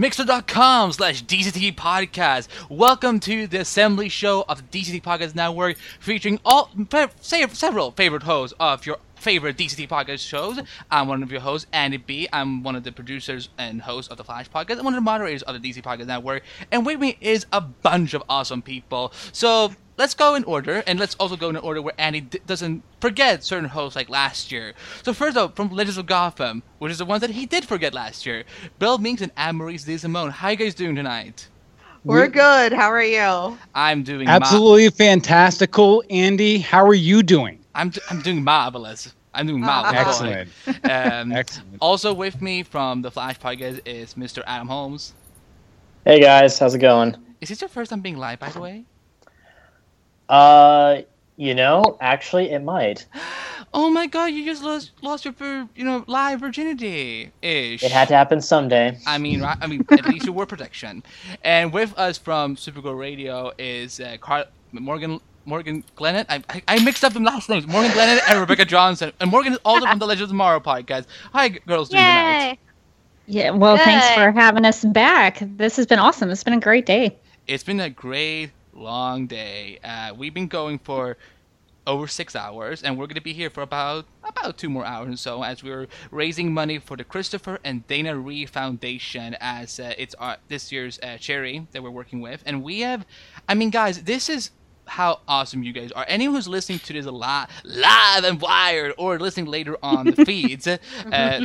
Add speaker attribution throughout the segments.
Speaker 1: mixer.com slash DCT podcast. Welcome to the assembly show of the DCT Podcast Network featuring all several favorite hosts of your favorite DCT podcast shows. I'm one of your hosts, Andy B. I'm one of the producers and hosts of the Flash podcast I'm one of the moderators of the DC Podcast Network. And with me is a bunch of awesome people. So let's go in order, and let's also go in an order where Andy d- doesn't forget certain hosts like last year. So first up, from Legends of Gotham, which is the ones that he did forget last year, Bill Meeks and Anne-Marie DeSimone. How you guys doing tonight?
Speaker 2: We're good. How are you?
Speaker 1: I'm doing
Speaker 3: absolutely ma- fantastical. Andy, how are you doing?
Speaker 1: I'm d- I'm doing marvelous. I'm doing marvelous.
Speaker 3: Excellent.
Speaker 1: Um, Excellent. Also with me from the Flash podcast is Mr. Adam Holmes.
Speaker 4: Hey guys, how's it going?
Speaker 1: Is this your first time being live, by the way?
Speaker 4: Uh, you know, actually, it might.
Speaker 1: Oh my god, you just lost lost your you know live virginity ish.
Speaker 4: It had to happen someday.
Speaker 1: I mean, I mean, at least you were protection. And with us from Supergirl Radio is uh, Carl Morgan Morgan Glennon. I, I, I mixed up the last names. Morgan Glennon and Rebecca Johnson. And Morgan is also from the Legends of Tomorrow podcast. Hi, girls. Doing tonight?
Speaker 5: Yeah. Well, Good. thanks for having us back. This has been awesome. It's been a great day.
Speaker 1: It's been a great long day. Uh, we've been going for over six hours, and we're going to be here for about about two more hours or so as we're raising money for the Christopher and Dana Reeve Foundation as uh, it's our, this year's uh, charity that we're working with. And we have, I mean, guys, this is how awesome you guys are. Anyone who's listening to this a lot live and wired or listening later on the feeds, uh,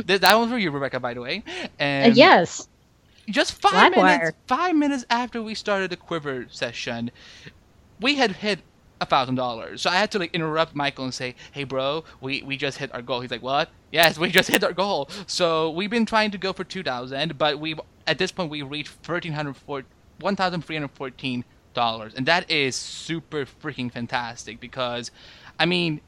Speaker 1: th- that one's for you, Rebecca, by the way.
Speaker 5: And uh, yes
Speaker 1: just five minutes five minutes after we started the quiver session we had hit a thousand dollars. So i had to like interrupt michael and say hey bro we we just hit our goal. He's like what? Yes we just hit our goal. So we've been trying to go for 2000 but we at this point we reached 1314 dollars. And that is super freaking fantastic because i mean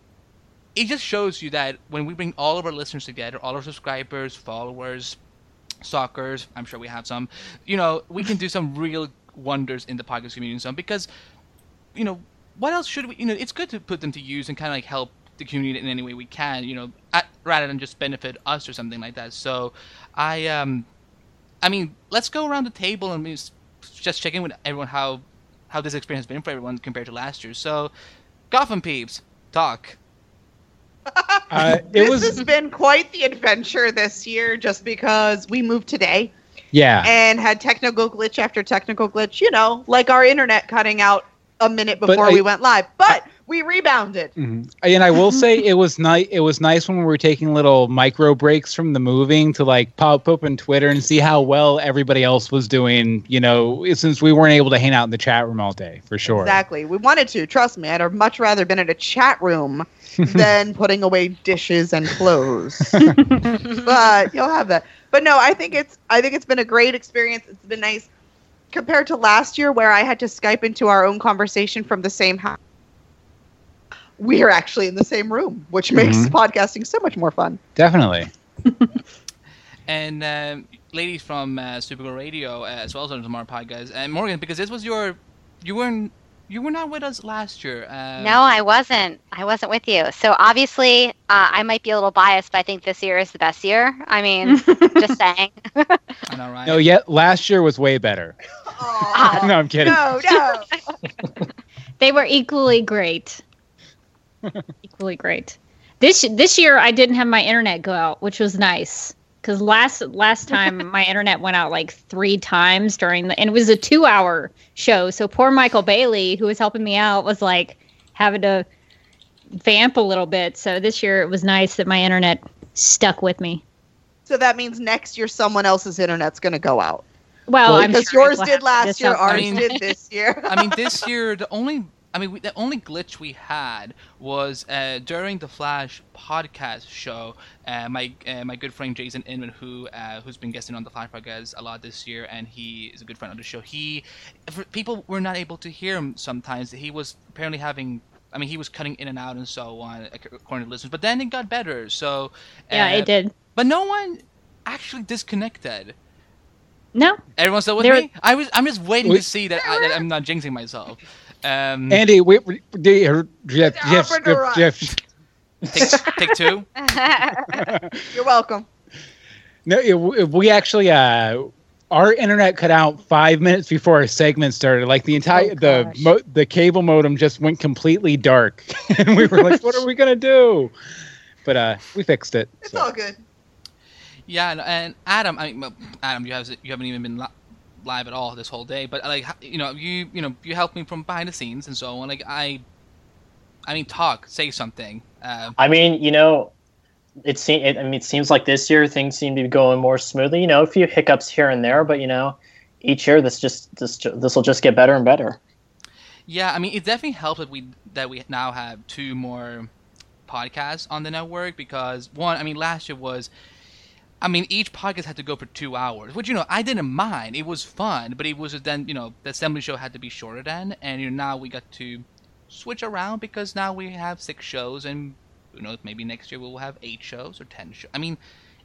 Speaker 1: it just shows you that when we bring all of our listeners together all our subscribers followers stalkers. I'm sure we have some. You know, we can do some real wonders in the podcast community. Some because, you know, what else should we? You know, it's good to put them to use and kind of like help the community in any way we can. You know, at, rather than just benefit us or something like that. So, I um, I mean, let's go around the table and just check in with everyone how how this experience has been for everyone compared to last year. So, Gotham peeps, talk.
Speaker 2: Uh, it this was... has been quite the adventure this year, just because we moved today.
Speaker 3: Yeah.
Speaker 2: And had technical glitch after technical glitch. You know, like our internet cutting out a minute before I, we went live. But we rebounded.
Speaker 3: Mm-hmm. And I will say it was nice. It was nice when we were taking little micro breaks from the moving to like pop up on Twitter and see how well everybody else was doing. You know, since we weren't able to hang out in the chat room all day, for sure.
Speaker 2: Exactly. We wanted to. Trust me, I'd have much rather been in a chat room than putting away dishes and clothes. but you'll have that. But no, I think it's. I think it's been a great experience. It's been nice compared to last year where I had to Skype into our own conversation from the same house we are actually in the same room, which makes mm-hmm. podcasting so much more fun.
Speaker 3: Definitely.
Speaker 1: and uh, ladies from uh, Supergirl Radio, uh, as well as on Tomorrow Podcast, and Morgan, because this was your, you weren't, you were not with us last year.
Speaker 6: Uh, no, I wasn't. I wasn't with you. So obviously, uh, I might be a little biased, but I think this year is the best year. I mean, just saying.
Speaker 3: I know, right? No, yet last year was way better. no, I'm kidding.
Speaker 2: No, no.
Speaker 5: they were equally great. Equally great. This this year I didn't have my internet go out, which was nice because last last time my internet went out like three times during the and it was a two hour show. So poor Michael Bailey, who was helping me out, was like having to vamp a little bit. So this year it was nice that my internet stuck with me.
Speaker 2: So that means next year someone else's internet's going to go out.
Speaker 5: Well, well because
Speaker 2: sure yours did last year, ours did this year.
Speaker 1: I mean, this year the only I mean, we, the only glitch we had was uh, during the Flash podcast show. Uh, my uh, my good friend Jason Inman, who uh, who's been guesting on the Flash podcast a lot this year, and he is a good friend of the show. He people were not able to hear him sometimes. He was apparently having. I mean, he was cutting in and out and so on, according to listeners. But then it got better. So
Speaker 5: yeah, it uh, did.
Speaker 1: But no one actually disconnected.
Speaker 5: No.
Speaker 1: Everyone's still with They're... me. I was. I'm just waiting to see that, I, that I'm not jinxing myself. Um,
Speaker 3: Andy, we, we, Jeff, Jeff, Jeff, Jeff.
Speaker 1: Take, take two.
Speaker 2: You're welcome.
Speaker 3: No, it, we actually uh, our internet cut out five minutes before our segment started. Like the entire
Speaker 5: Oh,
Speaker 3: the mo- the cable modem just went completely dark, and we were like, "What are we gonna do?" But uh, we fixed it.
Speaker 2: It's
Speaker 3: so.
Speaker 2: all good.
Speaker 1: Yeah, and, and Adam, I mean, Adam, you have you haven't even been li- live at all this whole day, but like you know, you you know, you help me from behind the scenes and so on. Like I, I mean, talk, say something. Uh,
Speaker 4: I mean, you know, it seems. I mean, it seems like this year things seem to be going more smoothly. You know, a few hiccups here and there, but you know, each year this just this this will just get better and better.
Speaker 1: yeah, I mean, it definitely helps that we that we now have two more podcasts on the network because one, I mean, last year was. I mean, each podcast had to go for two hours, which you know I didn't mind. It was fun, but it was then you know the assembly show had to be shorter then, and you know now we got to switch around because now we have six shows, and who knows, maybe next year we'll have eight shows or ten shows. I mean,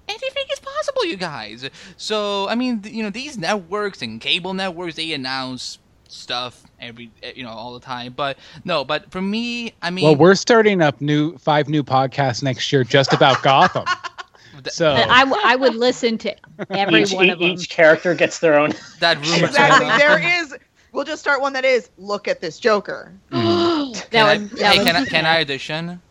Speaker 1: anything is possible, you guys. So I mean, th- you know, these networks and cable networks they announce stuff every eh, you know all the time, but no, but for me, I mean,
Speaker 3: Well, we're starting up new five new podcasts next year just about Gotham.
Speaker 1: th-
Speaker 3: So
Speaker 5: I would listen to every
Speaker 4: Each,
Speaker 5: one of them.
Speaker 4: each character gets their own.
Speaker 1: that rumor.
Speaker 2: Exactly. there is. We'll just start one that is. Look at this Joker.
Speaker 5: that
Speaker 1: Can I,
Speaker 5: would, that
Speaker 1: hey,
Speaker 5: would-
Speaker 1: can I, can I audition?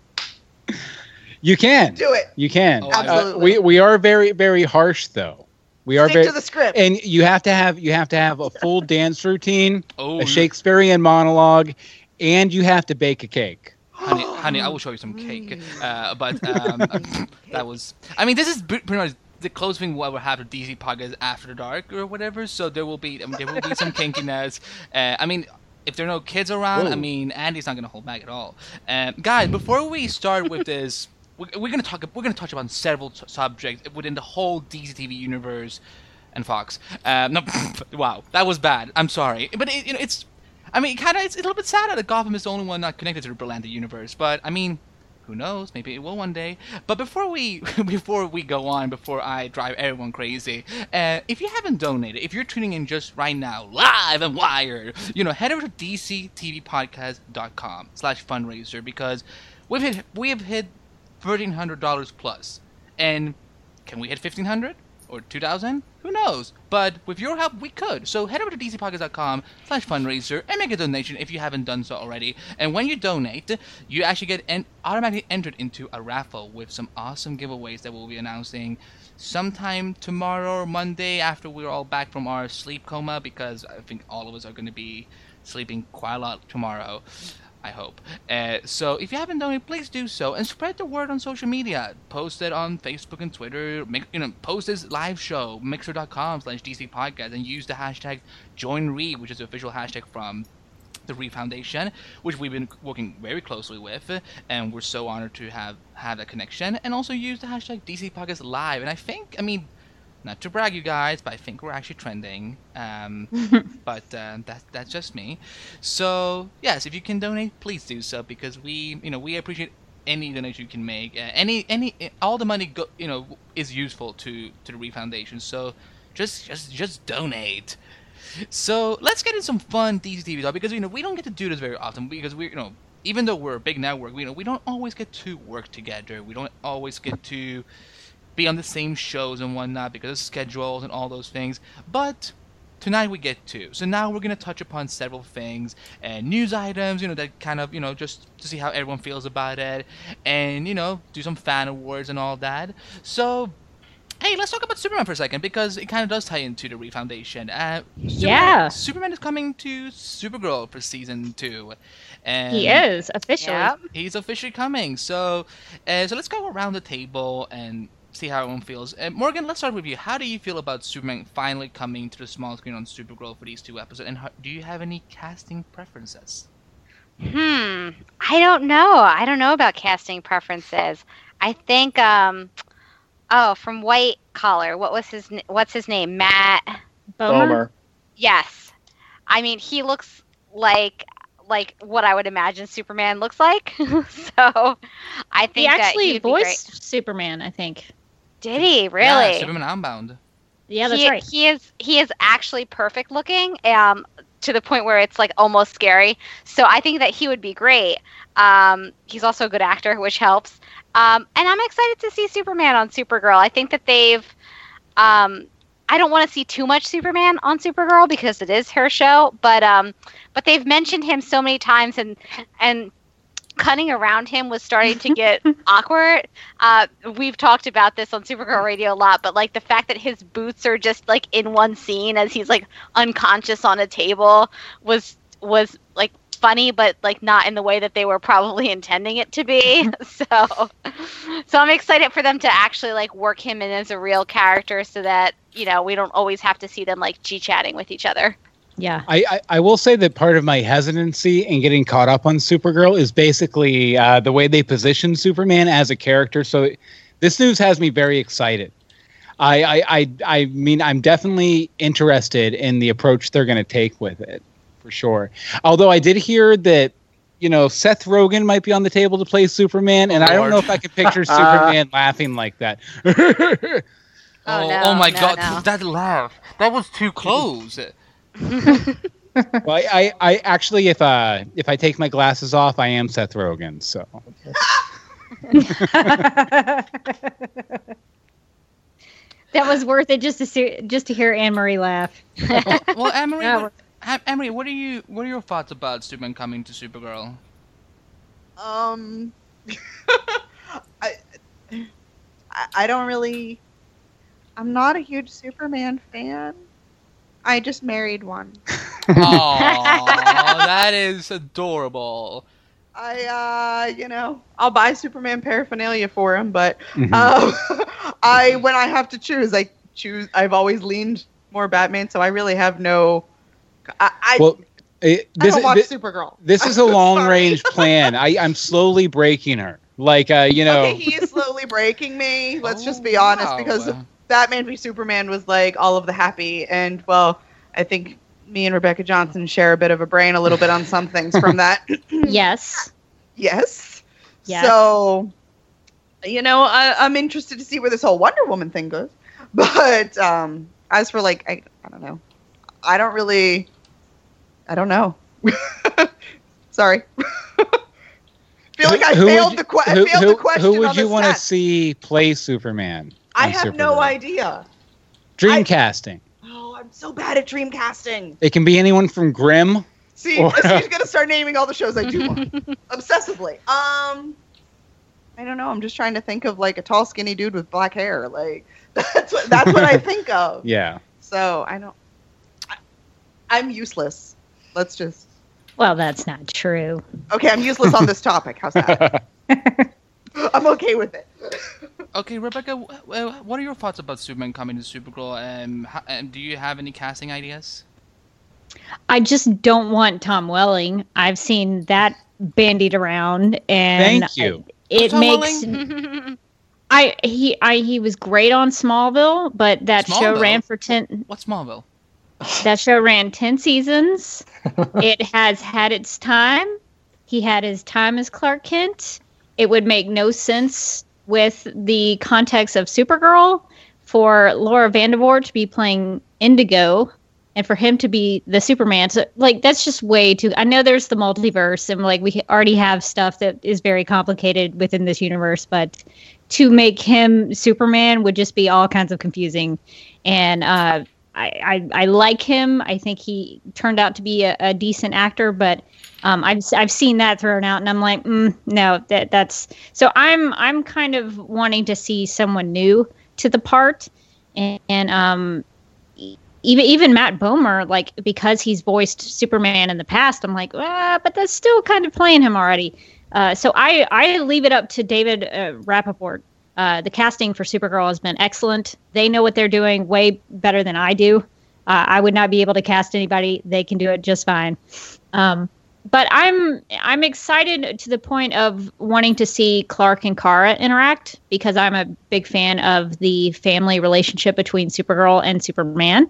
Speaker 3: you can,
Speaker 2: Do it.
Speaker 3: you can.
Speaker 1: Oh, I-
Speaker 3: Uh,
Speaker 2: Absolutely.
Speaker 3: we we are very very harsh though. We are
Speaker 2: Stick
Speaker 3: very,
Speaker 2: to the script.
Speaker 3: and you have to have you have to have a full dance routine,
Speaker 1: Oh,
Speaker 3: a Shakespearean monologue, and you have to bake a cake.
Speaker 1: Honey, honey, I will show you some cake. Uh, but um, that was. I mean, this is pretty much the closest thing we'll ever have to DC podcast after dark or whatever. So there will be I mean, there will be some kinkiness. Uh, I mean. If there are no kids around, I mean, Andy's not gonna hold back at all. Um, guys, before we start with this, we're, we're gonna talk. We're gonna touch upon several t- subjects within the whole DC TV universe and Fox. Um, no, wow, that was bad. I'm sorry, but it, you know, it's. I mean, kind of, it's a little bit sad that Gotham is the only one not connected to the Berlanti universe. But I mean, who knows? Maybe it will one day. But before we before we go on, before I drive everyone crazy, uh, if you haven't donated, if you're tuning in just right now, live and wired, you know, head over to dctvpodcast.com slash fundraiser because we've hit we have hit thirteen hundred dollars plus, and can we hit fifteen hundred? Or 2000 who knows? But with your help we could. So head over to dcpockets.com slash fundraiser and make a donation if you haven't done so already. And when you donate you actually get en- automatically entered into a raffle with some awesome giveaways that we'll be announcing sometime tomorrow or monday after we're all back from our sleep coma because i think all of us are going to be sleeping quite a lot tomorrow I hope. Uh, so if you haven't done it, please do so and spread the word on social media. Post it on Facebook and Twitter. Make you know, post this live show mixer.com slash DC podcast and use the hashtag JoinReeve, which is the official hashtag from the Reeve Foundation, which we've been working very closely with, and we're so honored to have have that connection. And also use the hashtag DC Podcast Live. And I think, I mean, not to brag, you guys, but I think we're actually trending. Um, but uh, that's that's just me. So yes, if you can donate, please do so because we, you know, we appreciate any donation you can make. Uh, any any all the money go, you know is useful to to the Reeve Foundation. So just just just donate. So let's get in some fun DC TV talk because you know we don't get to do this very often because we you know even though we're a big network, we you know we don't always get to work together. We don't always get to be on the same shows and whatnot because of schedules and all those things. But tonight we get to. So now we're gonna touch upon several things and news items, you know, that kind of you know just to see how everyone feels about it, and you know do some fan awards and all that. So. Hey, let's talk about Superman for a second because it kind of does tie into the Reeve Foundation. Uh, Superman,
Speaker 5: Yeah.
Speaker 1: Superman is coming to Supergirl for season two, and
Speaker 5: he is officially.
Speaker 6: Yep.
Speaker 1: he's officially coming. So, uh, so let's go around the table and see how everyone feels. Uh, Morgan, let's start with you. How do you feel about Superman finally coming to the small screen on Supergirl for these two episodes? And how, do you have any casting preferences?
Speaker 6: Hmm. I don't know. I don't know about casting preferences. I think um oh, from White Collar. What was his what's his name? Matt.
Speaker 5: Bomer.
Speaker 4: Bomer.
Speaker 6: Yes. I mean, he looks like like what I would imagine Superman looks like. so, I think
Speaker 5: He
Speaker 6: that
Speaker 5: actually
Speaker 6: he'd be great.
Speaker 5: voiced Superman, I think.
Speaker 6: Did he really?
Speaker 1: Yeah,
Speaker 6: really?
Speaker 1: Superman Unbound.
Speaker 5: Yeah, that's
Speaker 6: he,
Speaker 5: right.
Speaker 6: He is he is actually perfect looking, um, to the point where it's like almost scary. So I think that he would be great. Um, he's also a good actor, which helps. Um, and I'm excited to see Superman on Supergirl. I think that they've um, I don't want to see too much Superman on Supergirl because it is her show, but um, but they've mentioned him so many times, and and cutting around him was starting to get awkward. Uh, we've talked about this on Supergirl Radio a lot, but like the fact that his boots are just like in one scene as he's like unconscious on a table was was like funny, but like not in the way that they were probably intending it to be. so, so I'm excited for them to actually like work him in as a real character, so that you know we don't always have to see them like g chatting with each other.
Speaker 5: Yeah.
Speaker 3: I, I, I will say that part of my hesitancy in getting caught up on Supergirl is basically uh, the way they position Superman as a character. So this news has me very excited. I, I, I, I mean, I'm definitely interested in the approach they're going to take with it, for sure. Although I did hear that, you know, Seth Rogen might be on the table to play Superman, and I don't know if I can picture Superman laughing like that.
Speaker 6: Oh,
Speaker 1: Oh,
Speaker 6: no,
Speaker 1: oh my
Speaker 6: no,
Speaker 1: god,
Speaker 6: no.
Speaker 1: that laugh. That was too close.
Speaker 3: well, I, I, I actually, if uh, if I take my glasses off, I am Seth Rogen. So
Speaker 5: that was worth it just to see, just to hear Anne Marie laugh.
Speaker 1: well, Emery,
Speaker 5: Yeah,
Speaker 1: what, Em- Emery, what are you? What are your thoughts about Superman coming to Supergirl?
Speaker 2: Um, I, I I don't really. I'm not a huge Superman fan. I just married one.
Speaker 1: Oh, that is adorable.
Speaker 2: I, uh, you know, I'll buy Superman paraphernalia for him, but
Speaker 3: Mhm.
Speaker 2: um, I, when I have to choose, I choose. I've always leaned more Batman, so I really have no. I, I,
Speaker 3: well, it,
Speaker 2: I
Speaker 3: this,
Speaker 2: don't watch
Speaker 3: this,
Speaker 2: Supergirl.
Speaker 3: this is a long range plan. I, I'm slowly breaking her. Like, uh, you know,
Speaker 2: Okay, he is slowly breaking me. Let's just be
Speaker 1: Oh,
Speaker 2: honest,
Speaker 1: wow.
Speaker 2: because Batman v Superman was like all of the happy, and well, I think me and Rebecca Johnson share a bit of a brain, a little bit on some things from that.
Speaker 5: yes.
Speaker 2: yes.
Speaker 5: Yes.
Speaker 2: So, you know, I, I'm interested to see where this whole Wonder Woman thing goes. But um, as for like, I, I don't know. I don't really. I don't know. Sorry. feel like I
Speaker 3: who
Speaker 2: failed
Speaker 3: you-
Speaker 2: the, que-
Speaker 3: who,
Speaker 2: failed
Speaker 3: who-
Speaker 2: the question.
Speaker 3: who would you want to see play Superman?
Speaker 2: I
Speaker 3: on
Speaker 2: have no
Speaker 3: Supergirl?
Speaker 2: idea.
Speaker 3: Dream casting.
Speaker 2: Oh, I'm so bad at dream casting.
Speaker 3: It can be anyone from Grimm.
Speaker 2: See,
Speaker 3: Or-
Speaker 2: she's gonna start naming all the shows I do want obsessively. Um, I don't know. I'm just trying to think of like a tall, skinny dude with black hair. Like that's what that's what I think of.
Speaker 3: Yeah.
Speaker 2: So I don't. I, I'm useless. Let's just.
Speaker 5: Well, that's not true.
Speaker 2: Okay, I'm useless on this topic. How's that? I'm okay with it.
Speaker 1: Okay, Rebecca, wh- wh- what are your thoughts about Superman coming to Supergirl? Um, ho- um, do you have any casting ideas?
Speaker 5: I just don't want Tom Welling. I've seen that bandied around, and
Speaker 3: Thank you.
Speaker 5: it
Speaker 1: Tom
Speaker 5: makes I he I he was great on Smallville, but that show ran for ten.
Speaker 1: What Smallville?
Speaker 5: That show ran ten seasons. it has had its time. He had his time as Clark Kent. It would make no sense with the context of Supergirl for Laura Vandervoort to be playing Indigo and for him to be the Superman. So, like, that's just way too. I know there's the multiverse, and like we already have stuff that is very complicated within this universe, but to make him Superman would just be all kinds of confusing. And uh, I, I, I like him. I think he turned out to be a, a decent actor, but um, I've I've seen that thrown out, and I'm like, mm, no, that that's so. I'm I'm kind of wanting to see someone new to the part, and, and um, even even Matt Bomer, like because he's voiced Superman in the past, I'm like, ah, but that's still kind of playing him already. Uh, so I I leave it up to David uh, Rapaport. Uh, the casting for Supergirl has been excellent. They know what they're doing way better than I do. Uh, I would not be able to cast anybody. They can do it just fine. Um, but I'm I'm excited to the point of wanting to see Clark and Kara interact because I'm a big fan of the family relationship between Supergirl and Superman,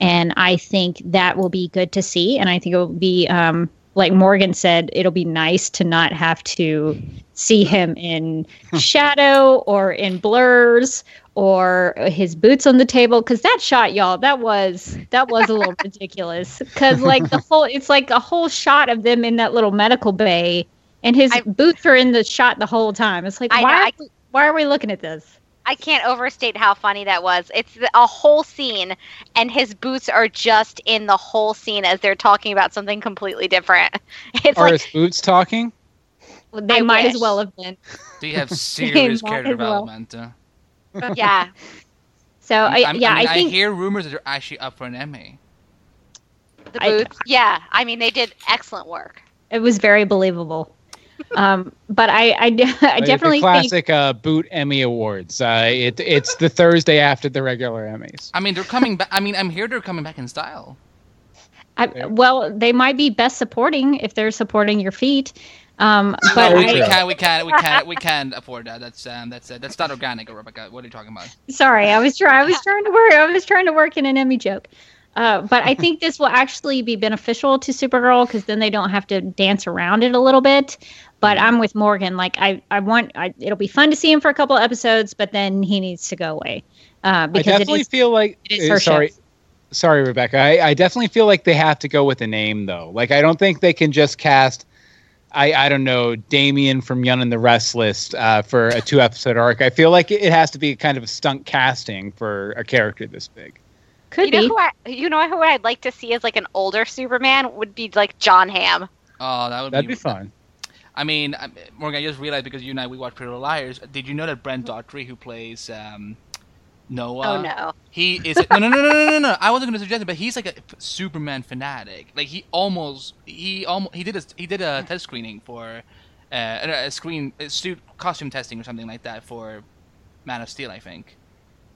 Speaker 5: and I think that will be good to see. And I think it will be um, like Morgan said, it'll be nice to not have to see him in shadow or in blurs or his boots on the table. Because that shot y'all that was that was a little ridiculous. Because like the whole it's like a whole shot of them in that little medical bay and his
Speaker 6: I-
Speaker 5: boots are in the shot the whole time. It's like
Speaker 6: I
Speaker 5: why
Speaker 6: I-
Speaker 5: are, we- why are we looking at this
Speaker 6: I can't overstate how funny that was. It's a whole scene, and his boots are just in the whole scene as they're talking about something completely different. It's
Speaker 3: Are
Speaker 6: like
Speaker 3: his boots talking?
Speaker 5: They
Speaker 6: I
Speaker 5: might
Speaker 6: wish.
Speaker 5: as well have been.
Speaker 1: They have serious
Speaker 5: might
Speaker 1: character
Speaker 5: as well.
Speaker 1: development. uh.
Speaker 6: yeah,
Speaker 5: So I,
Speaker 1: I'm-
Speaker 5: yeah,
Speaker 1: I, mean,
Speaker 5: I think
Speaker 1: hear rumors that they're actually up for an Emmy.
Speaker 6: the
Speaker 5: I-
Speaker 6: boots. yeah, I mean they did excellent work.
Speaker 5: it was very believable. Um, but I, I, I definitely
Speaker 3: the
Speaker 5: think
Speaker 3: classic uh, boot Emmy Awards. Uh, it, it's the Thursday after the regular Emmys.
Speaker 1: I mean, they're coming back. I mean, I'm here. They're coming back in style.
Speaker 5: I, well, they might be best supporting if they're supporting your feet. Um, but
Speaker 1: no, we, we
Speaker 5: I,
Speaker 1: can't. We can't. We can't. We can't afford that. That's um. That's uh, that's not organic, Rebecca. What are you talking about?
Speaker 5: sorry, I was trying. I was trying to work. I was trying to work in an Emmy joke. Uh, but I think this will actually be beneficial to Supergirl because then they don't have to dance around it a little bit. But I'm with Morgan. Like I, I want. I, it'll be fun to see him for a couple episodes, but then he needs to go away uh,
Speaker 3: I
Speaker 5: because it
Speaker 3: definitely
Speaker 5: is.
Speaker 3: feel like. uh, sorry,
Speaker 5: show.
Speaker 3: sorry, Rebecca. I, I definitely feel like they have to go with a name though. Like I don't think they can just cast. I, I don't know Damien from Young and the Restless uh, for a two episode arc. I feel like it has to be kind of a stunt casting for a character this big.
Speaker 5: Could
Speaker 6: you know
Speaker 5: be.
Speaker 6: who I, you know who I'd like to see as like an older Superman would be like Jon Hamm.
Speaker 1: Oh, that would
Speaker 3: That'd be fun.
Speaker 1: I mean, I- Morgan, I just realized because you and I we watch Pretty Little Liars. Did you know that Brant Daugherty, who plays um, Noah,
Speaker 6: oh no.
Speaker 1: he is no, no, no, no, no, no, no. I wasn't going to suggest it, but he's like a f- Superman fanatic. Like he almost, he almost, he did a he did a test screening for uh, a screen a suit costume testing or something like that for Man of Steel, I think.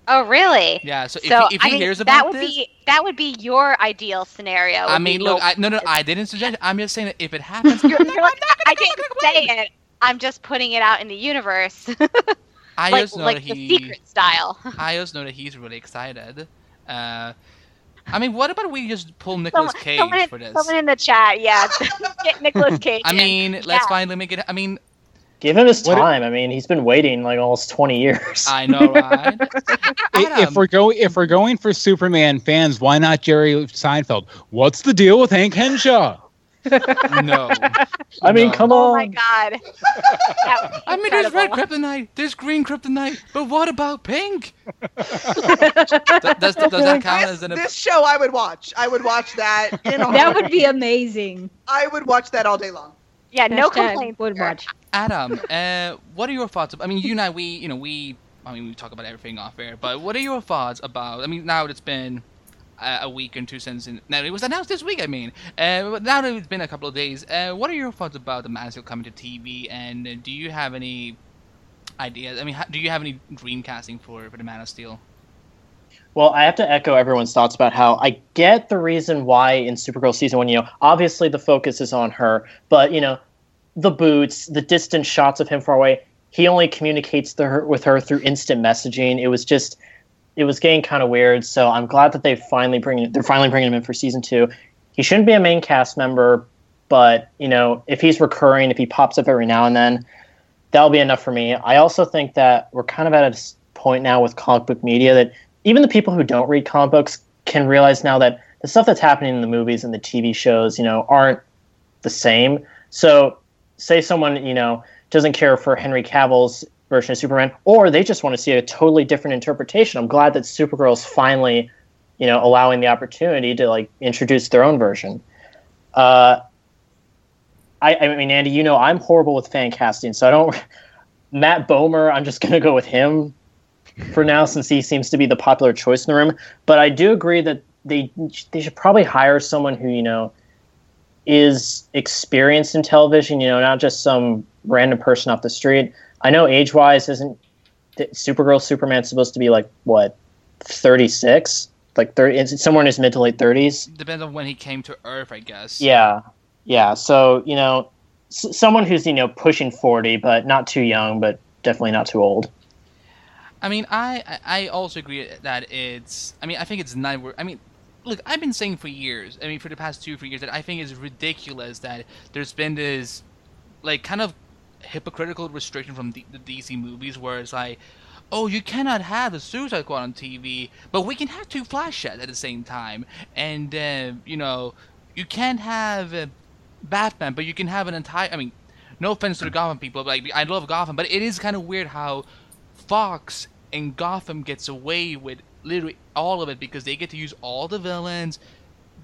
Speaker 6: Oh really?
Speaker 1: Yeah. So if
Speaker 6: so
Speaker 1: he, if
Speaker 6: I mean,
Speaker 1: hears
Speaker 6: that would
Speaker 1: this,
Speaker 6: be that would be your ideal scenario.
Speaker 1: I mean, look,
Speaker 6: no-
Speaker 1: I, no, no, I didn't suggest. it. I'm just saying that if it happens,
Speaker 6: You're- you're like, I didn't say it. I'm just putting it out in the universe,
Speaker 1: I
Speaker 6: like
Speaker 1: just know
Speaker 6: like
Speaker 1: that
Speaker 6: the
Speaker 1: he.
Speaker 6: secret style.
Speaker 1: I just know that he's really excited. Uh, I mean, what about we just pull Nicolas Cage
Speaker 6: someone
Speaker 1: for this?
Speaker 6: someone in the chat, yeah, get Nicolas Cage.
Speaker 1: I
Speaker 6: in.
Speaker 1: mean, let's
Speaker 6: Yeah.
Speaker 1: finally make it. I mean,
Speaker 4: Give him his
Speaker 3: What if-
Speaker 4: time. I mean, he's been waiting like almost 20 years.
Speaker 1: I know, right?
Speaker 3: If we're going if we're going for Superman fans, why not Jerry Seinfeld? What's the deal with Hank Henshaw?
Speaker 1: no.
Speaker 4: I mean,
Speaker 1: No.
Speaker 4: come on.
Speaker 6: oh my god. That would be
Speaker 1: I mean, there's red kryptonite, there's green kryptonite, but what about pink? Th- does, does that count
Speaker 2: This,
Speaker 1: as an?
Speaker 2: this show I would watch. I would watch that. In a
Speaker 5: That would be amazing.
Speaker 2: I would watch that all day long.
Speaker 6: Yeah, no
Speaker 5: Hashtag
Speaker 6: complaints.
Speaker 5: Would
Speaker 6: here.
Speaker 5: watch.
Speaker 1: Adam, uh, what are your thoughts? About, I mean, you and I, we, you know, we, I mean, we talk about everything off air, but what are your thoughts about? I mean, now it's been a, week and two since, in, now it was announced this week. I mean, uh, now that it's been a couple of days, uh, what are your thoughts about the Man of Steel coming to TV? And uh, do you have any ideas? I mean, do you have any dream casting for for the Man of Steel?
Speaker 4: Well, I have to echo everyone's thoughts about how I get the reason why in Supergirl season one, you know, obviously the focus is on her, but you know, the boots, the distant shots of him far away, he only communicates with her through instant messaging. It was just, it was getting kind of weird. So I'm glad that they finally bring they're finally bringing him in for season two. He shouldn't be a main cast member, but you know, if he's recurring, if he pops up every now and then, that'll be enough for me. I also think that we're kind of at a point now with comic book media that even the people who don't read comic books can realize now that the stuff that's happening in the movies and the TV shows, you know, aren't the same. So, say someone, you know, doesn't care for Henry Cavill's version of Superman, or they just want to see a totally different interpretation. I'm glad that Supergirl's finally, you know, allowing the opportunity to like introduce their own version. Uh, I, I mean, Andy, you know, I'm horrible with fan casting, so I don't. Matt Bomer, I'm just gonna go with him for now since he seems to be the popular choice in the room. But I do agree that they they should probably hire someone who you know is experienced in television. You know, not just some random person off the street. I know age wise, isn't Supergirl Superman supposed to be like what thirty six? Like thirty? It's somewhere in his mid to late thirties.
Speaker 1: Depends on when he came to Earth, I guess.
Speaker 4: Yeah, yeah. So you know, s- someone who's you know pushing forty, but not too young, but definitely not too old.
Speaker 1: I mean, I I I also agree that it's. I mean, I think it's not. I mean, look, I've been saying for years. I mean, for the past two, three years, that I think it's ridiculous that there's been this, like, kind of hypocritical restriction from the, the DC movies, where it's like, oh, you cannot have a Suicide Squad on TV, but we can have two Flash at the same time, and uh, you know, you can't have uh, Batman, but you can have an entire. I mean, no offense to the Gotham people, but like, I love Gotham, but it is kind of weird how Fox and Gotham gets away with literally all of it because they get to use all the villains.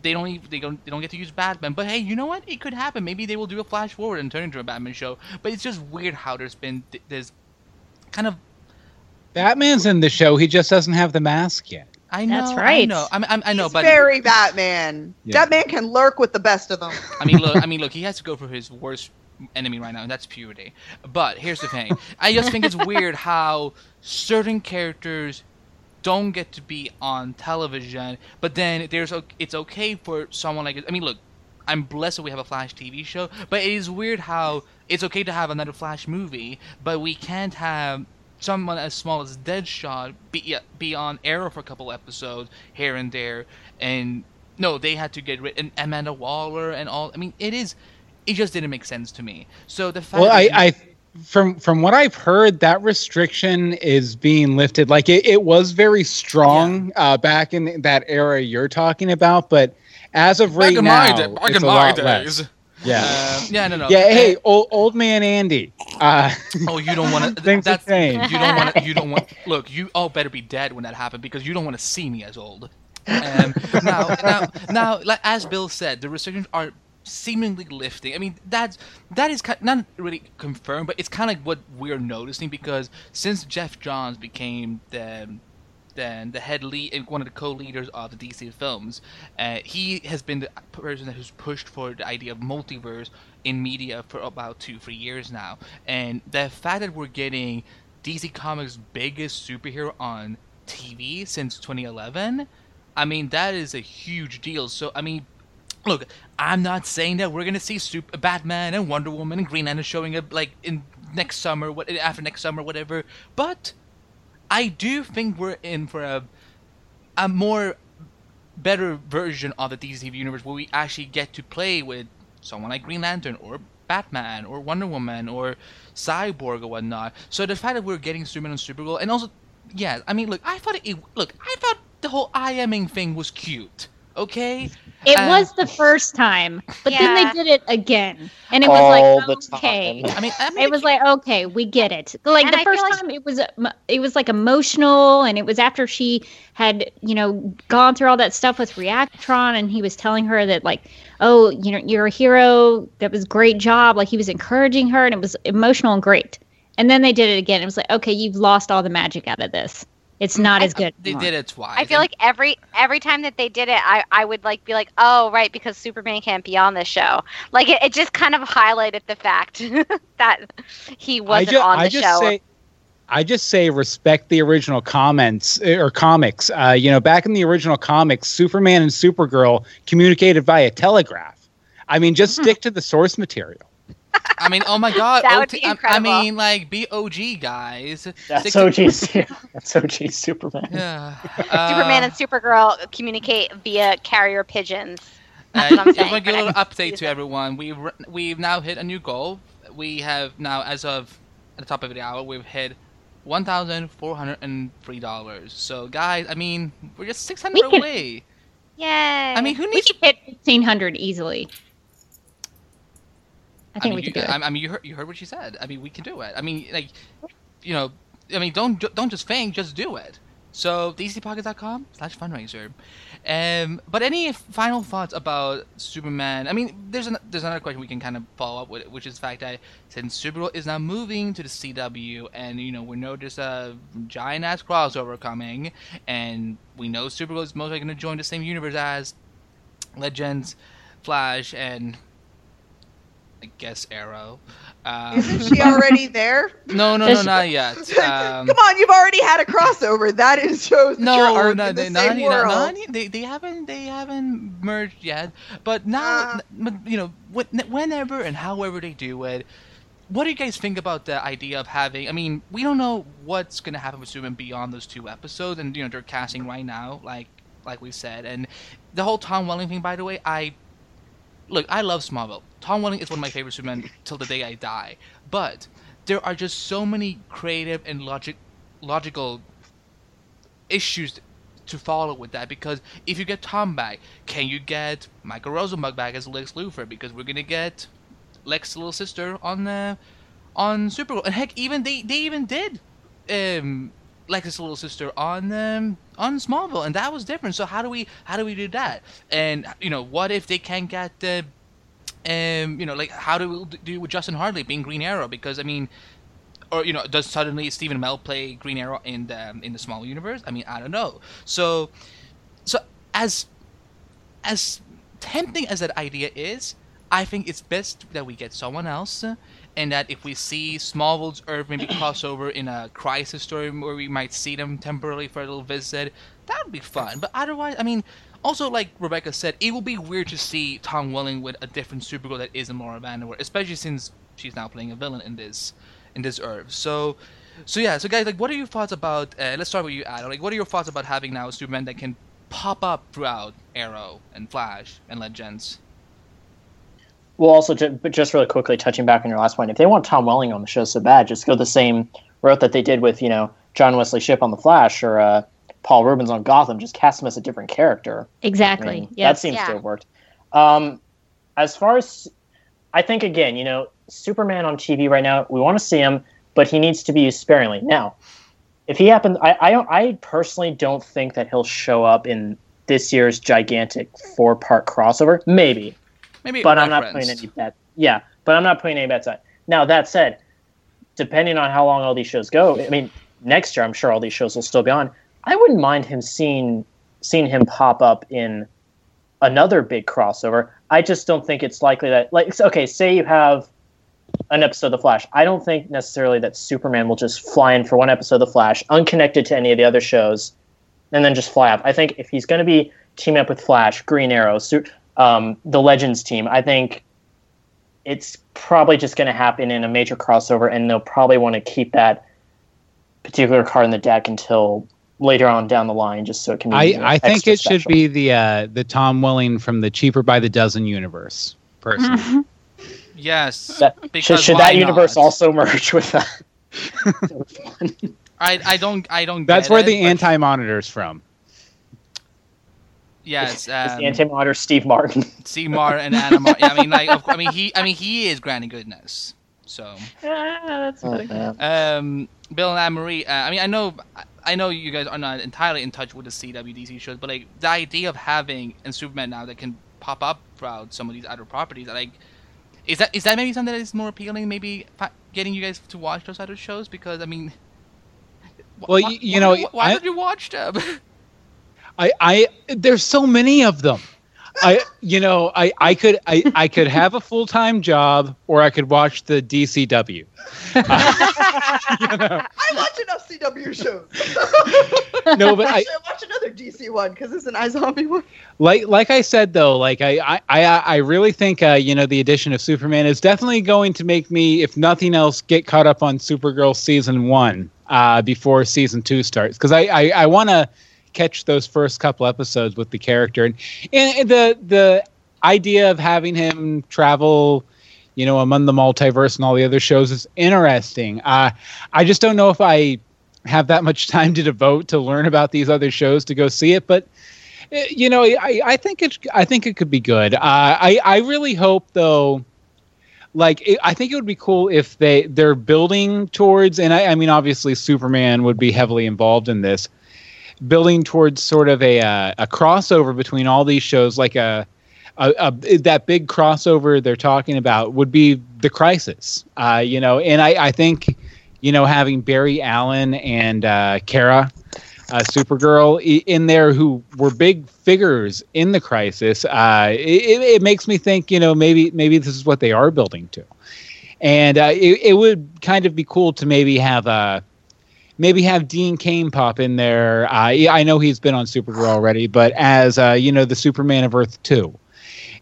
Speaker 1: They don't even, they don't they don't get to use Batman. But hey, you know what? It could happen. Maybe they will do a flash forward and turn into a Batman show. But it's just weird how there's been th- there's kind of
Speaker 3: Batman's in the show. He just doesn't have the mask yet.
Speaker 1: I know
Speaker 5: That's
Speaker 1: I
Speaker 5: right.
Speaker 1: know I, mean, I, I know
Speaker 2: He's
Speaker 1: but
Speaker 2: very Batman.
Speaker 3: Yeah.
Speaker 2: That man can lurk with the best of them.
Speaker 1: I mean, look. I mean, look. He has to go for his worst enemy right now, and that's puberty. But here's the thing: I just think it's weird how certain characters don't get to be on television, but then there's it's okay for someone like I mean, look. I'm blessed that we have a Flash TV show, but it is weird how it's okay to have another Flash movie, but we can't have someone as small as Deadshot be be on Arrow for a couple episodes here and there, and no, they had to get rid and Amanda Waller and all. I mean, it is, it just didn't make sense to me. So the fact
Speaker 3: Well,
Speaker 1: that
Speaker 3: I, I from from what I've heard, that restriction is being lifted. Like it, it was very strong uh, back in that era you're talking about, but as of right now,
Speaker 1: day, back
Speaker 3: it's
Speaker 1: in
Speaker 3: a
Speaker 1: my
Speaker 3: lot
Speaker 1: days.
Speaker 3: less. Yeah.
Speaker 1: Uh, yeah, no, no.
Speaker 3: yeah. Hey, old, old man Andy. Uh,
Speaker 1: oh, you don't want to.
Speaker 3: Things
Speaker 1: That's
Speaker 3: changed.
Speaker 1: you don't want. You don't want. Look, you all better be dead when that happened because you don't want to see me as old. Um, now, now, now, like as Bill said, the restrictions are seemingly lifting. I mean, that's that is ki- not really confirmed, but it's kind of what we're noticing because since Geoff Johns became the the, the head lead and one of the co-leaders of the DC films, uh, he has been the person who's pushed for the idea of multiverse in media for about two, three years now. And the fact that we're getting DC Comics' biggest superhero on TV since 2011, I mean, that is a huge deal. So, I mean, look, I'm not saying that we're gonna see Super Batman and Wonder Woman and Green Lantern showing up like in next summer, what after next summer, whatever. But I do think we're in for a a more better version of the DC universe where we actually get to play with someone like Green Lantern or Batman or Wonder Woman or Cyborg or whatnot. So the fact that we're getting Superman and Supergirl, and also, yeah, I mean, look, I thought it. Look, I thought the whole IMing thing was cute. Okay.
Speaker 5: It
Speaker 1: Uh,
Speaker 5: was the first time, but then they did it again, and it was
Speaker 4: All
Speaker 5: like okay.
Speaker 1: I mean, I mean,
Speaker 5: It was like okay, we get it. Like the
Speaker 6: I feel
Speaker 5: first
Speaker 6: like-
Speaker 5: time, it was um, it was like emotional, and it was after she had you know gone through all that stuff with Reactron, and he was telling her that like, oh, you know, you're a hero. That was great job. Like he was encouraging her, and it was emotional and great. And then they did it again. It was like, okay, you've lost all the magic out of this. It's not as good.
Speaker 1: they
Speaker 5: anymore.
Speaker 1: did it twice.
Speaker 6: I feel like every every time that they did it, I, I would like be like, oh right, because Superman can't be on this show. Like it, it just kind of highlighted the fact that he wasn't
Speaker 3: just,
Speaker 6: on the
Speaker 3: I just
Speaker 6: show.
Speaker 3: say, I just say respect the original comments uh, or comics. Uh, you know, back in the original comics, Superman and Supergirl communicated via telegraph. I mean, just stick to the source material.
Speaker 1: I mean, oh my god,
Speaker 6: That would
Speaker 1: OT
Speaker 6: be
Speaker 1: I- I mean, like, be OG guys.
Speaker 4: That's
Speaker 1: Stick to-
Speaker 4: OG. That's OG Superman.
Speaker 1: Yeah.
Speaker 6: Superman
Speaker 1: Uh,
Speaker 6: and Supergirl communicate via carrier pigeons. That's
Speaker 1: Uh,
Speaker 6: what I'm
Speaker 1: just
Speaker 6: saying.
Speaker 1: want to give a little
Speaker 6: next
Speaker 1: update to
Speaker 6: season.
Speaker 1: everyone. We've we've now hit a new goal. We have now, as of at the top of the hour, we've hit one thousand four hundred and three dollars. So, guys, I mean, we're just six hundred
Speaker 5: We can-
Speaker 1: away.
Speaker 6: Yay!
Speaker 1: I mean, who needs?
Speaker 5: We
Speaker 1: needs?
Speaker 5: could hit fifteen hundred easily. I
Speaker 1: I
Speaker 5: think
Speaker 1: mean,
Speaker 5: we
Speaker 1: you,
Speaker 5: do it.
Speaker 1: I I mean, you heard you heard what she said. I mean, we can do it. I mean, like, you know, I mean, don't don't just think, just do it. So dcpocket.com slash fundraiser. Um, but any final thoughts about Superman? I mean, there's an, there's another question we can kind of follow up with, which is the fact that since Supergirl is now moving to the CW, and you know we know there's a giant ass crossover coming, and we know Supergirl is most likely going to join the same universe as Legends, Flash, and I guess Arrow. Um,
Speaker 2: Isn't she already there?
Speaker 1: no, no, no, not yet. Um,
Speaker 2: Come on, you've already had a crossover. That is shows that you
Speaker 1: no, no,
Speaker 2: in the
Speaker 1: they,
Speaker 2: same
Speaker 1: not, not,
Speaker 2: world.
Speaker 1: not, they, they haven't they haven't merged yet. But now,
Speaker 2: Uh.
Speaker 1: but, you know, wh- whenever and however they do it, what do you guys think about the idea of having? I mean, we don't know what's gonna happen with Superman beyond those two episodes, and you know they're casting right now, like like we said, and the whole Tom Welling thing. By the way, I look, I love Smallville. Tom Welling is one of my favorite Supermen till the day I die. But there are just so many creative and logic logical issues to follow with that because if you get Tom back, can you get Michael Rosenbaum back as Lex Luthor? Because we're gonna get Lex's little sister on the on Supergirl, and heck, even they they even did um Lex's little sister on um, on Smallville, and that was different. So how do we how do we do that? And you know, what if they can't get the um, you know, like how do we do with Justin Hartley being Green Arrow? Because I mean, or you know, does suddenly Stephen Amell play Green Arrow in the um, in the small universe? I mean, I don't know. So, so as as tempting as that idea is, I think it's best that we get someone else, and that if we see Smallville's Earth maybe crossover in a crisis story where we might see them temporarily for a little visit, that would be fun. But otherwise, I mean, also like Rebecca said, it will be weird to see Tom Welling with a different Supergirl that isn't Laura Vandervoort, especially since she's now playing a villain in this in this Earth. So. So yeah, so guys, like, what are your thoughts about? Uh, let's start with you, Adam. Like, what are your thoughts about having now a Superman that can pop up throughout Arrow and Flash and Legends?
Speaker 4: Well, also, to, but just really quickly, touching back on your last point, if they want Tom Welling on the show so bad, just go the same route that they did with, you know, John Wesley Shipp on The Flash or uh, Paul Reubens on Gotham. Just cast him as a different character.
Speaker 5: Exactly.
Speaker 4: I mean,
Speaker 5: yes.
Speaker 4: That seems
Speaker 6: Yeah.
Speaker 4: to have worked. Um, as far as, I think, again, you know, Superman on TV right now, we want to see him, but he needs to be used sparingly. Now, if he happens, I, I, don't, I personally don't think that he'll show up in this year's gigantic four part crossover. Maybe
Speaker 1: Maybe,
Speaker 4: but I'm not putting any bets. Yeah, but I'm not putting any bets on. Now that said, depending on how long all these shows go, I mean, next year I'm sure all these shows will still be on. I wouldn't mind him seeing seeing him pop up in another big crossover. I just don't think it's likely that like okay, say you have an episode of The Flash. I don't think necessarily that Superman will just fly in for one episode of The Flash, unconnected to any of the other shows, and then just fly up. I think if he's going to be teaming up with Flash, Green Arrow, um, the Legends team, I think it's probably just going to happen in a major crossover, and they'll probably want to keep that particular card in the deck until later on down the line, just so it can be.
Speaker 3: I,
Speaker 4: you know,
Speaker 3: I think
Speaker 4: extra
Speaker 3: it should be the uh, the Tom Welling from the Cheaper by the Dozen universe. Personally,
Speaker 1: Yes,
Speaker 4: That-
Speaker 1: because
Speaker 4: Should, should
Speaker 1: why
Speaker 4: that universe also merge with that?
Speaker 1: I, I don't I don't.
Speaker 3: that's
Speaker 1: get
Speaker 3: where
Speaker 1: it,
Speaker 3: the anti monitor's from.
Speaker 1: Yes,
Speaker 4: Is
Speaker 1: um,
Speaker 4: the anti-monitor Steve Martin?
Speaker 1: Seymour and Adam. Are, I mean, like, of, I mean, he I mean he is Granny Goodness. So,
Speaker 5: Ah, that's funny.
Speaker 1: um, Bill and Anne Marie. Uh, I mean, I know I know you guys are not entirely in touch with the CWDC shows, but like the idea of having a Superman now that can pop up throughout some of these other properties, like. Is that is that maybe something that is more appealing? Maybe getting you guys to watch those other shows because I mean,
Speaker 3: Well,
Speaker 1: why-
Speaker 3: you- you
Speaker 1: why-
Speaker 3: know,
Speaker 1: why, why
Speaker 3: I-
Speaker 1: don't you watch them?
Speaker 3: I, I there's so many of them. I you know I, I could I, I could have a full time job or I could watch the DCW.
Speaker 2: I watch enough CW shows.
Speaker 3: No, but I-
Speaker 2: Actually, I watch another DC one because it's an iZombie one.
Speaker 3: like like I said though, like I I I, I really think uh, you know the addition of Superman is definitely going to make me, if nothing else, get caught up on Supergirl season one uh, before season two starts because I I, I want to catch those first couple episodes with the character and, and the the idea of having him travel. You know, among the multiverse and all the other shows is interesting. Uh, I just don't know if I have that much time to devote to learn about these other shows to go see it, but uh, you know, I, I think it I think it could be good. Uh, I I really hope though, like I think it would be cool if they they're building towards, and I, I mean obviously Superman would be heavily involved in this, building towards sort of a uh, a crossover between all these shows, like a. A, a, that big crossover they're talking about would be the crisis, uh, you know, and I, I think, you know, having Barry Allen and uh, Kara, uh, Supergirl in there who were big figures in the crisis. Uh, it, it makes me think, you know, maybe maybe this is what they are building to, and uh, it, it would kind of be cool to maybe have uh, maybe have Dean Cain pop in there. Uh, I know he's been on Supergirl already, but as uh, you know, the Superman of Earth two.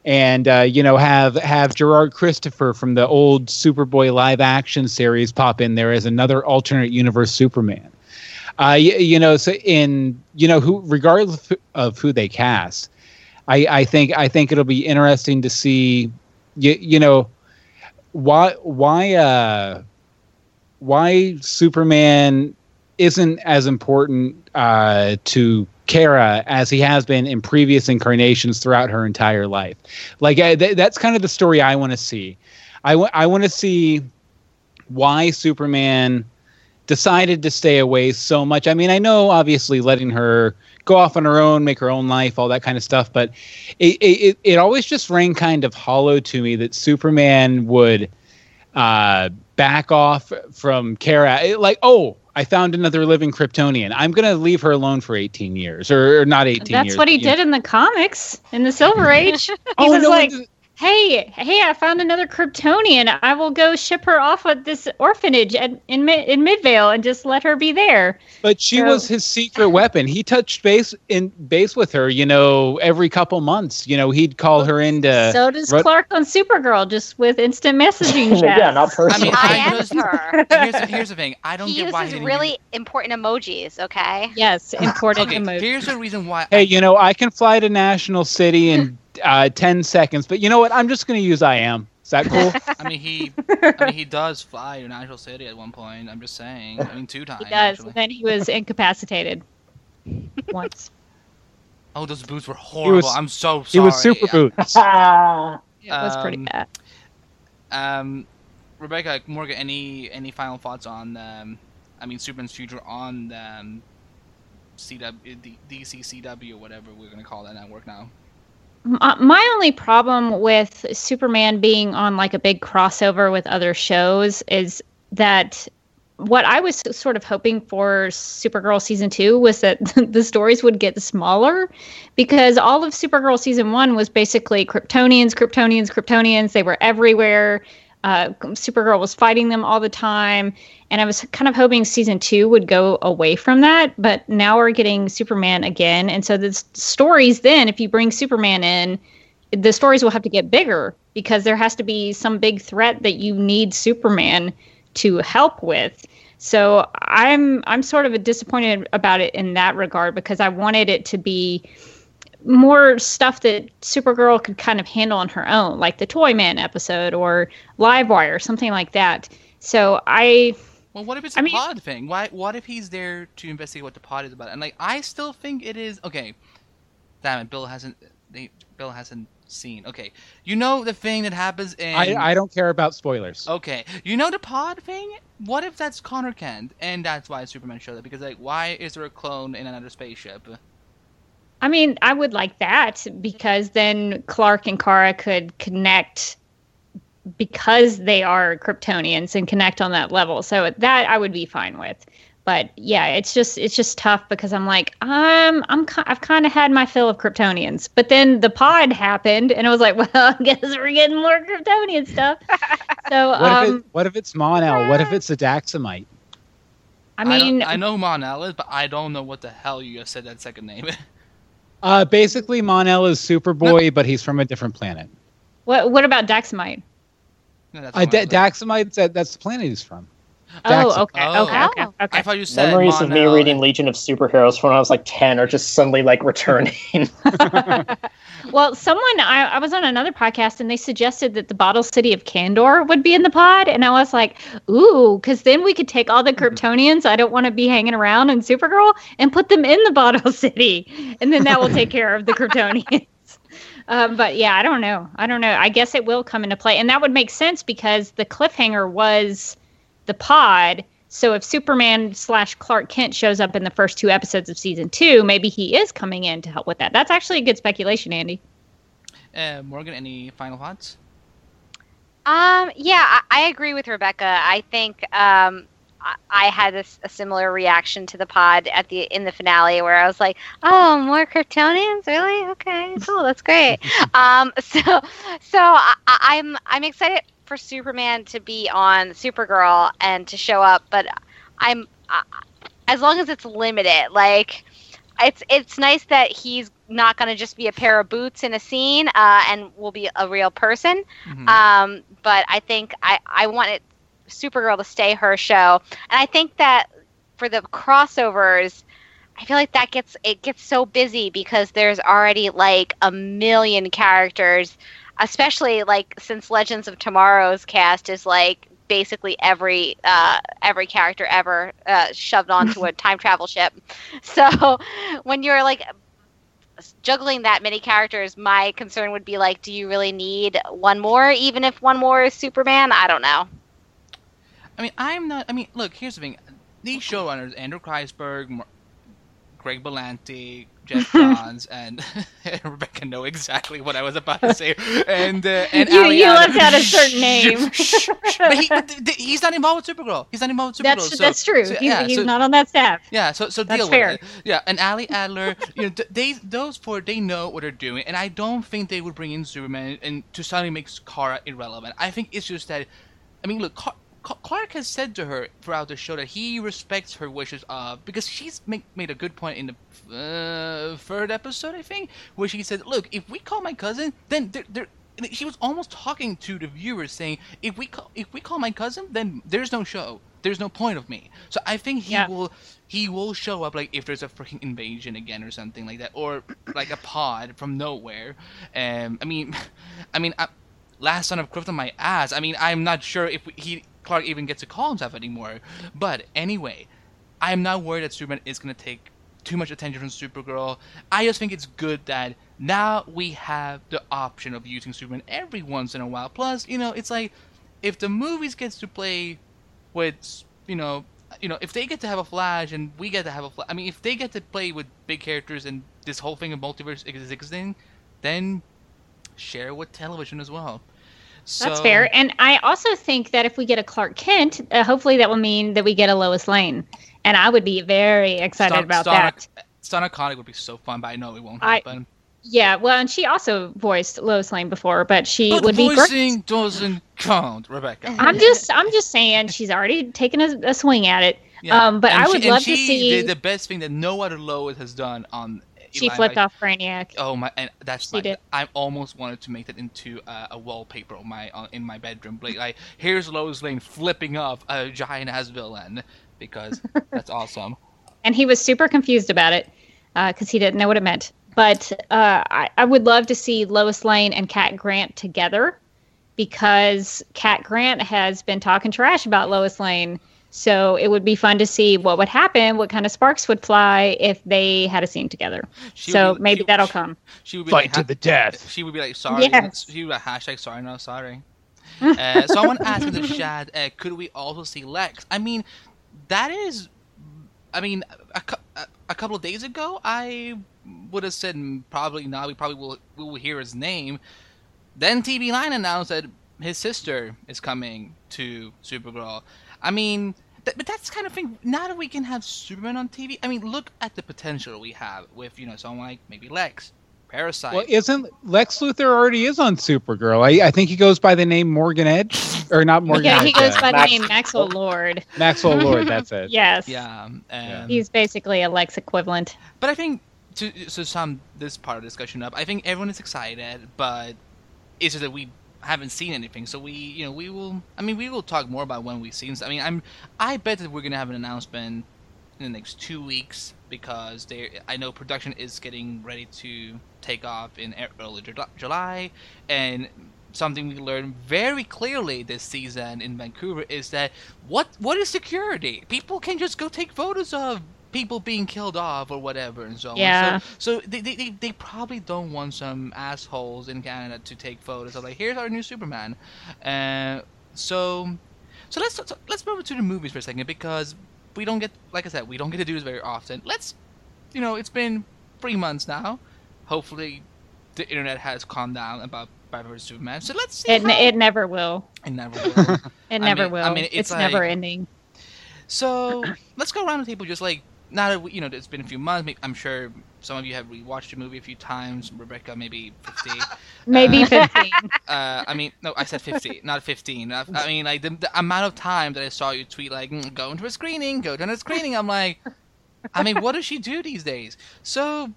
Speaker 3: And uh, you know, have have Gerard Christopher from the old Superboy live action series pop in there as another alternate universe Superman uh, you, you know, so in you know who, regardless of who they cast, I, I think I think it'll be interesting to see, you, you know, why why uh, why Superman isn't as important uh, to Kara as he has been in previous incarnations throughout her entire life. Like I, th- that's kind of the story I want to see. I want I want to see why Superman decided to stay away so much. I mean, I know obviously letting her go off on her own, make her own life, all that kind of stuff, but it it, it always just rang kind of hollow to me that Superman would uh, back off from Kara. It, like, oh, I found another living Kryptonian. I'm going to leave her alone for 18 years, or, or not 18
Speaker 5: That's
Speaker 3: years.
Speaker 5: what he
Speaker 3: you know.
Speaker 5: did in the comics in the Silver Age. He
Speaker 3: Oh,
Speaker 5: was
Speaker 3: no,
Speaker 5: like, "Hey, hey, I found another Kryptonian. I will go ship her off at this orphanage at, in in Midvale and just let her be there."
Speaker 3: But she
Speaker 5: So-
Speaker 3: was his secret weapon. He touched base in base with her, you know, every couple months. You know, he'd call her into.
Speaker 5: so does
Speaker 3: Ru-
Speaker 5: Clark on Supergirl, just with instant messaging chat.
Speaker 4: yeah, not
Speaker 1: I mean,
Speaker 6: I
Speaker 1: I
Speaker 6: am
Speaker 1: just
Speaker 6: her.
Speaker 1: here's, here's the thing. I don't
Speaker 6: He
Speaker 1: get why
Speaker 6: uses
Speaker 1: he didn't
Speaker 6: really important emojis. Okay.
Speaker 5: Yes, important
Speaker 1: Okay,
Speaker 5: emoji.
Speaker 1: here's the reason why.
Speaker 3: hey, you know, I can fly to National City in uh, 10 seconds, but you know what? I'm just going to use I am. Is that cool?
Speaker 1: I mean, he, I mean, he does fly to National City at one point. I'm just saying. I mean, two times.
Speaker 5: He does.
Speaker 1: Actually.
Speaker 5: Then he was incapacitated once.
Speaker 1: Oh, those boots were horrible.
Speaker 3: was-
Speaker 1: I'm so sorry.
Speaker 3: he was super boots.
Speaker 4: Ah.
Speaker 5: It was pretty
Speaker 1: Um,
Speaker 5: bad.
Speaker 1: Um, Rebecca Morgan, any any final thoughts on um, I mean, Superman's future on um, CW, D- DC CW, or whatever we're gonna call that network now.
Speaker 5: My, only problem with Superman being on like a big crossover with other shows is that what I was sort of hoping for Supergirl season two was that the stories would get smaller because all of Supergirl season one was basically Kryptonians, Kryptonians, Kryptonians. They were everywhere. Uh, Supergirl was fighting them all the time. And I was kind of hoping season two would go away from that. But now we're getting Superman again. And so the stories then, if you bring Superman in, the stories will have to get bigger because there has to be some big threat that you need Superman to help with. So I'm I'm sort of disappointed about it in that regard because I wanted it to be more stuff that Supergirl could kind of handle on her own, like the Toyman episode or Livewire, something like that. So I
Speaker 1: Well, what if it's a
Speaker 5: I mean-
Speaker 1: pod thing? Why? What if he's there to investigate what the pod is about? And like, I still think it is okay. Damn it, Bill hasn't. They, Bill hasn't seen. Okay, you know the thing that happens in.
Speaker 3: I, I don't care about spoilers.
Speaker 1: Okay, you know the pod thing? What if that's Connor Kent, and that's why Superman showed up? Because like, why is there a clone in another spaceship?
Speaker 5: I mean, I would like that because then Clark and Kara could connect because they are Kryptonians and connect on that level. So that I would be fine with. But yeah, it's just it's just tough because I'm like I'm I'm I've kind of had my fill of Kryptonians. But then the pod happened and I was like, well, I guess we're getting more Kryptonian stuff. So
Speaker 3: What, if
Speaker 5: um
Speaker 3: it, what if it's Mon-El? What if it's a Daxamite?
Speaker 5: I mean,
Speaker 1: I, know who Mon-El is, but I don't know what the hell you just said that second name.
Speaker 3: Uh, basically, Mon-El is Superboy, but he's from a different planet.
Speaker 5: what what about Daxamite?
Speaker 1: No, that's
Speaker 3: Uh, da-
Speaker 1: Mon-El.
Speaker 3: Daxamite, that, that's the planet he's from.
Speaker 5: Oh, okay,
Speaker 1: Oh.
Speaker 5: okay, okay,
Speaker 6: Oh.
Speaker 5: okay.
Speaker 1: I thought you said
Speaker 4: Memories of me
Speaker 1: Mon-El.
Speaker 4: reading Legion of Superheroes from when I was like 10 are just suddenly like returning.
Speaker 5: Well, someone I, I was on another podcast and they suggested that the bottle city of Kandor would be in the pod, and I was like, ooh, because then we could take all the Kryptonians I don't want to be hanging around in Supergirl and put them in the bottle city, and then that will take care of the Kryptonians. Um, but yeah, I don't know. I don't know. I guess it will come into play, and that would make sense because the cliffhanger was the pod. So if Superman slash Clark Kent shows up in the first two episodes of season two, maybe he is coming in to help with that. That's actually a good speculation, Andy.
Speaker 1: Uh, Morgan, any final thoughts?
Speaker 6: Um, yeah, I, I agree with Rebecca. I think um, I, I had this, a similar reaction to the pod at the in the finale where I was like, "Oh, more Kryptonians, really? Okay, cool, that's great." um, so, so I, I- I'm I'm excited for Superman to be on Supergirl and to show up, but I'm I, as long as it's limited, like. It's it's nice that he's not going to just be a pair of boots in a scene, uh, and will be a real person.
Speaker 1: Mhm.
Speaker 6: Um, but I think I, I wanted Supergirl to stay her show. And I think that for the crossovers, I feel like that gets it gets so busy because there's already like a million characters, especially like since Legends of Tomorrow's cast is like basically every uh, every character ever uh, shoved onto a time travel ship. So when you're like juggling that many characters, my concern would be like, do you really need one more, even if one more is Superman? I don't know.
Speaker 1: I mean, I'm not. I mean, look. Here's the thing. these showrunners, Andrew Kreisberg, Greg Berlanti, Geoff Johns, and Rebecca know exactly what I was about to say. And uh, and
Speaker 5: You- you left out a certain name.
Speaker 1: but, he, but th- th- he's not involved with Supergirl. He's not involved with Supergirl.
Speaker 5: That's
Speaker 1: so-
Speaker 5: that's true.
Speaker 1: so,
Speaker 5: he's
Speaker 1: yeah,
Speaker 5: he's
Speaker 1: so-
Speaker 5: not on that staff.
Speaker 1: yeah, so so
Speaker 5: That's
Speaker 1: deal
Speaker 5: fair.
Speaker 1: with it. Yeah, and Ali Adler, you know, th- they those four they know what they're doing, and I don't think they would bring in Superman and to suddenly make Kara irrelevant. I think it's just that, I mean, look, Car- Clark has said to her throughout the show that he respects her wishes of because she's make, made a good point in the uh, third episode, I think, where she said, "Look, if we call my cousin, then there." there she was almost talking to the viewers, saying, "If we call, if we call my cousin, then there's no show. There's no point of me." So I think he
Speaker 5: Yeah.
Speaker 1: will he will show up like if there's a freaking invasion again or something like that, or like a pod from nowhere. Um, I mean, I mean, I, last son of Krypton, my ass. I mean, I'm not sure if he Clark even gets to call himself anymore. But anyway, I'm not worried that Superman is gonna take too much attention from Supergirl. I just think it's good that now we have the option of using Superman every once in a while. Plus, you know, it's like if the movies gets to play with, you know, you know, if they get to have a Flash and we get to have a Flash, I mean, if they get to play with big characters and this whole thing of multiverse existing, then share with television as well.
Speaker 5: That's fair. And I also think that if we get a Clark Kent, uh, hopefully that will mean that we get a Lois Lane. And I would be very excited
Speaker 1: Star-
Speaker 5: about
Speaker 1: Star-
Speaker 5: that.
Speaker 1: Stana Katic would be so fun, but I know it won't
Speaker 5: I-
Speaker 1: happen.
Speaker 5: Yeah, well, and she also voiced Lois Lane before, but she
Speaker 1: but
Speaker 5: would be great.
Speaker 1: voicing doesn't count, Rebecca.
Speaker 5: I'm just, I'm just saying she's already taken a, a swing at it.
Speaker 1: Yeah.
Speaker 5: Um, but
Speaker 1: And
Speaker 5: I
Speaker 1: she-
Speaker 5: would
Speaker 1: and
Speaker 5: love to see.
Speaker 1: did the best thing that no other Lois has done on.
Speaker 5: She
Speaker 1: Eli
Speaker 5: flipped
Speaker 1: Knight.
Speaker 5: off Brainiac.
Speaker 1: Oh my! And that's
Speaker 5: She
Speaker 1: my.
Speaker 5: did.
Speaker 1: I almost wanted to make that into uh, a wallpaper on my in my bedroom. Like, like here's Lois Lane flipping off a giant ass villain because that's awesome.
Speaker 5: and he was super confused about it because he didn't know what it meant. But uh, I, I would love to see Lois Lane and Cat Grant together because Cat Grant has been talking trash about Lois Lane. So it would be fun to see what would happen, what kind of sparks would fly if they had a scene together.
Speaker 1: She
Speaker 5: so
Speaker 1: be-
Speaker 5: maybe
Speaker 1: she-
Speaker 5: that'll
Speaker 1: she-
Speaker 5: come.
Speaker 1: She would be
Speaker 3: Fight
Speaker 1: like,
Speaker 3: to
Speaker 1: ha-
Speaker 3: the death.
Speaker 1: She would be like, sorry.
Speaker 5: Yes.
Speaker 1: She would be like, hashtag sorry, no sorry. uh, so I want to ask the chat, uh, could we also see Lex? I mean, that is, I mean, a, a, a couple of days ago, I would have said mm, probably not. We probably will we will hear his name. Then TVLine announced that his sister is coming to Supergirl. I mean, th- but that's kind of thing. Now that we can have Superman on TV, I mean, look at the potential we have with you know someone like maybe Lex, Parasite.
Speaker 3: Well, isn't Lex Luthor already is on Supergirl? I, I think he goes by the name Morgan Edge, or not Morgan.
Speaker 5: yeah,
Speaker 3: Edge,
Speaker 5: he goes by
Speaker 4: Max-
Speaker 5: the name Maxwell oh. Lord.
Speaker 3: Maxwell Lord. That's it.
Speaker 5: Yes.
Speaker 1: Yeah, and,
Speaker 5: He's basically a Lex equivalent.
Speaker 1: but I think to to sum this part of the discussion up, I think everyone is excited, but it's just that we haven't seen anything. So we, you know, we will. I mean, we will talk more about when we've seen. I mean, I'm. I bet that we're gonna have an announcement in the next two weeks because they. I know production is getting ready to take off in early Ju- July, and something we learned very clearly this season in Vancouver is that what what is security? People can just go take photos of people being killed off or whatever and so on.
Speaker 5: Yeah.
Speaker 1: So, so they, they, they, they probably don't want some assholes in Canada to take photos of like here's our new Superman. Uh, so so let's so let's move to the movies for a second because we don't get like I said we don't get to do this very often. Let's you know it's been three months now. Hopefully the internet has calmed down about Batman vs Superman. So let's see.
Speaker 5: It,
Speaker 1: how-
Speaker 5: it never will.
Speaker 1: it never will.
Speaker 5: It
Speaker 1: I
Speaker 5: never
Speaker 1: mean-
Speaker 5: will.
Speaker 1: I mean, it's
Speaker 5: it's
Speaker 1: like-
Speaker 5: never ending.
Speaker 1: So let's go around the table. Just like now that you know, it's been a few months. may- I'm sure some of you have rewatched the movie a few times. Rebecca, maybe 50.
Speaker 5: Maybe
Speaker 1: Uh,
Speaker 5: 15.
Speaker 1: uh, I mean, no, I said 50, not 15. I, I mean, like the, the amount of time that I saw you tweet like, mm, "Go into a screening, go to a screening." I'm like, I mean, what does she do these days? So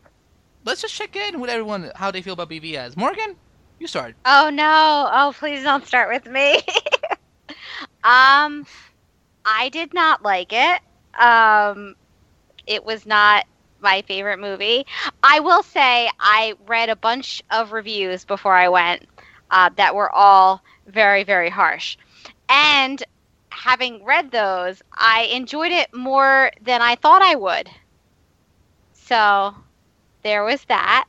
Speaker 1: let's just check in with everyone how they feel about BVS. Morgan, you start.
Speaker 6: Oh no! Oh, please don't start with me. um, I did not like it. Um, it was not my favorite movie. I will say I read a bunch of reviews before I went uh, that were all very, very harsh, and having read those, I enjoyed it more than I thought I would. So there was that.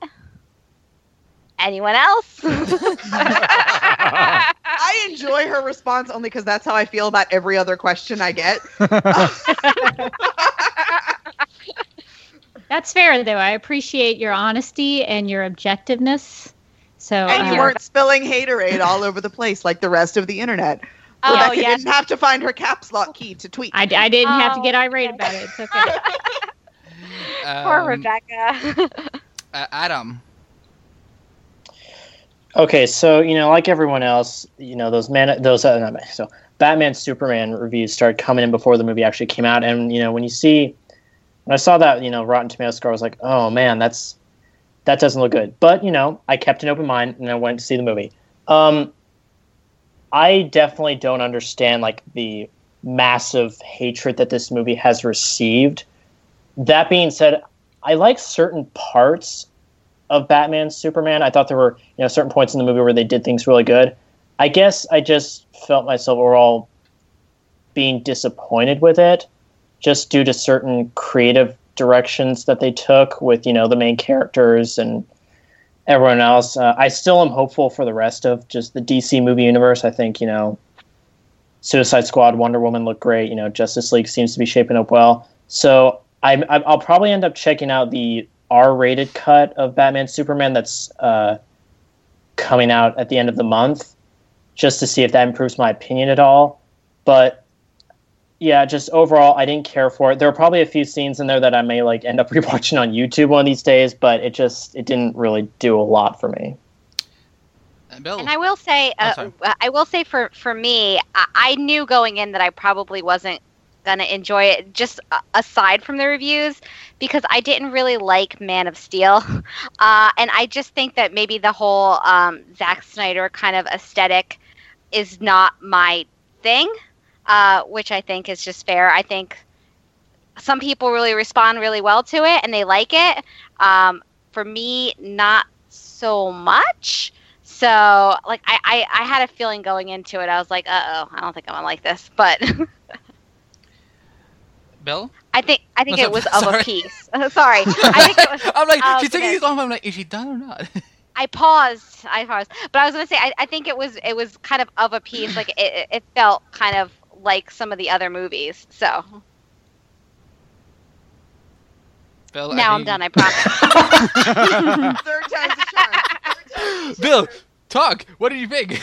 Speaker 6: Anyone else?
Speaker 2: I enjoy her response only because that's how I feel about every other question I get.
Speaker 5: That's fair, though. I appreciate your honesty and your objectiveness. So,
Speaker 2: and you
Speaker 5: uh,
Speaker 2: weren't spilling haterade all over the place like the rest of the internet.
Speaker 6: Oh,
Speaker 2: Rebecca
Speaker 6: yes.
Speaker 2: didn't have to find her caps lock key to tweet.
Speaker 5: I, I didn't have to
Speaker 6: Oh,
Speaker 5: get irate about it. It's okay.
Speaker 6: Poor
Speaker 1: Um,
Speaker 6: Rebecca.
Speaker 1: uh, Adam.
Speaker 4: Okay, so you know, like everyone else, you know, those man, those uh, not man, so Batman Superman reviews started coming in before the movie actually came out, and you know, when you see, when I saw that, you know, Rotten Tomatoes score, I was like, oh man, that's that doesn't look good. But you know, I kept an open mind and I went to see the movie. Um, I definitely don't understand like the massive hatred that this movie has received. That being said, I like certain parts of Batman Superman. I thought there were you know certain points in the movie where they did things really good. I guess I just felt myself overall being disappointed with it, just due to certain creative directions that they took with you know the main characters and everyone else. Uh, I still am hopeful for the rest of just the DC movie universe. I think you know Suicide Squad, Wonder Woman look great. You know Justice League seems to be shaping up well. So I, I I'll probably end up checking out the R-rated cut of Batman Superman that's uh, coming out at the end of the month, just to see if that improves my opinion at all. But yeah, just overall, I didn't care for it. There are probably a few scenes in there that I may like end up rewatching on YouTube one of these days, but it just it didn't really do a lot for me.
Speaker 1: Bill.
Speaker 6: And I will say,
Speaker 1: Oh,
Speaker 6: uh,
Speaker 1: sorry.
Speaker 6: I will say for for me, I, I knew going in that I probably wasn't gonna enjoy it. Just uh, aside from the reviews, because I didn't really like Man of Steel, uh, and I just think that maybe the whole um, Zack Snyder kind of aesthetic is not my thing, uh, which I think is just fair. I think some people really respond really well to it and they like it. Um, for me, not so much. So, like, I, I, I had a feeling going into it. I was like, uh oh, I don't think I'm gonna like this. But
Speaker 1: Bill.
Speaker 6: I think I think
Speaker 1: No,
Speaker 6: it was
Speaker 1: so-
Speaker 6: of a piece. Sorry, I think it was.
Speaker 1: I'm like, she's taking these off. I'm like, is she done or not?
Speaker 6: I paused. I paused. But I was gonna say, I, I think it was it was kind of of a piece. Like it- it felt kind of like some of the other movies. So
Speaker 1: Bill,
Speaker 6: now I'm done. I promise.
Speaker 2: Third time's a charm. Third time's a
Speaker 1: Bill, talk. What did you think?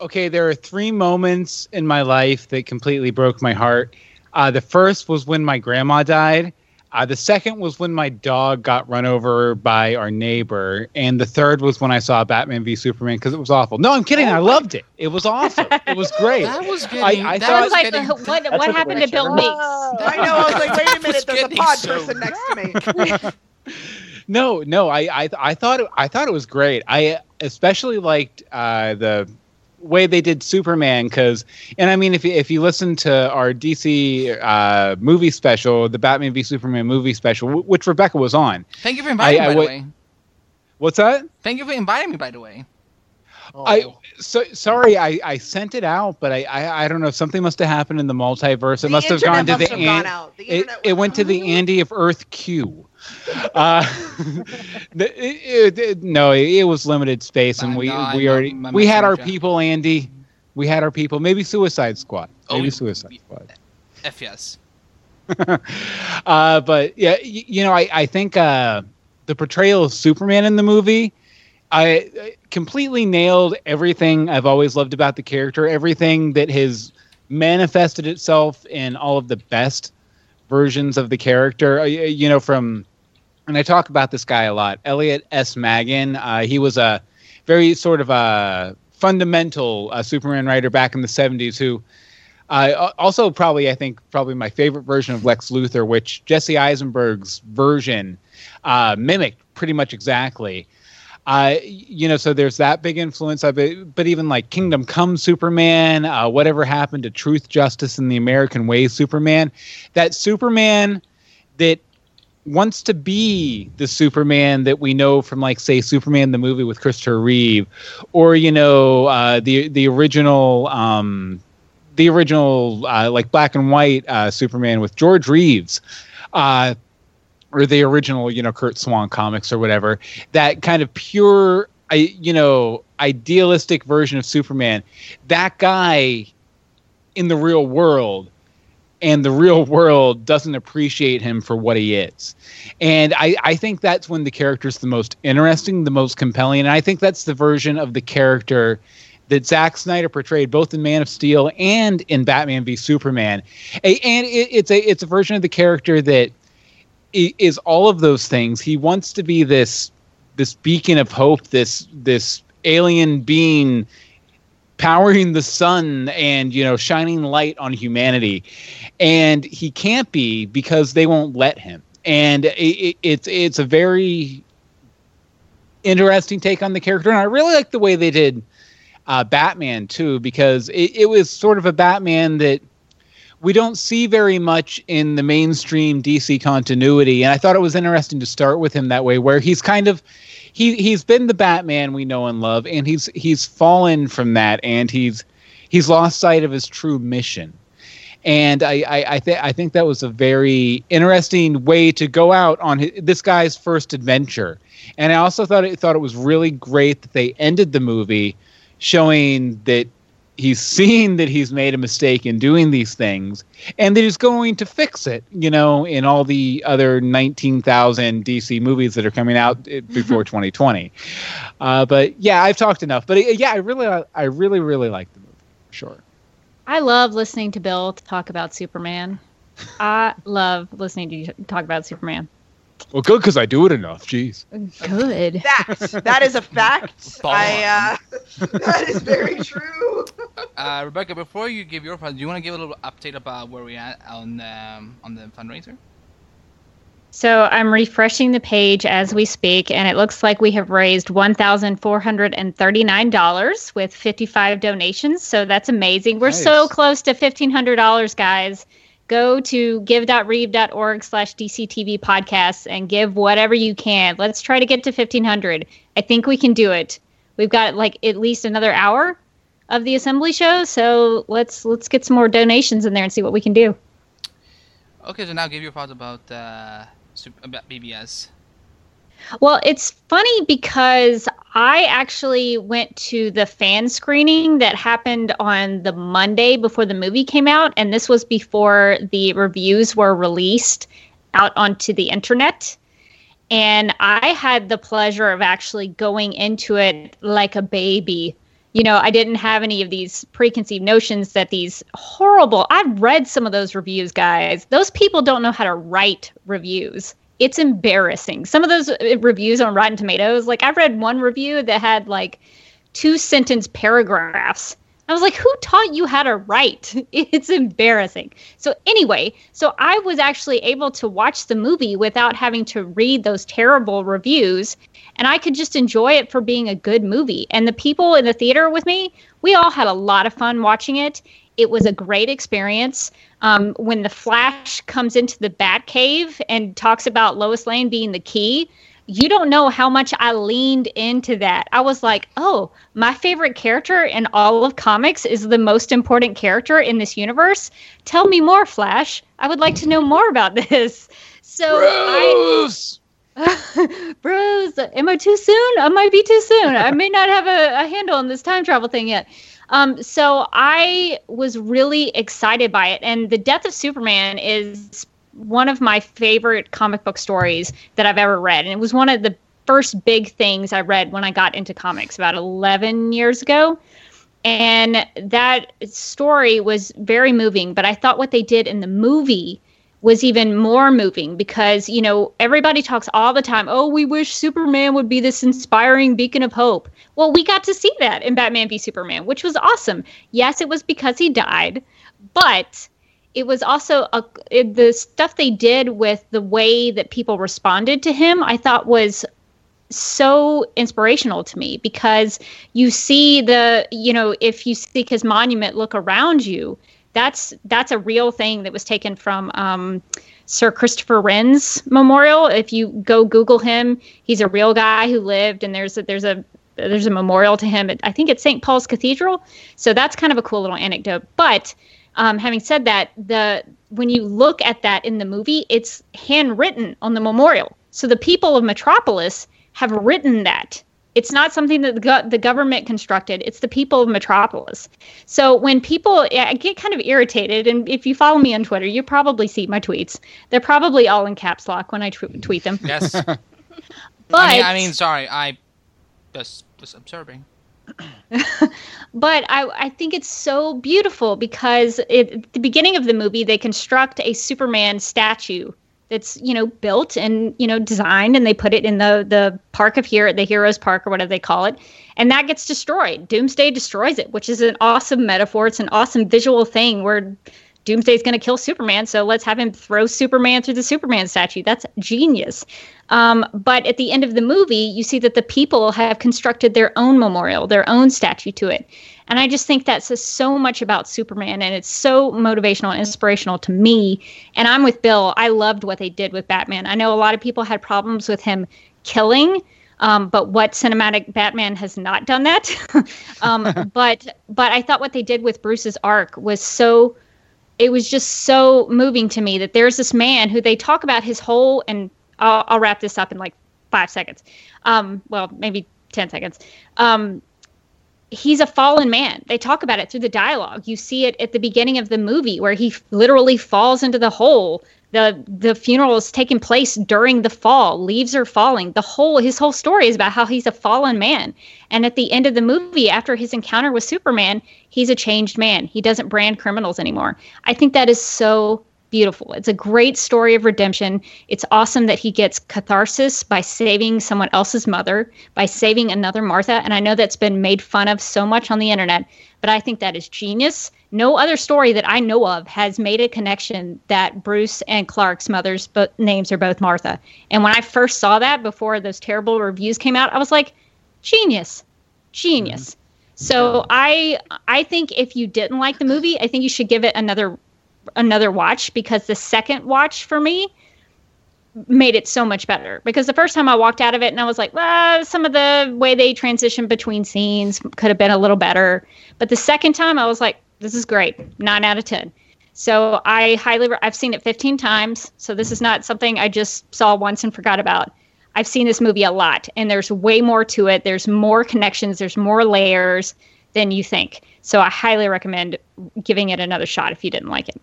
Speaker 3: okay, there are three moments in my life that completely broke my heart. Uh, the first was when my grandma died. Uh, the second was when my dog got run over by our neighbor, and the third was when I saw Batman v Superman because it was awful. No, I'm kidding. I loved it. It was awesome. It was great.
Speaker 1: That was getting.
Speaker 3: I
Speaker 1: that
Speaker 3: thought-
Speaker 5: I
Speaker 1: was
Speaker 5: was like,
Speaker 1: getting,
Speaker 5: what, what, what
Speaker 4: what
Speaker 5: happened to Bill
Speaker 4: doing.
Speaker 5: Meeks?
Speaker 2: I know. I was like, wait a minute. There's a pod
Speaker 1: so
Speaker 2: person next to me.
Speaker 3: No, no, I, I, I thought, it, I thought it was great. I especially liked uh, the way they did Superman because, and I mean, if you, if you listen to our DC uh, movie special, the Batman v Superman movie special, w- which Rebecca was on.
Speaker 1: Thank you for inviting
Speaker 3: I-
Speaker 1: me,
Speaker 3: I
Speaker 1: by
Speaker 3: would-
Speaker 1: the way.
Speaker 3: What's that?
Speaker 1: Thank you for inviting me, by the way.
Speaker 3: I so sorry, I, I sent it out, but I, I I don't know. Something must have happened in the multiverse. It
Speaker 2: The
Speaker 3: must have gone
Speaker 2: internet
Speaker 3: to
Speaker 2: must
Speaker 3: the
Speaker 2: have gone out. The
Speaker 3: it,
Speaker 2: internet
Speaker 3: it went to the Andy of Earth Q. Uh, it, it- no, it, was limited space, and we
Speaker 1: I
Speaker 3: we already we had our
Speaker 1: messenger.
Speaker 3: people, Andy. We had our people. Maybe Suicide Squad.
Speaker 1: Oh,
Speaker 3: Maybe
Speaker 1: we-
Speaker 3: Suicide Squad.
Speaker 1: F yes.
Speaker 3: uh, but yeah, y- you know, I I think uh, the portrayal of Superman in the movie. I I completely nailed everything I've always loved about the character, everything that has manifested itself in all of the best versions of the character. Uh, You know, from and I talk about this guy a lot, Elliot S. Maggin. Uh, he was a very sort of a fundamental uh, Superman writer back in the '70s who. Uh, also, probably I think probably my favorite version of Lex Luthor, which Jesse Eisenberg's version uh, mimicked pretty much exactly. Uh, you know, so there's that big influence of it, but even like Kingdom Come Superman, uh, whatever happened to Truth, Justice, and the American Way Superman, that Superman that wants to be the Superman that we know from, like, say, Superman the movie with Christopher Reeve, or you know, uh, the the original. Um, the original uh, like black and white uh, Superman with George Reeves, uh, or the original you know Curt Swan comics or whatever. That kind of pure I you know idealistic version of Superman. That guy in the real world and the real world doesn't appreciate him for what he is. And I, I think that's when the character's the most interesting, the most compelling. And I think that's the version of the character that Zack Snyder portrayed both in Man of Steel and in Batman v Superman. A, and it, it's a it's a version of the character that is all of those things. He wants to be this this beacon of hope, this this alien being powering the sun and you know shining light on humanity. And he can't be because they won't let him. And it, it, it's it's a very interesting take on the character. And i really like the way they did uh, batman too because it, it was sort of a batman that we don't see very much in the mainstream dc continuity. And i thought it was interesting to start with him that way where he's kind of he he's been the Batman we know and love, and he's he's fallen from that, and he's he's lost sight of his true mission. And I I, I think I think that was a very interesting way to go out on his, this guy's first adventure. And I also thought it thought it was really great that they ended the movie showing that he's seen that he's made a mistake in doing these things and that he's going to fix it you know in all the other 19,000 DC movies that are coming out eh, before 2020 uh, but yeah I've talked enough. But yeah I really I really really like the movie sure.
Speaker 5: I love listening to Bill talk about Superman. I love listening to you talk about Superman
Speaker 3: well, good because I do it enough. Jeez.
Speaker 5: Good.
Speaker 2: That that is a fact. I uh, that is very true.
Speaker 1: Uh, Rebecca, before you give your fund, do you want to give a little update about where we're at on um, on the fundraiser?
Speaker 5: So I'm refreshing the page as we speak, and it looks like we have raised one thousand four hundred and thirty-nine dollars with fifty-five donations. So that's amazing. We're nice. so close to fifteen hundred dollars, guys go to give.reeve.org slash dctv podcasts and give whatever you can. Let's try to get to 1500 i think we can do it. We've got like at least another hour of the assembly show so let's let's get some more donations in there and see what we can do.
Speaker 1: Okay so now give your thoughts about uh about BVS
Speaker 5: well, it's funny because I actually went to the fan screening that happened on the Monday before the movie came out, and this was before the reviews were released out onto the internet. And I had the pleasure of actually going into it like a baby. You know, I didn't have any of these preconceived notions that these horrible, I've read some of those reviews, guys. Those people don't know how to write reviews it's embarrassing. Some of those uh, reviews on Rotten Tomatoes, like I read one review that had like two sentence paragraphs. I was like, who taught you how to write? It's embarrassing. So, anyway, so I was actually able to watch the movie without having to read those terrible reviews. And I could just enjoy it for being a good movie. And the people in the theater with me, we all had a lot of fun watching it. It was a great experience. Um, when the Flash comes into the Batcave and talks about Lois Lane being the key, you don't know how much I leaned into that. I was like, oh, my favorite character in all of comics is the most important character in this universe. Tell me more, Flash. I would like to know more about this. So
Speaker 3: Bruce!
Speaker 5: I. Bruce, am I too soon? I might be too soon. I may not have a, a handle on this time travel thing yet. Um, so I was really excited by it. And The Death of Superman is one of my favorite comic book stories that I've ever read. And it was one of the first big things I read when I got into comics about 11 years ago. And that story was very moving, but I thought what they did in the movie was even more moving because, you know, everybody talks all the time, oh, we wish Superman would be this inspiring beacon of hope. Well, we got to see that in Batman v Superman, which was awesome. Yes, it was because he died, but it was also a, it, the stuff they did with the way that people responded to him, I thought was so inspirational to me because you see the, you know, if you seek his monument, look around you that's that's a real thing that was taken from um, Sir Christopher Wren's memorial. If you go Google him, he's a real guy who lived, and there's a, there's a there's a memorial to him. At, I think it's St. Paul's Cathedral. So that's kind of a cool little anecdote. But um, having said that, the when you look at that in the movie, it's handwritten on the memorial. So the people of Metropolis have written that It's not something that the, go- the government constructed. It's the people of Metropolis. So when people I get kind of irritated, and if you follow me on Twitter, you probably see my tweets. They're probably all in caps lock when I tw- tweet them.
Speaker 1: Yes.
Speaker 5: But
Speaker 1: I mean, I mean, sorry, I just was observing.
Speaker 5: but I, I think it's so beautiful because it, at the beginning of the movie they construct a Superman statue that's you know built and you know designed and they put it in the the park of here at the heroes park or whatever they call it and that gets destroyed. Doomsday destroys it which is an awesome metaphor. It's an awesome visual thing where doomsday's going to kill superman so let's have him throw superman through the superman statue. That's genius. Um, but at the end of the movie you see that the people have constructed their own memorial their own statue to it and I just think that says so much about Superman and it's so motivational and inspirational to me. And I'm with Bill. I loved what they did with Batman. I know a lot of people had problems with him killing. Um, but what cinematic Batman has not done that. um, but but I thought what they did with Bruce's arc was so it was just so moving to me that there's this man who they talk about his whole and I'll, I'll wrap this up in like five seconds. Um, well, maybe ten seconds. Um, he's a fallen man. They talk about it through the dialogue. You see it at the beginning of the movie where he literally falls into the hole. The the funeral is taking place during the fall. Leaves are falling. The whole his whole story is about how he's a fallen man. And at the end of the movie, after his encounter with Superman, he's a changed man. He doesn't brand criminals anymore. I think that is so beautiful. It's a great story of redemption. It's awesome that he gets catharsis by saving someone else's mother, by saving another Martha. And I know that's been made fun of so much on the internet, but I think that is genius. No other story that I know of has made a connection that Bruce and Clark's mother's bo- names are both Martha. And when I first saw that before those terrible reviews came out, I was like, genius, genius. Mm-hmm. So I I think if you didn't like the movie, I think you should give it another another watch because the second watch for me made it so much better because the first time I walked out of it and I was like, well, some of the way they transition between scenes could have been a little better. But the second time I was like, this is great. 9 out of 10. So I highly I've seen it 15 times, so this is not something I just saw once and forgot about. I've seen this movie a lot and there's way more to it. There's more connections, there's more layers than you think. So I highly recommend giving it another shot if you didn't like it.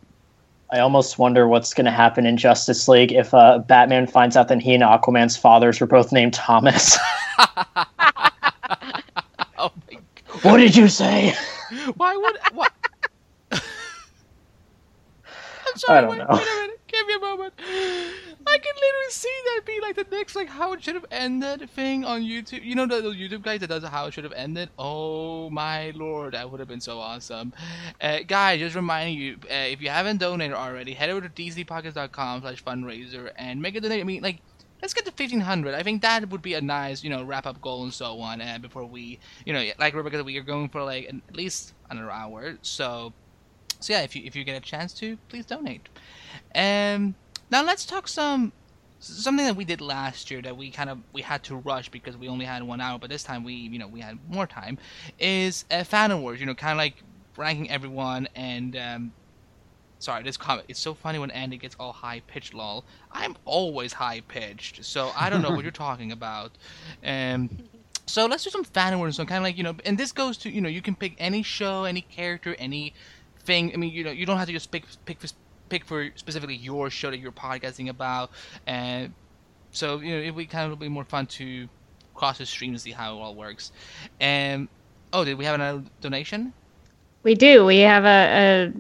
Speaker 4: I almost wonder what's going to happen in Justice League if uh, Batman finds out that he and Aquaman's fathers were both named Thomas.
Speaker 1: oh my God.
Speaker 4: what did you say?
Speaker 1: Why would what? I'm sorry.
Speaker 4: I don't
Speaker 1: wait,
Speaker 4: know.
Speaker 1: Wait a minute. Give me a moment. I can literally see that be like the next like how it should have ended thing on YouTube. You know the, those YouTube guys that does how it should have ended. Oh my lord, that would have been so awesome. Uh, guys, just reminding you, uh, if you haven't donated already, head over to dcpockets.com slash fundraiser and make a donation. I mean, like. Let's get to 1500. I think that would be a nice, you know, wrap up goal and so on. Uh, before we, you know, like Rebecca, we are going for like at least another hour. So, so yeah, if you if you get a chance to, please donate. Um, now let's talk some something that we did last year that we kind of we had to rush because we only had one hour, but this time we you know we had more time. Is uh, fan awards, you know, kind of like ranking everyone and. Um, Sorry, this comment. It's so funny when Andy gets all high pitched. Lol. I'm always high pitched, so I don't know what you're talking about. Um, so let's do some fan awards. So kind of like you know, and this goes to you know, you can pick any show, any character, any thing. I mean, you know, you don't have to just pick pick pick for specifically your show that you're podcasting about. And so you know, it would kind of be more fun to cross the stream to see how it all works. And oh, did we have another donation?
Speaker 5: We do. We have a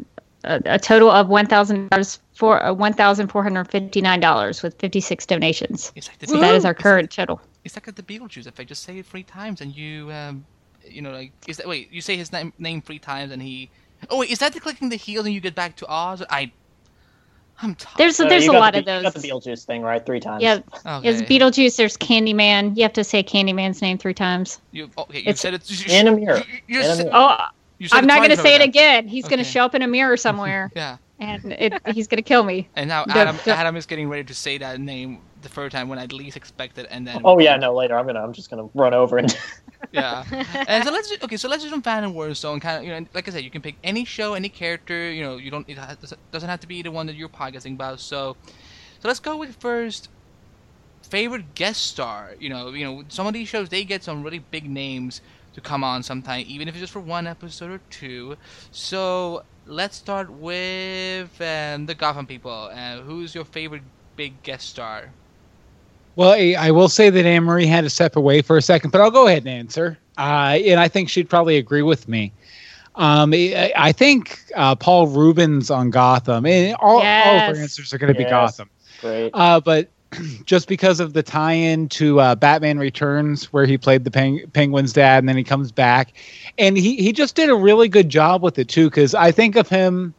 Speaker 5: a, a total of one thousand dollars for uh, one thousand four hundred fifty nine dollars with fifty six donations.
Speaker 1: It's like
Speaker 5: So that is our
Speaker 1: it's
Speaker 5: current
Speaker 1: like-
Speaker 5: total.
Speaker 1: It's like the Beetlejuice effect. Just say it three times, and you, um, you know, like is that wait? You say his name name three times, and he. Oh wait, is that the clicking the heels and you get back to Oz? I. I'm tired.
Speaker 5: There's
Speaker 4: Uh,
Speaker 5: there's a lot
Speaker 4: the,
Speaker 5: of
Speaker 4: You got the. Beetlejuice thing right three times.
Speaker 5: Yeah,
Speaker 1: okay.
Speaker 5: there's Beetlejuice. There's Candyman. You have to say Candyman's name three times.
Speaker 1: You, okay, you
Speaker 5: It's-
Speaker 1: said it. You,
Speaker 4: In a mirror.
Speaker 1: You, you
Speaker 4: In a mirror.
Speaker 5: Oh,
Speaker 1: you said
Speaker 5: I'm not going to say it
Speaker 1: already.
Speaker 5: again. He's gonna show up in a mirror somewhere,
Speaker 1: Yeah,
Speaker 5: and it, he's going to kill me.
Speaker 1: and now Adam, Adam is getting ready to say that name the third time when I least expect it, and then.
Speaker 4: Oh yeah, no. Later, I'm gonna. I'm just gonna run over and.
Speaker 1: Yeah. and so let's do, okay. So let's do some fan and kind of you know, like I said, you can pick any show, any character. You know, you don't. It has, doesn't have to be the one that you're podcasting about. So, so let's go with first. favorite guest star. You know, you know, some of these shows they get some really big names to come on sometime, even if it's just for one episode or two. So let's start with um, the Gotham people. Uh, who's your favorite big guest star?
Speaker 3: Well, I I will say that Anne Marie had to step away for a second, but I'll go ahead and answer. Uh, and I think she'd probably agree with me. Um, I, I think uh, Paul Reubens on Gotham, and all, all of
Speaker 5: Yes.
Speaker 3: our answers are going to be
Speaker 4: Yes.
Speaker 3: Gotham.
Speaker 4: Great.
Speaker 3: Uh, but just because of the tie-in to uh, Batman Returns, where he played the peng- Penguin's dad, and then he comes back, and he he just did a really good job with it too. Because I think of him.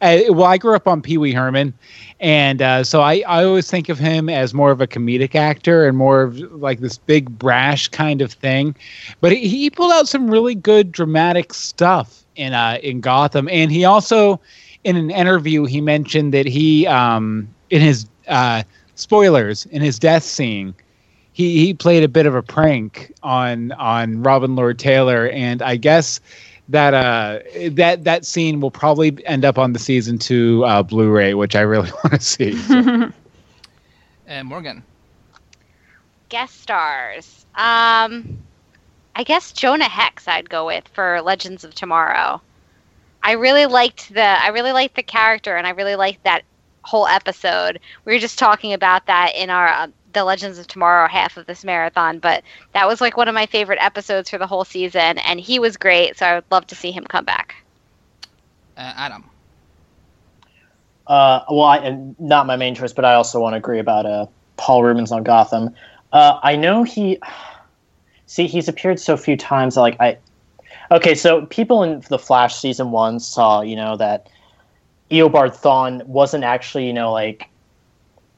Speaker 3: Uh, well, I grew up on Pee Wee Herman, and uh, so I, I always think of him as more of a comedic actor and more of like this big brash kind of thing. But he, he pulled out some really good dramatic stuff in uh, in Gotham, and he also, in an interview, he mentioned that he um, in his uh, spoilers in his death scene. He, he played a bit of a prank on on Robin Lord Taylor, and I guess that uh that that scene will probably end up on the season two uh, Blu-ray, which I really want to see. So.
Speaker 1: Uh, Morgan.
Speaker 6: Guest stars. Um, I guess Jonah Hex I'd go with for Legends of Tomorrow. I really liked the I really liked the character and I really liked that whole episode. We were just talking about that in our uh, the Legends of Tomorrow half of this marathon, but that was like one of my favorite episodes for the whole season and he was great, so I would love to see him come back.
Speaker 1: Uh, Adam.
Speaker 4: Uh, well, I, and not my main choice, but I also want to agree about uh, Paul Reubens on Gotham. Uh, I know he. See, he's appeared so few times. Like I. Okay, so people in the Flash season one saw, you know, that Eobard Thawne wasn't actually, you know, like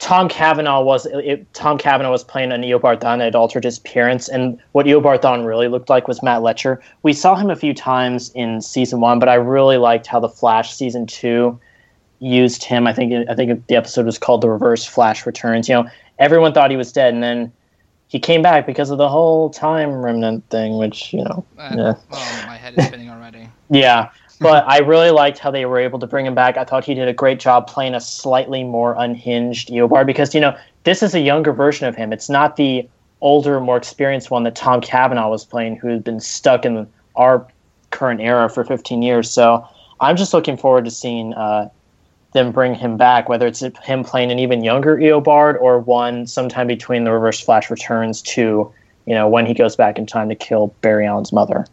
Speaker 4: Tom Cavanagh was. It, Tom Cavanagh was playing an Eobard Thawne that had altered his appearance, and what Eobard Thawne really looked like was Matt Letscher. We saw him a few times in season one, but I really liked how the Flash season two used him. I think I think the episode was called "The Reverse Flash Returns." You know, everyone thought he was dead, and then he came back because of the whole time remnant thing, which you know,
Speaker 1: Uh,
Speaker 4: Yeah.
Speaker 1: My head is spinning already.
Speaker 4: yeah. But I really liked how they were able to bring him back. I thought he did a great job playing a slightly more unhinged Eobard because you know this is a younger version of him. It's not the older, more experienced one that Tom Cavanagh was playing, who had been stuck in our current era for 15 years. So I'm just looking forward to seeing uh, them bring him back, whether it's him playing an even younger Eobard or one sometime between the Reverse Flash returns to, you know, when he goes back in time to kill Barry Allen's mother.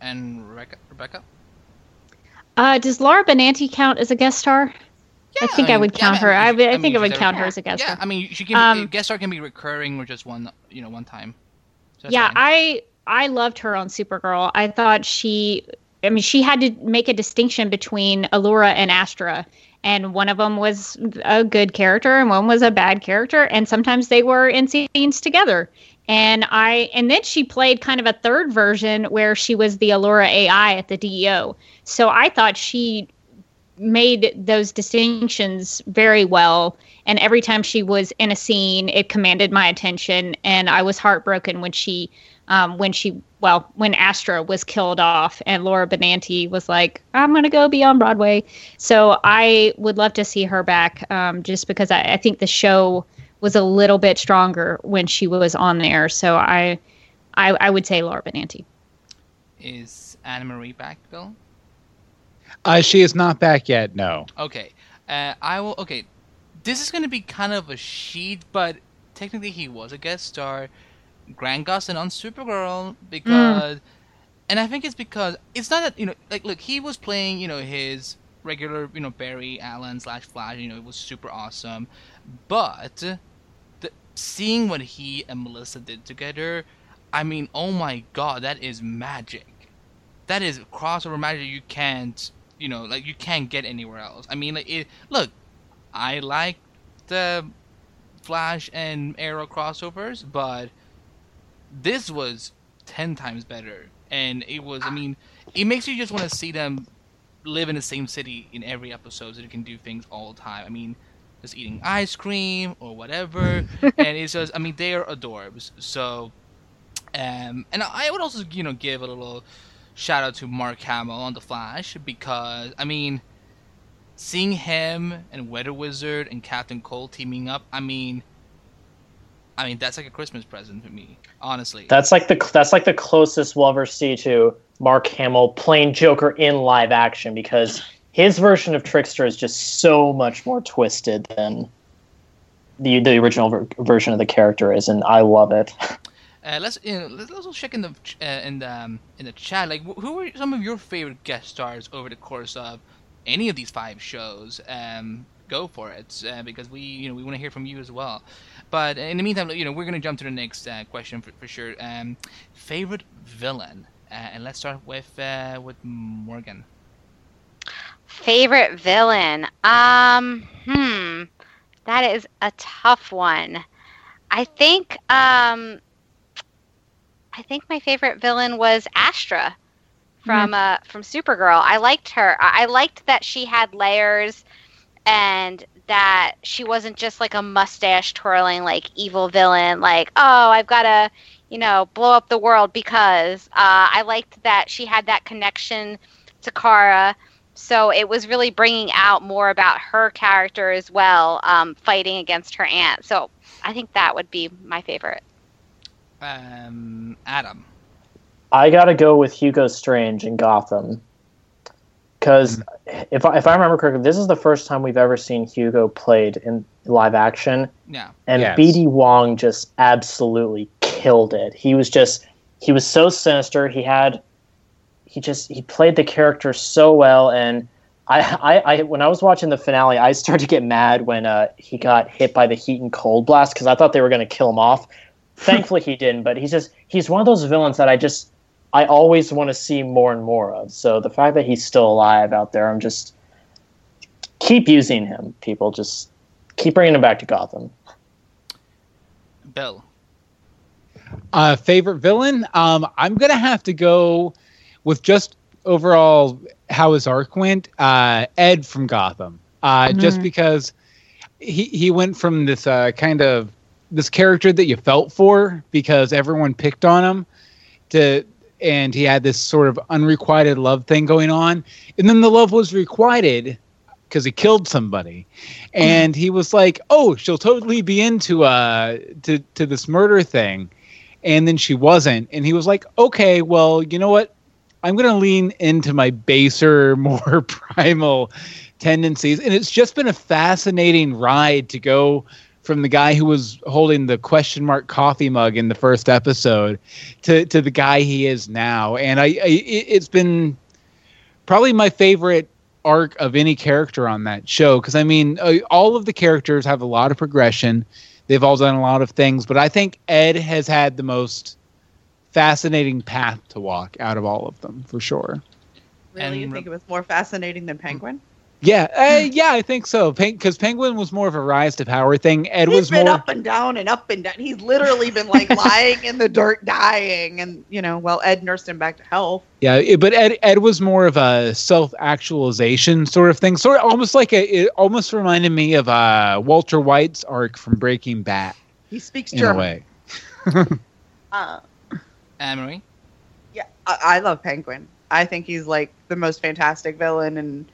Speaker 1: And Rebecca.
Speaker 5: Uh, does Laura Benanti count as a guest star? Yeah, I think I would
Speaker 1: yeah,
Speaker 5: count her. I,
Speaker 1: mean,
Speaker 5: I, think I would count her as a guest
Speaker 1: Yeah,
Speaker 5: star.
Speaker 1: I mean, she can
Speaker 5: Um,
Speaker 1: be, guest star can be recurring or just one, you know, one time. So
Speaker 5: yeah,
Speaker 1: fine.
Speaker 5: I I loved her on Supergirl. I thought she, I mean, she had to make a distinction between Alura and Astra, and one of them was a good character and one was a bad character, and sometimes they were in scenes together. And I, and then she played kind of a third version where she was the Alura AI at the DEO. So I thought she made those distinctions very well. And every time she was in a scene it commanded my attention. And i was heartbroken when she um, when she well when astra was killed off and laura benanti was like i'm gonna go be on broadway. So i would love to see her back um, just because I, I think the show was a little bit stronger when she was on there so i i, I would say laura benanti
Speaker 1: Is Anna Marie back, Bill?
Speaker 3: Uh, she is not back yet. No.
Speaker 1: Okay. Uh, I will. Okay. This is going to be kind of a sheet, but technically he was a guest star. Grant Gustin on Supergirl because, and I think it's because it's not that you know, like, look, he was playing, you know, his regular, you know, Barry Allen slash Flash. You know, it was super awesome, but the seeing what he and Melissa did together, I mean, oh my god, that is magic. That is crossover magic you can't you know, like you can't get anywhere else. I mean, like it. Look, I like the Flash and Arrow crossovers, but this was ten times better, and it was. I mean, it makes you just want to see them live in the same city in every episode, so they can do things all the time. I mean, just eating ice cream or whatever, and it's just. I mean, they are adorbs. So, um, and I would also, you know, give a little shout out to Mark Hamill on The Flash because I mean, seeing him and Weather Wizard and Captain Cold teaming up, I mean, I mean, that's like a Christmas present for me, honestly.
Speaker 4: That's like the that's like the closest we'll ever see to Mark Hamill playing Joker in live action because his version of Trickster is just so much more twisted than the the original ver- version of the character is, and I love it.
Speaker 1: Uh, let's you know, let's also check in the uh, in the um, in the chat. Like, wh- who were some of your favorite guest stars over the course of any of these five shows? Um, go for it uh, because we you know we want to hear from you as well. But in the meantime, you know, we're gonna jump to the next uh, question for, for sure. Um, favorite villain, uh, and let's start with uh, with Morgan.
Speaker 6: Favorite villain? Um, hmm, that is a tough one. I think um, I think my favorite villain was Astra from uh from Supergirl. I liked her. I I liked that she had layers and that she wasn't just like a mustache twirling like evil villain like, "Oh, I've got to, you know, blow up the world because uh I liked that she had that connection to Kara. So it was really bringing out more about her character as well, um, fighting against her aunt. So I think that would be my favorite.
Speaker 1: Um, Adam.
Speaker 4: I gotta go with Hugo Strange in Gotham. Because if I, if I remember correctly, this is the first time we've ever seen Hugo played in live action,
Speaker 1: Yeah.
Speaker 4: and
Speaker 3: Yes.
Speaker 4: BD Wong just absolutely killed it. He was just he was so sinister. He had he just he played the character so well, and I I, I when I was watching the finale, I started to get mad when uh, he got hit by the heat and cold blast because I thought they were going to kill him off. Thankfully, he didn't. But he's just he's one of those villains that I just I always want to see more and more of. So the fact that he's still alive out there, I'm just keep using him. People just keep bringing him back to Gotham.
Speaker 1: Bill.
Speaker 3: Uh, favorite villain? Um, I'm gonna have to go with just overall how his arc went. Uh, Ed from Gotham. Uh, just
Speaker 5: Mhm.
Speaker 3: because he he went from this uh, kind of this character that you felt for because everyone picked on him to and he had this sort of unrequited love thing going on and then the love was requited because he killed somebody and he was like oh she'll totally be into uh to to this murder thing and then she wasn't and he was like okay well you know what i'm going to lean into my baser more primal tendencies and it's just been a fascinating ride to go from the guy who was holding the question mark coffee mug in the first episode to to the guy he is now. And i, I it- it's been probably my favorite arc of any character on that show because i mean uh, all of the characters have a lot of progression. They've all done a lot of things but i think ed has had the most fascinating path to walk out of all of them for sure
Speaker 2: Really, you think it was more fascinating than Penguin?
Speaker 3: yeah uh, yeah i think so because penguin was more of a rise to power thing ed
Speaker 2: He's
Speaker 3: was
Speaker 2: been
Speaker 3: more
Speaker 2: up and down and up and down. He's literally been like lying in the dirt, dying, and you know, well, Ed nursed him back to health.
Speaker 3: Yeah, it, but Ed Ed was more of a self actualization sort of thing, sort of almost like a. It almost reminded me of uh, Walter White's arc from Breaking Bad
Speaker 2: He speaks
Speaker 3: in a
Speaker 2: German.
Speaker 3: way.
Speaker 2: Uh,
Speaker 1: Anne-Marie.
Speaker 2: yeah, I, I love Penguin. I think he's like the most fantastic villain, and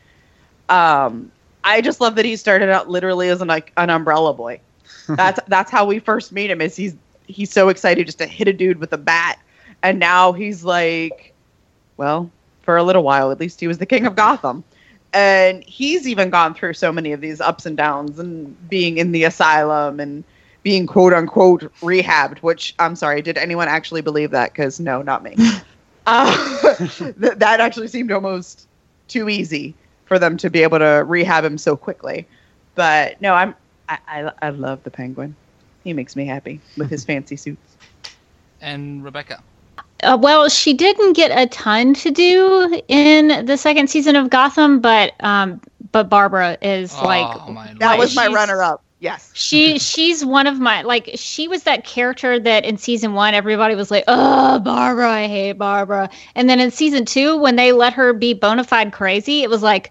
Speaker 2: um, I just love that he started out literally as an like an umbrella boy. That's that's how we first meet him. Is he's he's so excited just to hit a dude with a bat, and now he's like, well, for a little while at least he was the king of Gotham, and he's even gone through so many of these ups and downs and being in the asylum and being quote unquote rehabbed. Which I'm sorry, did anyone actually believe that? Because no, not me. uh, th- that actually seemed almost too easy for them to be able to rehab him so quickly. But no, I'm I, I, I love the penguin. He makes me happy with his fancy suits.
Speaker 1: And Rebecca.
Speaker 5: Uh, well, she didn't get a ton to do in the second season of Gotham, but um, but Barbara is like
Speaker 1: oh, my
Speaker 2: That was my runner up. Yes.
Speaker 5: she she's one of my like she was that character that in season one everybody was like oh barbara i hate barbara and then in season two when they let her be bona fide crazy it was like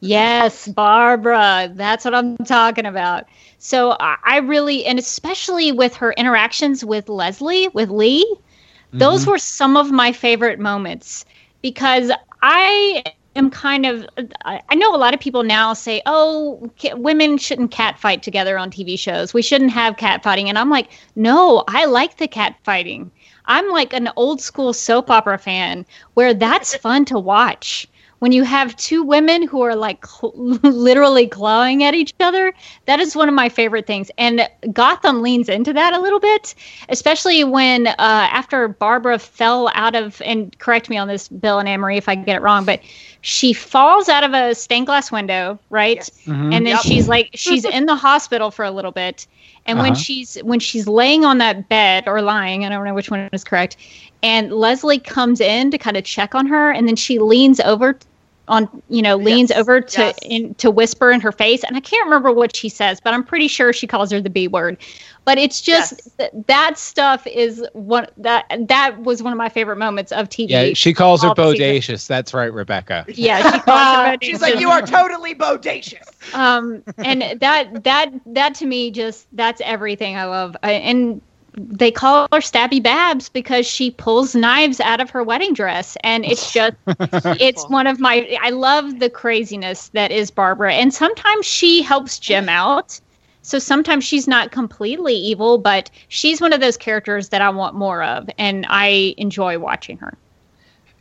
Speaker 5: yes barbara that's what i'm talking about so i, I really and especially with her interactions with leslie with lee those
Speaker 3: Mhm.
Speaker 5: were some of my favorite moments because I am kind of I know a lot of people now say, "Oh, women shouldn't catfight together on TV shows. We shouldn't have catfighting." And I'm like, "No, I like the catfighting. I'm like an old school soap opera fan where that's fun to watch." When you have two women who are like cl- literally clawing at each other, that is one of my favorite things. And Gotham leans into that a little bit, especially when uh, after Barbara fell out of, and correct me on this, Bill and Anne Marie, if I get it wrong, but she falls out of a stained glass window, right?
Speaker 2: Yes.
Speaker 3: Mhm.
Speaker 5: And then
Speaker 2: Yep.
Speaker 5: she's like, she's in the hospital for a little bit. And when
Speaker 3: Uh-huh.
Speaker 5: she's when she's laying on that bed or lying, I don't know which one is correct. And Leslie comes in to kind of check on her, and then she leans over on you know leans
Speaker 2: Yes,
Speaker 5: over to
Speaker 2: yes.
Speaker 5: in, to whisper in her face and i can't remember what she says but i'm pretty sure she calls her the b word but it's just
Speaker 2: Yes.
Speaker 5: th- that stuff is one that that was one of my favorite moments of tv
Speaker 3: Yeah, she calls her
Speaker 5: all the season.
Speaker 3: bodacious. That's right, Rebecca.
Speaker 5: yeah she calls her bodacious.
Speaker 2: She's like, you are totally bodacious.
Speaker 5: um and that that that to me just that's everything i love I, and they call her stabby babs because she pulls knives out of her wedding dress. And it's just it's one of my i love the craziness that is barbara. And sometimes she helps jim out. So sometimes she's not completely evil but she's one of those characters that i want more of. And i enjoy watching her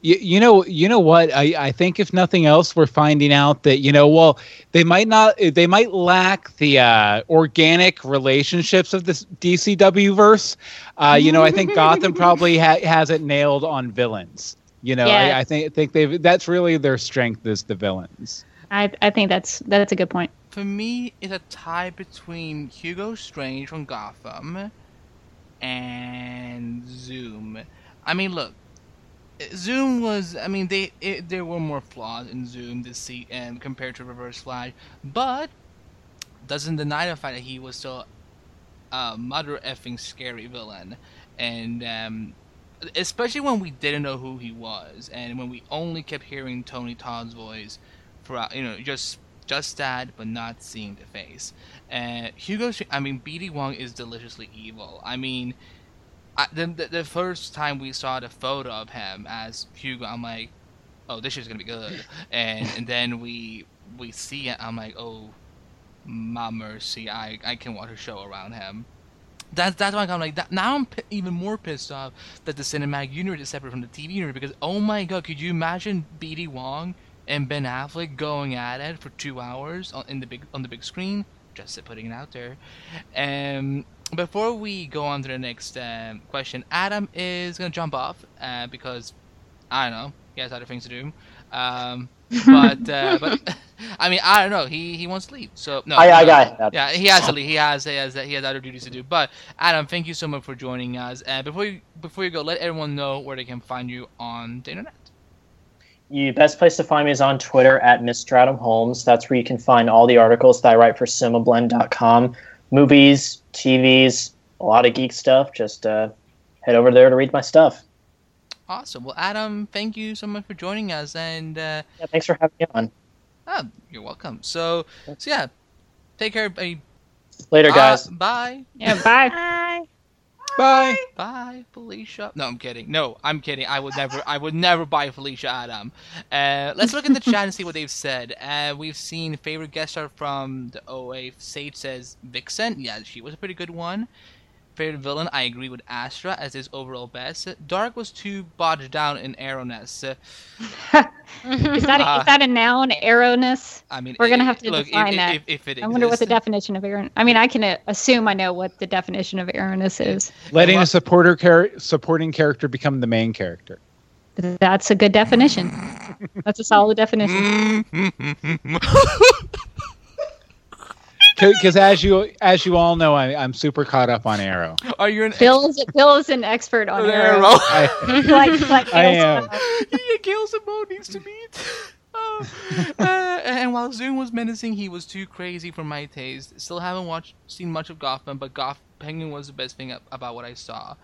Speaker 3: You, you know, you know what? I, I think if nothing else, we're finding out that you know, well, they might not, they might lack the uh, organic relationships of this DCW verse. Uh, you know, I think Gotham probably ha- has it nailed on villains. You know,
Speaker 5: Yes.
Speaker 3: I, I think think they've that's really their strength is the villains.
Speaker 5: i i think that's that's a good point
Speaker 1: For me, it's a tie between Hugo Strange from Gotham and Zoom. I mean, look, Zoom was. I mean, they it, there were more flaws in Zoom this season compared to Reverse Flash, but doesn't deny the fact that he was still a mother effing scary villain, and um, especially when we didn't know who he was, and when we only kept hearing Tony Todd's voice throughout. You know, just just that, but not seeing the face. Uh, Hugo, I mean, BD Wong is deliciously evil. I mean, I, the, the the first time we saw the photo of him as Hugo, I'm like, oh, this shit's gonna be good. And and then we we see it, I'm like, oh, my mercy, I I can watch a show around him. That's that's why I'm like that. Now I'm p- even more pissed off that the cinematic universe is separate from the TV universe because oh my god, could you imagine BD Wong and Ben Affleck going at it for two hours on in the big on the big screen? Just putting it out there. Um, before we go on to the next um, question, Adam is gonna jump off uh, because I don't know he has other things to do. Um, but uh, but I mean I don't know he he wants to leave. So no,
Speaker 4: I, I
Speaker 1: no.
Speaker 4: got it.
Speaker 1: Yeah, he has to leave. He has he has he has other duties to do. But Adam, thank you so much for joining us. And before you before you go, let everyone know where they can find you on the internet.
Speaker 4: You best place to find me is on Twitter at Mr. Holmes. That's where you can find all the articles that I write for CinemaBlend.com. Movies, TVs, a lot of geek stuff. Just uh, head over there to read my stuff.
Speaker 1: Awesome. Well, Adam, thank you so much for joining us. And uh,
Speaker 4: Yeah, thanks for having me on.
Speaker 1: ah, you're welcome. So so yeah, take care. everybody.
Speaker 4: Later,
Speaker 1: Uh,
Speaker 4: guys.
Speaker 1: bye.
Speaker 5: yeah bye
Speaker 6: Bye.
Speaker 3: Bye.
Speaker 1: Bye, Felicia. No, I'm kidding. No, I'm kidding. I would never. I would never buy Felicia Adam. Uh, let's look in the chat and see what they've said. Uh, we've seen favorite guest star from the OA. Sage says Vixen. Yeah, she was a pretty good one. Favorite villain, I agree with Astra as his overall best. Darhk was too bogged down in arrowness.
Speaker 5: Is that a,
Speaker 1: Uh,
Speaker 5: is that a noun arrowness
Speaker 1: I mean,
Speaker 5: We're gonna have to
Speaker 1: look,
Speaker 5: define
Speaker 1: if,
Speaker 5: that.
Speaker 1: If, if it
Speaker 5: I wonder what the definition of Aaron. I mean, I can uh, assume I know what the definition of arrowness is.
Speaker 3: Letting
Speaker 1: well-
Speaker 3: a supporter char- supporting character become the main character.
Speaker 5: That's a good definition. That's a solid definition.
Speaker 3: Because as you as you all know, I, I'm super caught up on Arrow.
Speaker 1: Are you an
Speaker 5: Bill is Bill an expert on
Speaker 1: arrow?
Speaker 5: arrow.
Speaker 3: I,
Speaker 5: like, like
Speaker 3: I am.
Speaker 1: yeah, Gales and Bo needs to meet. Oh. Uh, and while Zoom was menacing, he was too crazy for my taste. Still haven't watched, seen much of Gotham, but Goth Penguin was the best thing ab- about what I saw.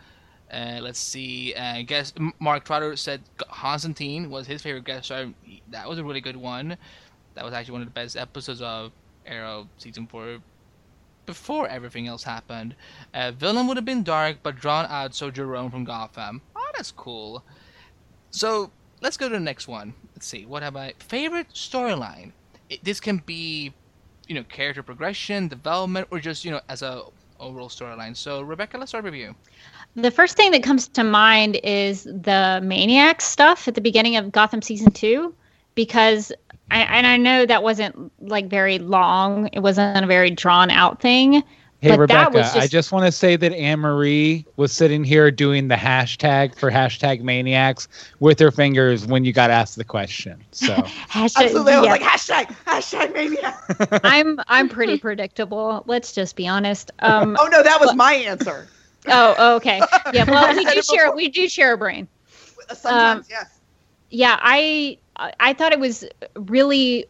Speaker 1: Uh, let's see. Uh, guess Mark Trotter said G- Constantine was his favorite guest star. He- That was a really good one. That was actually one of the best episodes of Arrow season four. Before everything else happened, uh, villain would have been Darhk, but drawn out so Jerome from Gotham. Oh, that's cool. So let's go to the next one. Let's see. What have I favorite storyline? This can be, you know, character progression, development, or just you know as a overall storyline. So Rebecca, let's start with you.
Speaker 5: The first thing that comes to mind is the Maniac stuff at the beginning of Gotham season two, because I, and I know that wasn't like very long. It wasn't a very drawn out thing.
Speaker 3: Hey
Speaker 5: But that
Speaker 3: Rebecca,
Speaker 5: was
Speaker 3: I
Speaker 5: just-
Speaker 3: just want to say that Anne Marie was sitting here doing the hashtag for hashtag maniacs with her fingers when you got asked the question. So
Speaker 5: Hashtag,
Speaker 2: Absolutely. I was like hashtag hashtag maniac.
Speaker 5: I'm I'm pretty predictable. Let's just be honest. Um,
Speaker 2: Oh, no, that was my answer.
Speaker 5: oh, oh, okay. Yeah. Well, we do share we do share a brain.
Speaker 2: Sometimes,
Speaker 5: Um,
Speaker 2: yes.
Speaker 5: yeah i i thought it was really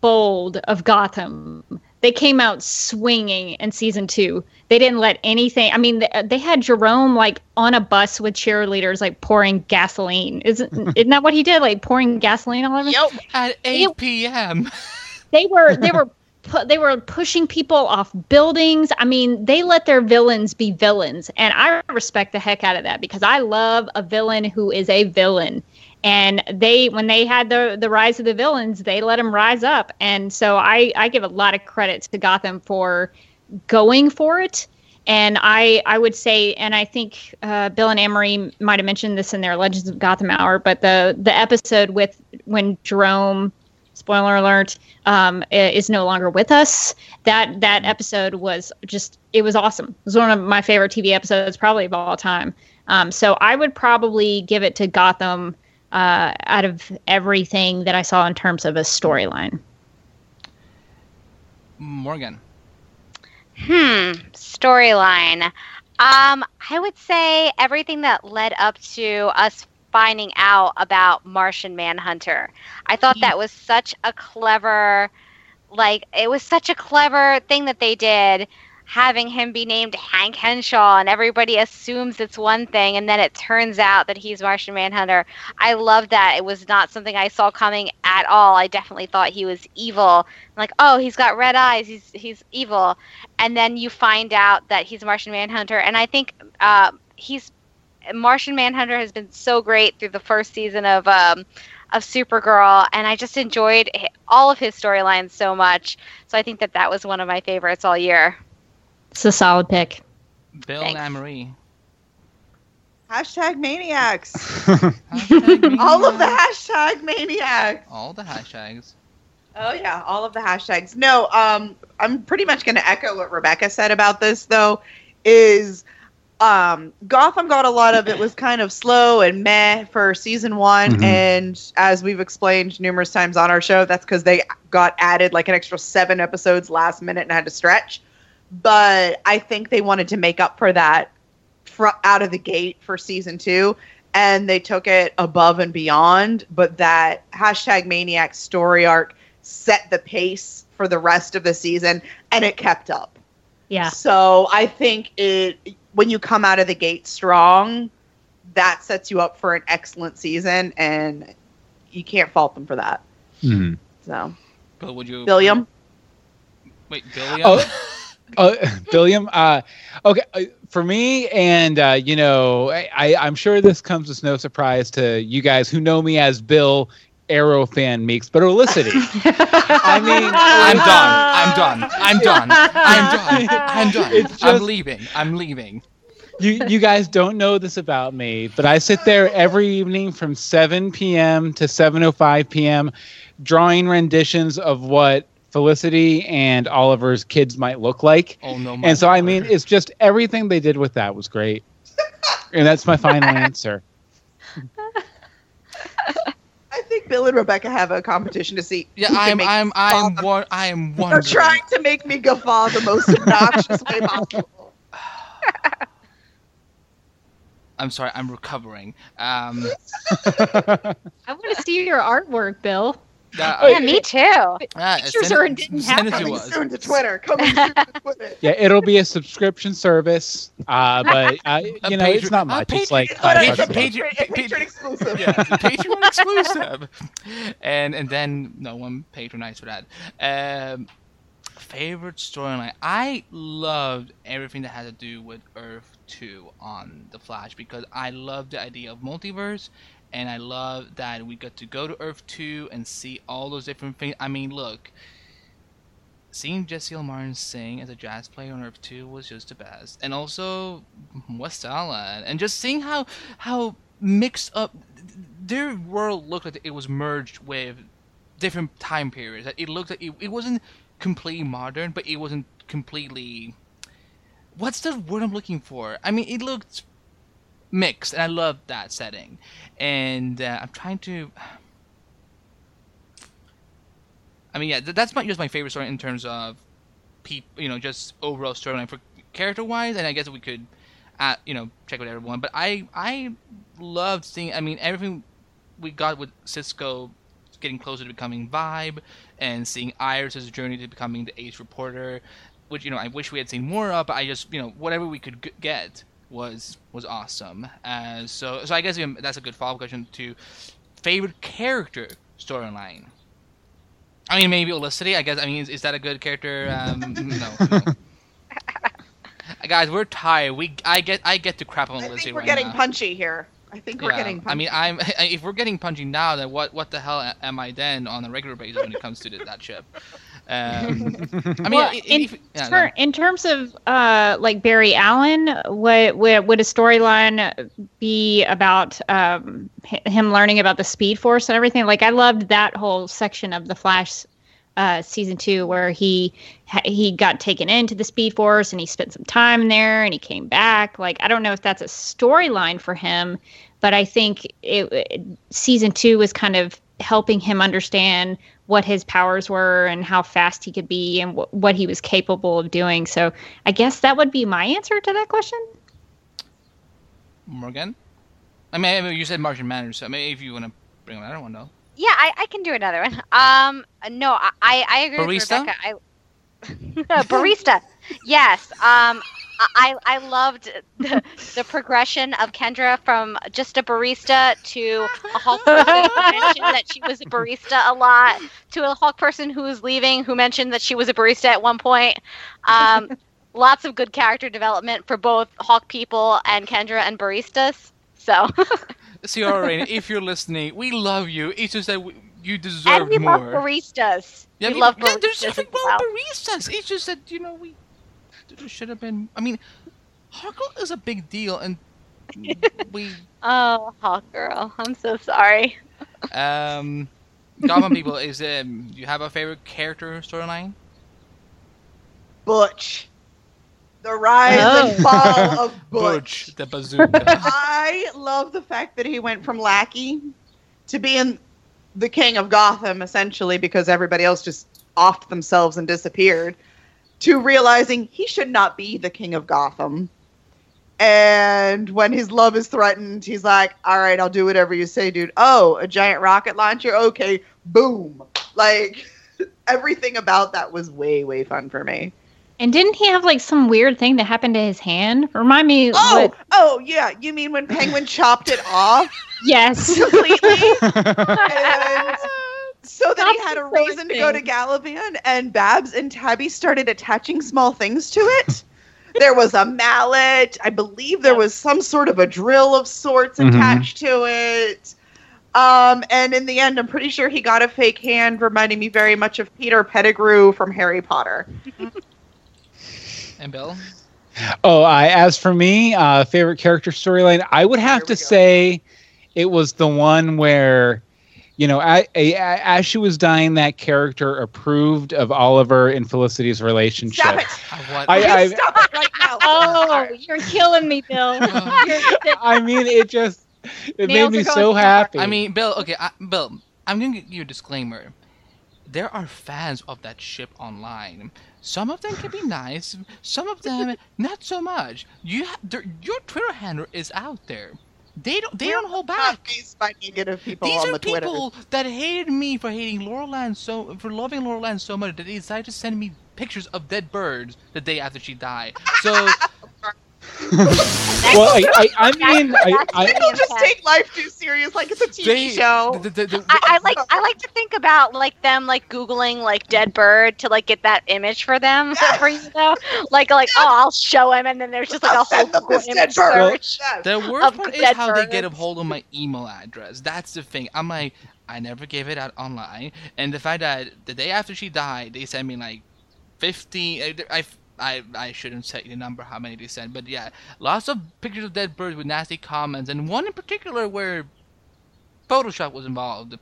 Speaker 5: bold of gotham they came out swinging in season two they didn't let anything i mean they, they had jerome like on a bus with cheerleaders like pouring gasoline isn't isn't that what he did like pouring gasoline all over
Speaker 2: Yep.
Speaker 1: At 8 p.m.
Speaker 5: they were they were pu- they were pushing people off buildings. I mean, they let their villains be villains, and I respect the heck out of that because I love a villain who is a villain. And they, when they had the the rise of the villains, they let them rise up, and so I I give a lot of credit to Gotham for going for it. And I, I would say, and I think uh, Bill and Anne Marie might have mentioned this in their Legends of Gotham hour, but the the episode with when Jerome spoiler alert um, is no longer with us that that episode was just it was awesome. It was one of my favorite tv episodes probably of all time. Um, so i would probably give it to gotham uh, out of everything that i saw in terms of a storyline
Speaker 1: Morgan.
Speaker 6: Hmm, storyline. Um, I would say everything that led up to us finding out about Martian Manhunter. I thought that was such a clever like it was such a clever thing that they did having him be named Hank Henshaw and everybody assumes it's one thing and then it turns out that he's Martian Manhunter. I love that. It was not something I saw coming at all. I definitely thought he was evil. Like, oh, he's got red eyes. He's he's evil. And then you find out that he's Martian Manhunter and I think uh, he's Martian Manhunter has been so great through the first season of um, of Supergirl, and I just enjoyed all of his storylines so much. So I think that that was one of my favorites all year.
Speaker 5: It's a solid pick
Speaker 1: Bill
Speaker 6: Thanks.
Speaker 1: and Anne-Marie.
Speaker 2: Hashtag maniacs.
Speaker 1: Hashtag
Speaker 2: All of the hashtag maniacs.
Speaker 1: All the hashtags.
Speaker 2: Oh yeah, all of the hashtags. No, um, I'm pretty much going to echo what Rebecca said about this though. Is um, Gotham got a lot of it was kind of slow and meh for season one,
Speaker 3: Mhm.
Speaker 2: and as we've explained numerous times on our show, that's because they got added like an extra seven episodes last minute and had to stretch. But I think they wanted to make up for that fr- out of the gate for season two and they took it above and beyond. But that hashtag maniac story arc set the pace for the rest of the season, and it kept up.
Speaker 5: yeah
Speaker 2: So I think it when you come out of the gate strong, that sets you up for an excellent season, and you can't fault them for that.
Speaker 3: Mhm.
Speaker 2: So,
Speaker 1: Bill, would you?
Speaker 2: William,
Speaker 1: Wait, Billiam.
Speaker 3: Oh. Oh, Billiam. Uh, okay, uh, for me, and uh, you know, I, I, I'm sure this comes as no surprise to you guys who know me as Bill Arrow fan meeks, but Olicity. I mean,
Speaker 1: I'm done. I'm done. I'm done. I'm done. I'm done.
Speaker 3: It's
Speaker 1: I'm leaving. I'm leaving.
Speaker 3: you you guys don't know this about me, but I sit there every evening from 7 p.m. to 7:05 p.m. drawing renditions of what Felicity and Oliver's kids might look like.
Speaker 1: Oh no. my
Speaker 3: And so I mean, it's just everything they did with that was great. And that's my final answer.
Speaker 2: I think Bill and Rebecca have a competition to see.
Speaker 1: Yeah,
Speaker 2: who can
Speaker 1: I'm. I'm. I'm.
Speaker 2: fun.
Speaker 1: Wa- I am
Speaker 2: They're trying to make me guffaw the most obnoxious way possible.
Speaker 1: I'm sorry. I'm recovering. Um.
Speaker 5: i want to see your artwork bill
Speaker 1: Uh,
Speaker 6: Yeah, me too.
Speaker 1: uh,
Speaker 5: Pictures
Speaker 1: send
Speaker 5: are-
Speaker 1: it,
Speaker 5: didn't
Speaker 1: send it
Speaker 5: happen.
Speaker 1: to
Speaker 2: Coming
Speaker 1: us.
Speaker 2: soon to Twitter. Coming soon to Twitter.
Speaker 3: yeah, it'll be a subscription service, uh, but uh,
Speaker 1: A
Speaker 3: you know, it's not
Speaker 1: a
Speaker 3: much. It's like
Speaker 1: it's
Speaker 3: five
Speaker 1: what I-
Speaker 3: bucks a
Speaker 1: Patreon-
Speaker 3: month.
Speaker 1: Patreon-
Speaker 2: Patreon, Patreon exclusive.
Speaker 1: yeah, Patreon exclusive. And and then no one patronized for that. Um, favorite storyline. I loved everything that had to do with Earth Two on the Flash because I loved the idea of multiverse, and I love that we got to go to Earth Two and see all those different things. I mean, look, seeing Jesse L. Martin sing as a jazz player on Earth Two was just the best, and also West Island, and just seeing how how mixed up their world looked like it was merged with different time periods. It looked like it, it wasn't completely modern, but it wasn't completely. What's the word I'm looking for? I mean, it looked mixed, and I love that setting. And uh, I'm trying to. I mean, yeah, th- that's my just my favorite story in terms of, peop, you know, just overall storyline for character wise, and I guess we could, uh, you know, check with everyone. But I I loved seeing. I mean, everything we got with Cisco getting closer to becoming Vibe, and seeing Iris's journey to becoming the Ace reporter, which you know I wish we had seen more of. But I just you know whatever we could g- get was was awesome. Uh, so so I guess um, that's a good follow up question to favorite character storyline. I mean, maybe Olicity. I guess. I mean, is, is that a good character? Um, no. no. Guys, we're tired. We I get I get to crap on
Speaker 2: I think we're
Speaker 1: right
Speaker 2: getting
Speaker 1: now.
Speaker 2: punchy here. I think we're
Speaker 1: Yeah,
Speaker 2: getting punchy.
Speaker 1: I mean, I'm if we're getting punchy now, then what what the hell am I then on a regular basis when it comes to that ship? Um, I mean,
Speaker 5: Well,
Speaker 1: i-
Speaker 5: in,
Speaker 1: if- yeah,
Speaker 5: ter- in terms of uh, like Barry Allen, would, would, would a storyline be about um, h- him learning about the Speed Force and everything? Like, I loved that whole section of the Flash uh, season two where he he got taken into the Speed Force and he spent some time there and he came back. Like, I don't know if that's a storyline for him, but I think it, it, season two was kind of helping him understand what his powers were and how fast he could be and wh- what he was capable of doing. So I guess that would be my answer to that question.
Speaker 1: Morgan. I mean, you said Martian Manners. So I mean, if you want to bring another one, though.
Speaker 6: Yeah, I, I can do another one. Um, no, I, I I agree
Speaker 1: Barista?
Speaker 6: with Rebecca. I, barista, yes. Um, I I loved the, the progression of Kendra from just a barista to a Hulk person who mentioned that she was a barista a lot to a Hulk person who was leaving who mentioned that she was a barista at one point. Um, lots of good character development for both Hulk people and Kendra and baristas. So
Speaker 1: Ciara Renée, if you're listening, we love you. It's just that we, you deserve
Speaker 6: and we
Speaker 1: more.
Speaker 6: love baristas.
Speaker 1: Yeah, I
Speaker 6: we
Speaker 1: mean,
Speaker 6: love
Speaker 1: yeah, there's
Speaker 6: baristas
Speaker 1: nothing wrong
Speaker 6: well.
Speaker 1: baristas. It's just that you know we there should have been. I mean, Harkle is a big deal, and we
Speaker 6: Oh, Hawk Girl. I'm so sorry.
Speaker 1: um, Gotham people is um, you have a favorite character storyline?
Speaker 2: Butch. The rise
Speaker 5: Oh.
Speaker 2: and fall of Butch.
Speaker 1: Butch the bazooka.
Speaker 2: I love the fact that he went from lackey to being the king of Gotham, essentially, because everybody else just offed themselves and disappeared, to realizing he should not be the king of Gotham. And when his love is threatened, he's like, All right, I'll do whatever you say, dude. Oh, a giant rocket launcher? Okay, boom. Like, everything about that was way, way fun for me.
Speaker 5: And didn't he have like some weird thing that happened to his hand? Remind me
Speaker 2: Oh,
Speaker 5: what
Speaker 2: oh, yeah. You mean when Penguin chopped it off
Speaker 5: Yes.
Speaker 2: completely? and so that he had a
Speaker 5: the silly
Speaker 2: reason to go to. Galavan, and Babs and Tabby started attaching small things to it. there was a mallet. I believe there was some sort of a drill of sorts
Speaker 3: Mhm.
Speaker 2: attached to it. Um, and in the end, I'm pretty sure he got a fake hand, reminding me very much of Peter Pettigrew from Harry Potter.
Speaker 1: and Bill.
Speaker 3: Oh, I as for me, uh, favorite character storyline, I would have
Speaker 2: There
Speaker 3: to
Speaker 2: go.
Speaker 3: say it was the one where, you know, a, a, as she was dying, that character approved of Oliver and Felicity's relationship.
Speaker 2: Stop it!
Speaker 1: What?
Speaker 3: I- I-
Speaker 2: Stop it right now!
Speaker 5: Oh, you're killing me, Bill.
Speaker 3: I mean, it just it
Speaker 5: Nails
Speaker 3: made me so happy.
Speaker 1: I mean, Bill. Okay, I, Bill. I'm gonna give you a disclaimer. There are fans of that ship online. Some of them can be nice. Some of them not so much. You, ha- your Twitter handle is out there. They don't. They
Speaker 2: We're
Speaker 1: don't hold back.
Speaker 2: faced by negative people
Speaker 1: These
Speaker 2: on
Speaker 1: are
Speaker 2: the Twitter.
Speaker 1: people that hated me for hating Laurel Lance so for loving Laurel Lance so much that they decided to send me pictures of dead birds the day after she died. So
Speaker 3: well, I, I, I mean, I, I,
Speaker 2: People just take life too serious, like it's a TV
Speaker 1: They-
Speaker 2: show.
Speaker 1: the- the- the-
Speaker 6: I, I like I like to think about like them like googling like dead bird to like get that image for them for you know like like oh I'll show him and then there's just like a
Speaker 2: I'll
Speaker 6: whole
Speaker 2: them
Speaker 6: Google image
Speaker 2: dead bird.
Speaker 6: search.
Speaker 2: Yes.
Speaker 1: The worst
Speaker 6: of
Speaker 1: part is
Speaker 6: dead
Speaker 1: how they get a hold of my email address. That's the thing. I'm like, I never gave it out online, and the fact that the day after she died, they sent me like fifteen. I, I, I, I shouldn't say the number how many they sent, but yeah, lots of pictures of dead birds with nasty comments, and one in particular where Photoshop was involved.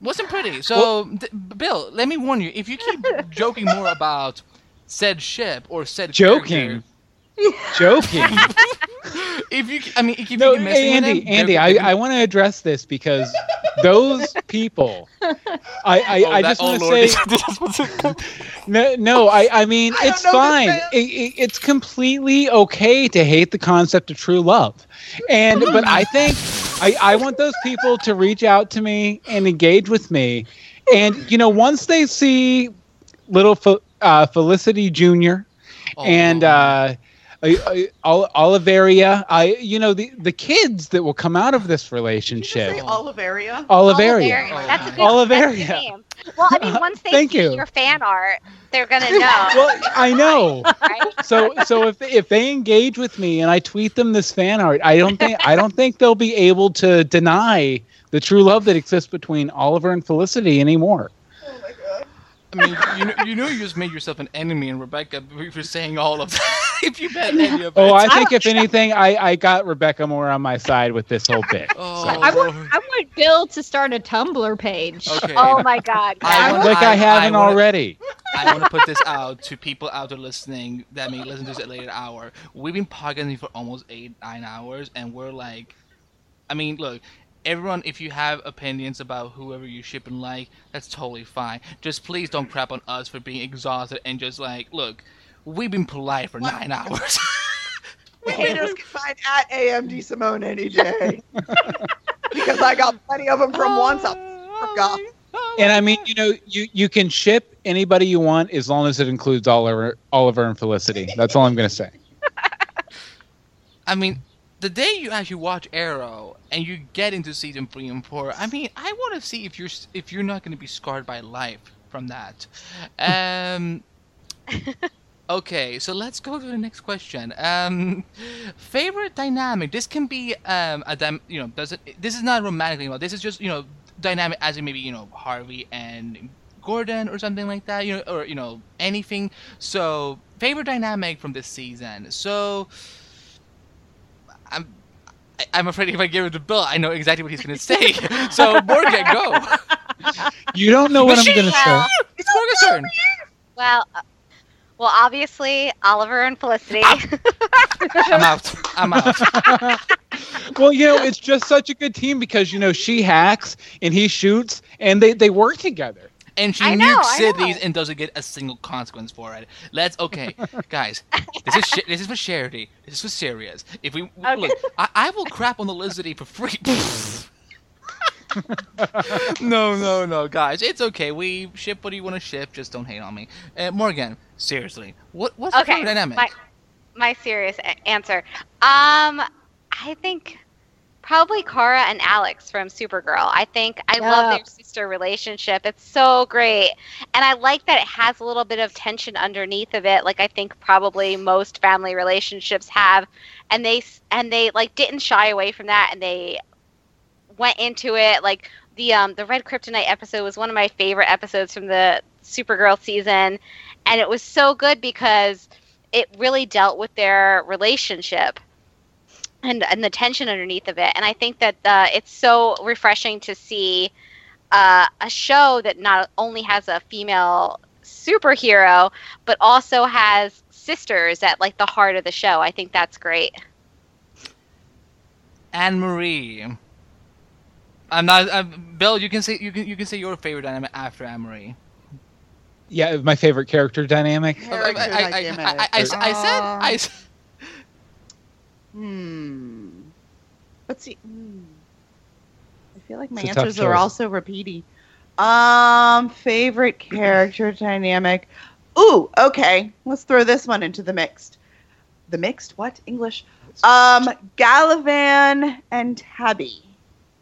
Speaker 1: Wasn't pretty. So, th- Bill, let me warn you: if you keep joking more about said ship or said
Speaker 3: joking,
Speaker 1: character-
Speaker 3: joking.
Speaker 1: if you, I mean, if you
Speaker 3: No,
Speaker 1: with
Speaker 3: Andy,
Speaker 1: them,
Speaker 3: Andy, I, I want to address this because those people, I, I,
Speaker 1: Oh,
Speaker 3: I just want to say,
Speaker 1: this is what's it-
Speaker 3: no, no, I, I mean,
Speaker 2: I
Speaker 3: it's fine. It, it, it's completely okay to hate the concept of true love, and but I think I, I want those people to reach out to me and engage with me, and you know, once they see little Fe- uh, Felicity Junior and
Speaker 1: Oh.
Speaker 3: uh, I, I, Oliveria. I, you know, the the kids that will come out of this
Speaker 2: Did you
Speaker 3: relationship.
Speaker 2: say Oliveria?
Speaker 3: Oliveria.
Speaker 1: Oh,
Speaker 6: That's a good,
Speaker 3: Oliveria.
Speaker 6: That's a good name. Well, I mean, once they
Speaker 3: Thank
Speaker 6: see
Speaker 3: you.
Speaker 6: your fan art, they're gonna know.
Speaker 3: Well, I know.
Speaker 6: right?
Speaker 3: So, so if if they engage with me and I tweet them this fan art, I don't think I don't think they'll be able to deny the true love that exists between Oliver and Felicity anymore.
Speaker 2: Oh.
Speaker 1: I mean, you know, you know, you just made yourself an enemy, and Rebecca for saying all of that. if you bet any of oh, it.
Speaker 3: Oh, I think if anything, I, I got Rebecca more on my side with this whole bit.
Speaker 1: Oh,
Speaker 5: I want, I want Bill to start a Tumblr page.
Speaker 1: Okay.
Speaker 6: Oh my God!
Speaker 1: I
Speaker 6: guys.
Speaker 1: wanna-
Speaker 3: Like I,
Speaker 1: I-
Speaker 3: haven't
Speaker 1: I wanna-
Speaker 3: already.
Speaker 1: I want to put this out to people out there listening that may listen to this at a later hour. We've been podcasting for almost eight, nine hours, and we're like, I mean, look, everyone, if you have opinions about whoever you ship and like, that's totally fine. Just please don't crap on us for being exhausted and just like, look, we've been polite for nine hours.
Speaker 2: We haters can find at AMDeSimone any day. because I got plenty of them from once. I forgot.
Speaker 3: And I mean, you know, you you can ship anybody you want as long as it includes Oliver, Oliver and Felicity. That's all I'm gonna say.
Speaker 1: I mean, the day you actually watch Arrow and you get into season three and four, I mean, I want to see if you're if you're not going to be scarred by life from that. Um. Okay, so let's go to the next question. Um, favorite dynamic. This can be um a dy- you know does it. This is not romantically involved. This is just you know dynamic as in maybe you know Harvey and Gordon or something like that. You know or you know anything. So favorite dynamic from this season. So I'm afraid if I give it the Bill, I know exactly what he's going to say. so Morgan, go.
Speaker 3: You don't know what I'm gonna say.
Speaker 1: It's Morgan's turn.
Speaker 6: well, uh, well, obviously Oliver and Felicity.
Speaker 1: I'm out. I'm out.
Speaker 3: Well, you know, it's just such a good team because you know she hacks and he shoots, and they they work together.
Speaker 1: And she
Speaker 6: know,
Speaker 1: nukes cities and doesn't get a single consequence for it. Let's okay, guys. This is sh- this is for charity. This is for serious. If we look, I, I will crap on the Lizardie for free. no, no, no, guys, it's okay. We ship what you want to ship. Just don't hate on me. Uh, Morgan, seriously, what what's the
Speaker 6: okay,
Speaker 1: favorite dynamic?
Speaker 6: my my serious answer. Um, I think probably Kara and Alex from Supergirl. I think I love their sister relationship. It's so great, and I like that it has a little bit of tension underneath of it. Like I think probably most family relationships have, and they and they like didn't shy away from that, and they went into it like the um the red kryptonite episode was one of my favorite episodes from the supergirl season and it was so good because it really dealt with their relationship and and the tension underneath of it and i think that uh, it's so refreshing to see uh, a show that not only has a female superhero but also has sisters at like the heart of the show i think that's great
Speaker 1: Anne Marie. I'm not. i Bill, you can say you can you can say your favorite dynamic after Anne Marie.
Speaker 3: Yeah, my favorite character dynamic.
Speaker 1: I, I, I, I, I, I, I said I. s-
Speaker 2: Hmm. Let's see. Hmm. I feel like my
Speaker 3: It's
Speaker 2: answers are also repeating. Um, favorite character dynamic. Ooh, okay. Let's throw this one into the mixed. the mixed what English? Um, Galavan and Tabby.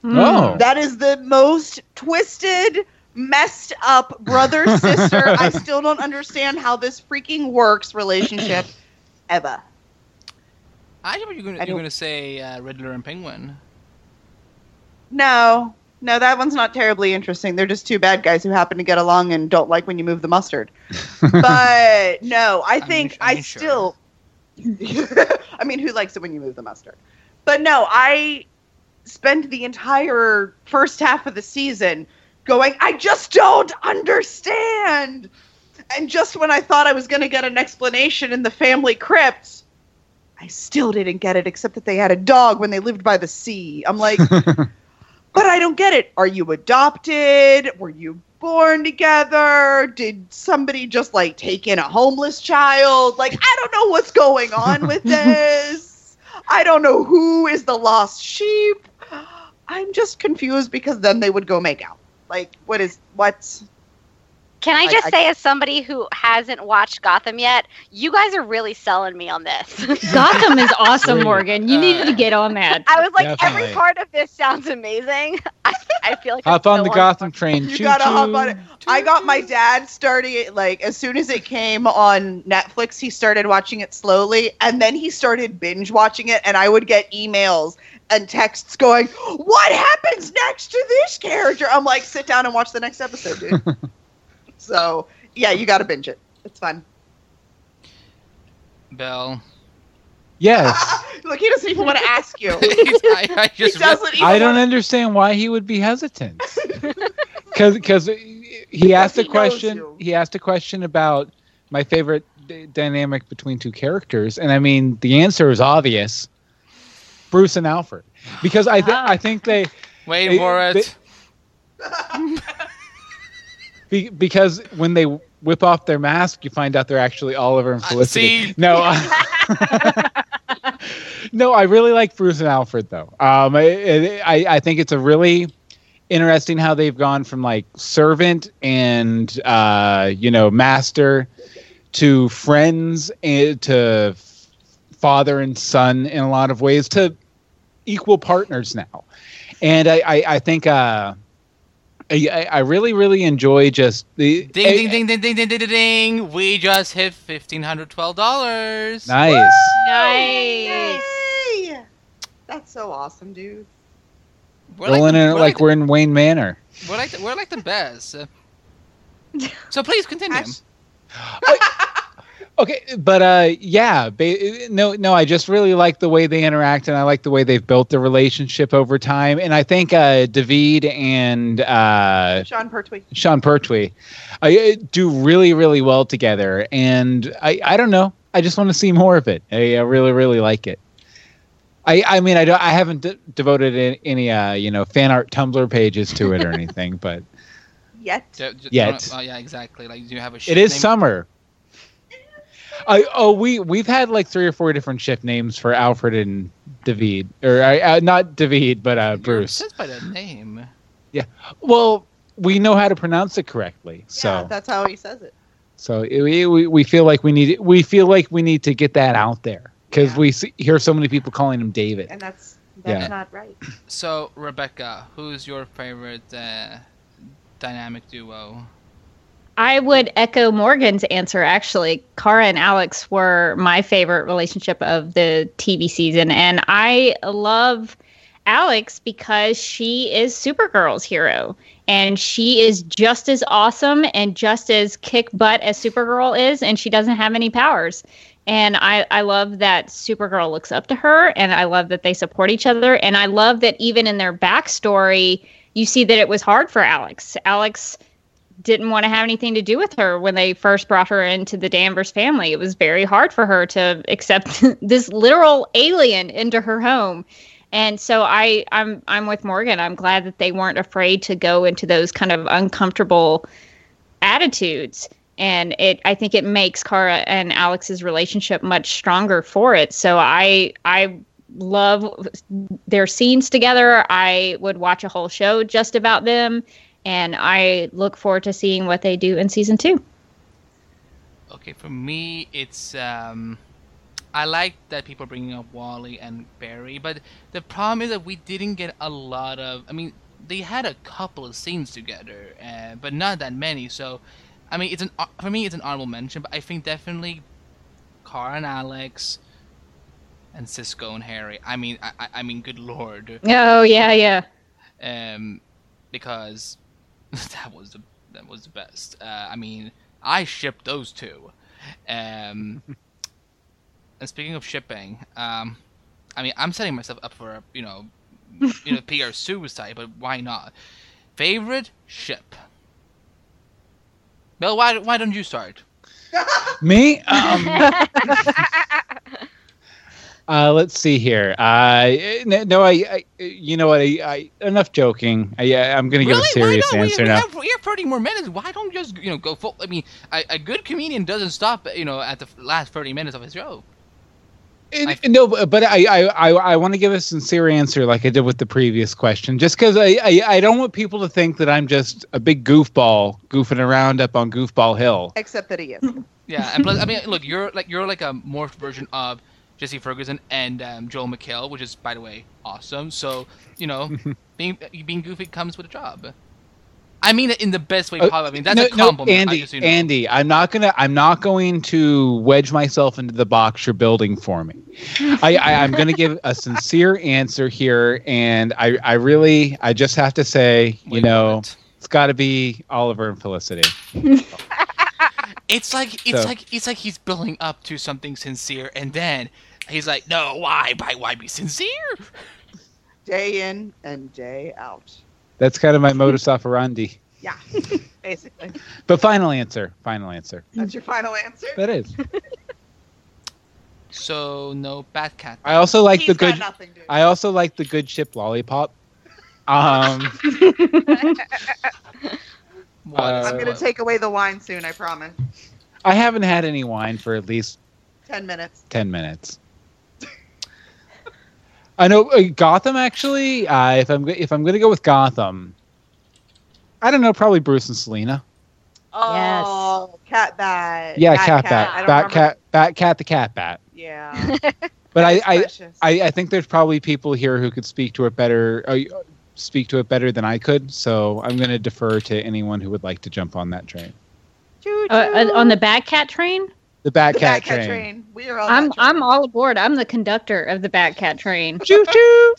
Speaker 3: Oh.
Speaker 2: That is the most twisted, messed up brother sister. I still don't understand how this freaking works relationship ever.
Speaker 1: I thought you were going
Speaker 2: I
Speaker 1: to, going to say uh, Riddler and Penguin.
Speaker 2: No, no, that one's not terribly interesting. They're just two bad guys who happen to get along and don't like when you move the mustard. but no, I think
Speaker 1: I
Speaker 2: I,
Speaker 1: mean, sure.
Speaker 2: still. I mean, who likes it when you move the mustard? But no, I spent the entire first half of the season going, I just don't understand. And just when I thought I was going to get an explanation in the family crypt, I still didn't get it, except that they had a dog when they lived by the sea. I'm like, but I don't get it. Are you adopted? Were you born together? Did somebody just like take in a homeless child? Like, I don't know what's going on with this. I don't know who is the lost sheep. I'm just confused because then they would go make out. Like, what is what?
Speaker 6: Can I
Speaker 2: I-
Speaker 6: just
Speaker 2: I-
Speaker 6: say, as somebody who hasn't watched Gotham yet, you guys are really selling me on this.
Speaker 5: Gotham is awesome, Morgan. You need
Speaker 1: Uh,
Speaker 5: to get on that.
Speaker 6: I was like,
Speaker 3: Definitely.
Speaker 6: every part of this sounds amazing. I, I feel like
Speaker 3: Hop
Speaker 6: I'm
Speaker 3: on
Speaker 6: so
Speaker 3: the Gotham train.
Speaker 2: You
Speaker 3: Choo
Speaker 2: gotta hop on it. I got my dad starting it like as soon as it came on Netflix, he started watching it slowly and then he started binge watching it and I would get emails and texts going, "What happens next to this character?" I'm like, "Sit down and watch the next episode, dude." so, yeah, you got to binge it. It's fun.
Speaker 1: Bell.
Speaker 3: Yes.
Speaker 2: Look, he doesn't even want to ask you.
Speaker 1: I, I
Speaker 2: he
Speaker 1: just
Speaker 2: doesn't even
Speaker 3: I don't
Speaker 2: wanna-
Speaker 3: understand why he would be hesitant. Because because he asked a
Speaker 2: knows
Speaker 3: question. He asked a question about my favorite d- dynamic between two characters, and I mean the answer is obvious: Bruce and Alfred. Because I th-
Speaker 5: Ah.
Speaker 3: I think they
Speaker 1: Wait
Speaker 3: They-
Speaker 1: for
Speaker 3: they-
Speaker 1: it.
Speaker 3: Be, because when they whip off their mask, you find out they're actually Oliver and
Speaker 1: Uh,
Speaker 3: Felicity.
Speaker 1: see?
Speaker 3: No. I- no, I really like Bruce and Alfred though. Um, I, I I think it's a really interesting how they've gone from like servant and uh, you know master to friends and to father and son in a lot of ways to equal partners now, and I I, I think uh, I, I really, really enjoy just the
Speaker 1: ding, ding, ding, ding, ding, ding, ding, ding, We just hit fifteen hundred twelve dollars.
Speaker 3: Nice, Woo!
Speaker 5: nice.
Speaker 2: Yay! That's so awesome, dude.
Speaker 1: We're
Speaker 3: Rolling
Speaker 1: like,
Speaker 3: in it
Speaker 1: we're
Speaker 3: like, we're in Wayne Manor.
Speaker 1: We're like the, we're like the best. So please continue.
Speaker 2: Ash
Speaker 3: Okay, but uh, yeah, ba- no, no, I just really like the way they interact, and I like the way they've built the relationship over time. And I think uh, David and uh,
Speaker 2: Sean Pertwee.
Speaker 3: Sean Pertwee uh, do really, really well together. And I, I don't know, I just want to see more of it. I, I really, really like it. I, I mean, I, don't, I haven't de- devoted any, any uh, you know, fan art Tumblr pages to it or anything, but
Speaker 2: Yet.
Speaker 1: J- j-
Speaker 3: Yet.
Speaker 1: Oh, yeah, exactly. Like, do you have a
Speaker 3: it
Speaker 1: ship name?
Speaker 3: summer. I, oh, we we've had like three or four different ship names for Alfred and David, or uh, uh, not David, but uh, Bruce.
Speaker 1: obsessed by the name. Yeah.
Speaker 3: Well, we know how to pronounce it correctly, so
Speaker 2: Yeah, that's how he says it.
Speaker 3: so it, we, we we feel like we need we feel like we need to get that out there because
Speaker 2: Yeah.
Speaker 3: we see, hear so many people calling him David.
Speaker 2: And that's that's
Speaker 3: Yeah.
Speaker 2: not right.
Speaker 1: So, Rebecca, who's your favorite uh, dynamic duo?
Speaker 5: I would echo Morgan's answer. Actually, Kara and Alex were my favorite relationship of the TV season, and I love Alex because she is Supergirl's hero, and she is just as awesome and just as kick butt as Supergirl is, and she doesn't have any powers. And I, I love that Supergirl looks up to her, and I love that they support each other, and I love that even in their backstory, you see that it was hard for Alex. Alex didn't want to have anything to do with her when they first brought her into the Danvers family. It was very hard for her to accept this literal alien into her home. And so I I'm I'm with Morgan. I'm glad that they weren't afraid to go into those kind of uncomfortable attitudes. And it I think it makes Kara and Alex's relationship much stronger for it. So I I love their scenes together. I would watch a whole show just about them and I look forward to seeing what they do in season two.
Speaker 1: Okay, for me, it's um, I like that people are bringing up Wally and Barry, but the problem is that we didn't get a lot of. I mean, they had a couple of scenes together, uh, but not that many. So, I mean, it's an for me, it's an honorable mention. But I think definitely, Kara and Alex, and Cisco and Harry. I mean, I- I mean, good lord,
Speaker 5: Oh yeah, yeah.
Speaker 1: um, because that was the that was the best. Uh, I mean, I shipped those two. Um, and speaking of shipping, um, I mean, I'm setting myself up for a you know, you know, PR suicide, but why not? Favorite ship. Bill, why why don't you start?
Speaker 3: Me? Um, uh, let's see here. Uh, no, I, I, you know what? I, I enough joking. I, I'm going to give a serious
Speaker 1: why not?
Speaker 3: answer
Speaker 1: we,
Speaker 3: now.
Speaker 1: We have, we have 30 more minutes. Why don't you just you know go full? I mean, a, a good comedian doesn't stop you know at the last 30 minutes of his show.
Speaker 3: Uh, no, but but I I, I, I want to give a sincere answer like I did with the previous question, just because I, I I don't want people to think that I'm just a big goofball goofing around up on Goofball Hill.
Speaker 2: Except that he is.
Speaker 1: Yeah, and plus, I mean, look, you're like you're like a morphed version of Jesse Ferguson and um, Joel McHale, which is, by the way, awesome. So you know, being being goofy comes with a job. I mean it in the best way
Speaker 3: Uh,
Speaker 1: possible. I mean that's
Speaker 3: no,
Speaker 1: a compliment.
Speaker 3: No,
Speaker 1: I
Speaker 3: Andy,
Speaker 1: just, you know.
Speaker 3: Andy, I'm not gonna I'm not going to wedge myself into the box you're building for me. I, I I'm gonna give a sincere answer here, and I I really I just have to say, you
Speaker 1: Wait a
Speaker 3: know, it's got to be Oliver and Felicity.
Speaker 1: It's like it's
Speaker 3: So-
Speaker 1: like it's like he's building up to something sincere, and then he's like, "No, why? Why? Why be sincere?"
Speaker 2: Day in and day out.
Speaker 3: That's kind of my modus operandi.
Speaker 2: Yeah, basically.
Speaker 3: But final answer, final answer.
Speaker 2: That's your final answer.
Speaker 3: That is.
Speaker 1: So no Batcat.
Speaker 3: I also like
Speaker 2: He's
Speaker 3: the good.
Speaker 2: nothing
Speaker 3: I also like the good ship lollipop. Um,
Speaker 1: What
Speaker 3: uh,
Speaker 2: I'm gonna take away the wine soon. I promise.
Speaker 3: I haven't had any wine for at least
Speaker 2: Ten minutes.
Speaker 3: ten minutes. I know uh, Gotham actually. Uh, if I'm if I'm gonna go with Gotham, I don't know. Probably Bruce and Selina.
Speaker 2: Oh, cat bat.
Speaker 3: Yeah,
Speaker 2: Bat
Speaker 3: cat,
Speaker 2: I
Speaker 3: bat, bat
Speaker 2: remember-
Speaker 3: cat, bat cat, the cat bat.
Speaker 2: Yeah.
Speaker 3: But I, I. I, I think there's probably people here who could speak to it better, uh, speak to it better than I could. So I'm going to defer to anyone who would like to jump on that train.
Speaker 5: Uh, uh, on the Bad Cat train,
Speaker 3: The Bat
Speaker 2: The
Speaker 3: Cat
Speaker 2: Bat Cat
Speaker 3: train.
Speaker 2: We are on
Speaker 5: I'm
Speaker 2: train.
Speaker 5: I'm all aboard. I'm the conductor of the Bad Cat train.
Speaker 3: Choo choo.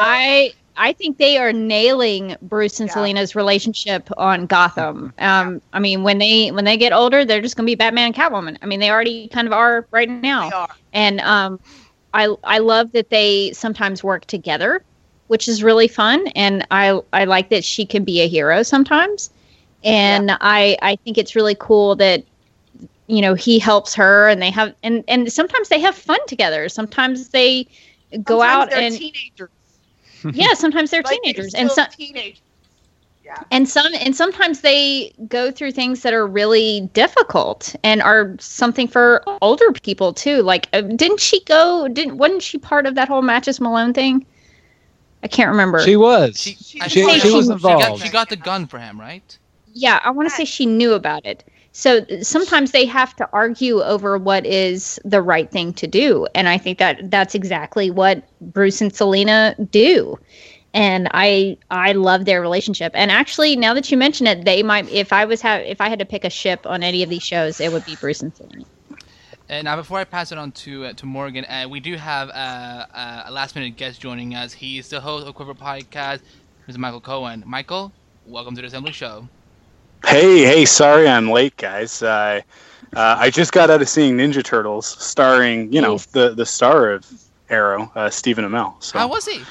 Speaker 5: I I think they are nailing Bruce and
Speaker 2: Yeah.
Speaker 5: Selina's relationship on Gotham. Um, I mean, when they when they get older, they're just gonna be Batman and Catwoman. I mean, they already kind of are right now.
Speaker 2: They are.
Speaker 5: And um, I I love that they sometimes work together, which is really fun. And I I like that she can be a hero sometimes. And I I think it's really cool that you know he helps her and they have and and sometimes they have fun together. Sometimes they go
Speaker 2: Sometimes
Speaker 5: out and
Speaker 2: teenagers.
Speaker 5: yeah, sometimes they're
Speaker 2: Like,
Speaker 5: teenagers
Speaker 2: they're
Speaker 5: and some
Speaker 2: teenagers. Yeah.
Speaker 5: and some and sometimes they go through things that are really difficult and are something for older people too like uh, didn't she go didn't wasn't she part of that whole matches malone thing i can't remember
Speaker 3: She was.
Speaker 1: She,
Speaker 2: She-
Speaker 5: she- she was
Speaker 1: got,
Speaker 3: involved.
Speaker 1: she got the gun for him, right?
Speaker 5: yeah i want to say she knew about it so sometimes they have to argue over what is the right thing to do and i think that that's exactly what bruce and selina do and i i love their relationship and actually now that you mention it they might if i was have if i had to pick a ship on any of these shows it would be bruce and selena
Speaker 1: And now, before I pass it on to uh, to Morgan, uh, we do have uh, uh, a last minute guest joining us. He's the host of Quiver Podcast, Mr. Michael Cohen. Michael, welcome to the Assembly Show.
Speaker 7: Hey, hey, sorry I'm late, guys. Uh, uh, I just got out of seeing Ninja Turtles, starring, you know, the the star of Arrow, uh, Stephen Amell. So,
Speaker 1: How was he?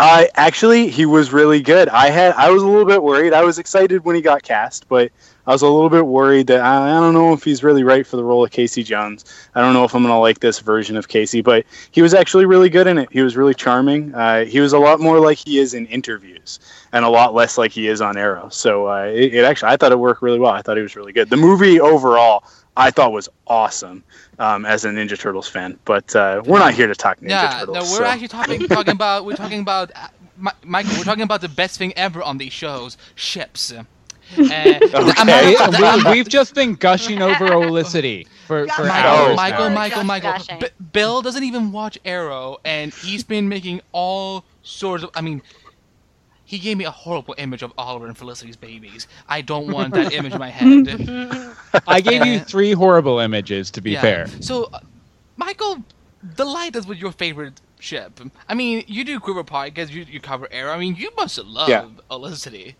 Speaker 7: uh, actually, he was really good. I had, I was a little bit worried. I was excited when he got cast, but I was a little bit worried that I, I don't know if he's really right for the role of Casey Jones. I don't know if I'm gonna like this version of Casey, but he was actually really good in it. He was really charming. Uh, he was a lot more like he is in interviews, and a lot less like he is on Arrow. So uh, it, it actually, I thought it worked really well. I thought he was really good. The movie overall, I thought was awesome um, as a Ninja Turtles fan. But uh, we're not here to talk Ninja
Speaker 1: yeah,
Speaker 7: Turtles.
Speaker 1: no, we're
Speaker 7: so-
Speaker 1: actually talking talking about we're talking about uh, Michael. We're talking about the best thing ever on these shows: ships. Uh,
Speaker 7: Okay.
Speaker 1: amount of- the
Speaker 3: we,
Speaker 1: amount-
Speaker 3: we've just been gushing over Olicity. for for
Speaker 2: Michael,
Speaker 3: hours.
Speaker 1: Michael,
Speaker 3: now.
Speaker 1: Michael, Michael,
Speaker 6: Gushing.
Speaker 1: B- Bill doesn't even watch Arrow, and he's been making all sorts of. I mean, he gave me a horrible image of Oliver and Felicity's babies. I don't want that image in my head.
Speaker 3: I gave you
Speaker 1: Uh,
Speaker 3: three horrible images. To be
Speaker 1: Yeah.
Speaker 3: fair,
Speaker 1: So, uh, Michael, delight us with your favorite ship. I mean, you do Quiver Podcast, you, you cover Arrow. I mean, you must love
Speaker 7: Yeah.
Speaker 1: Olicity.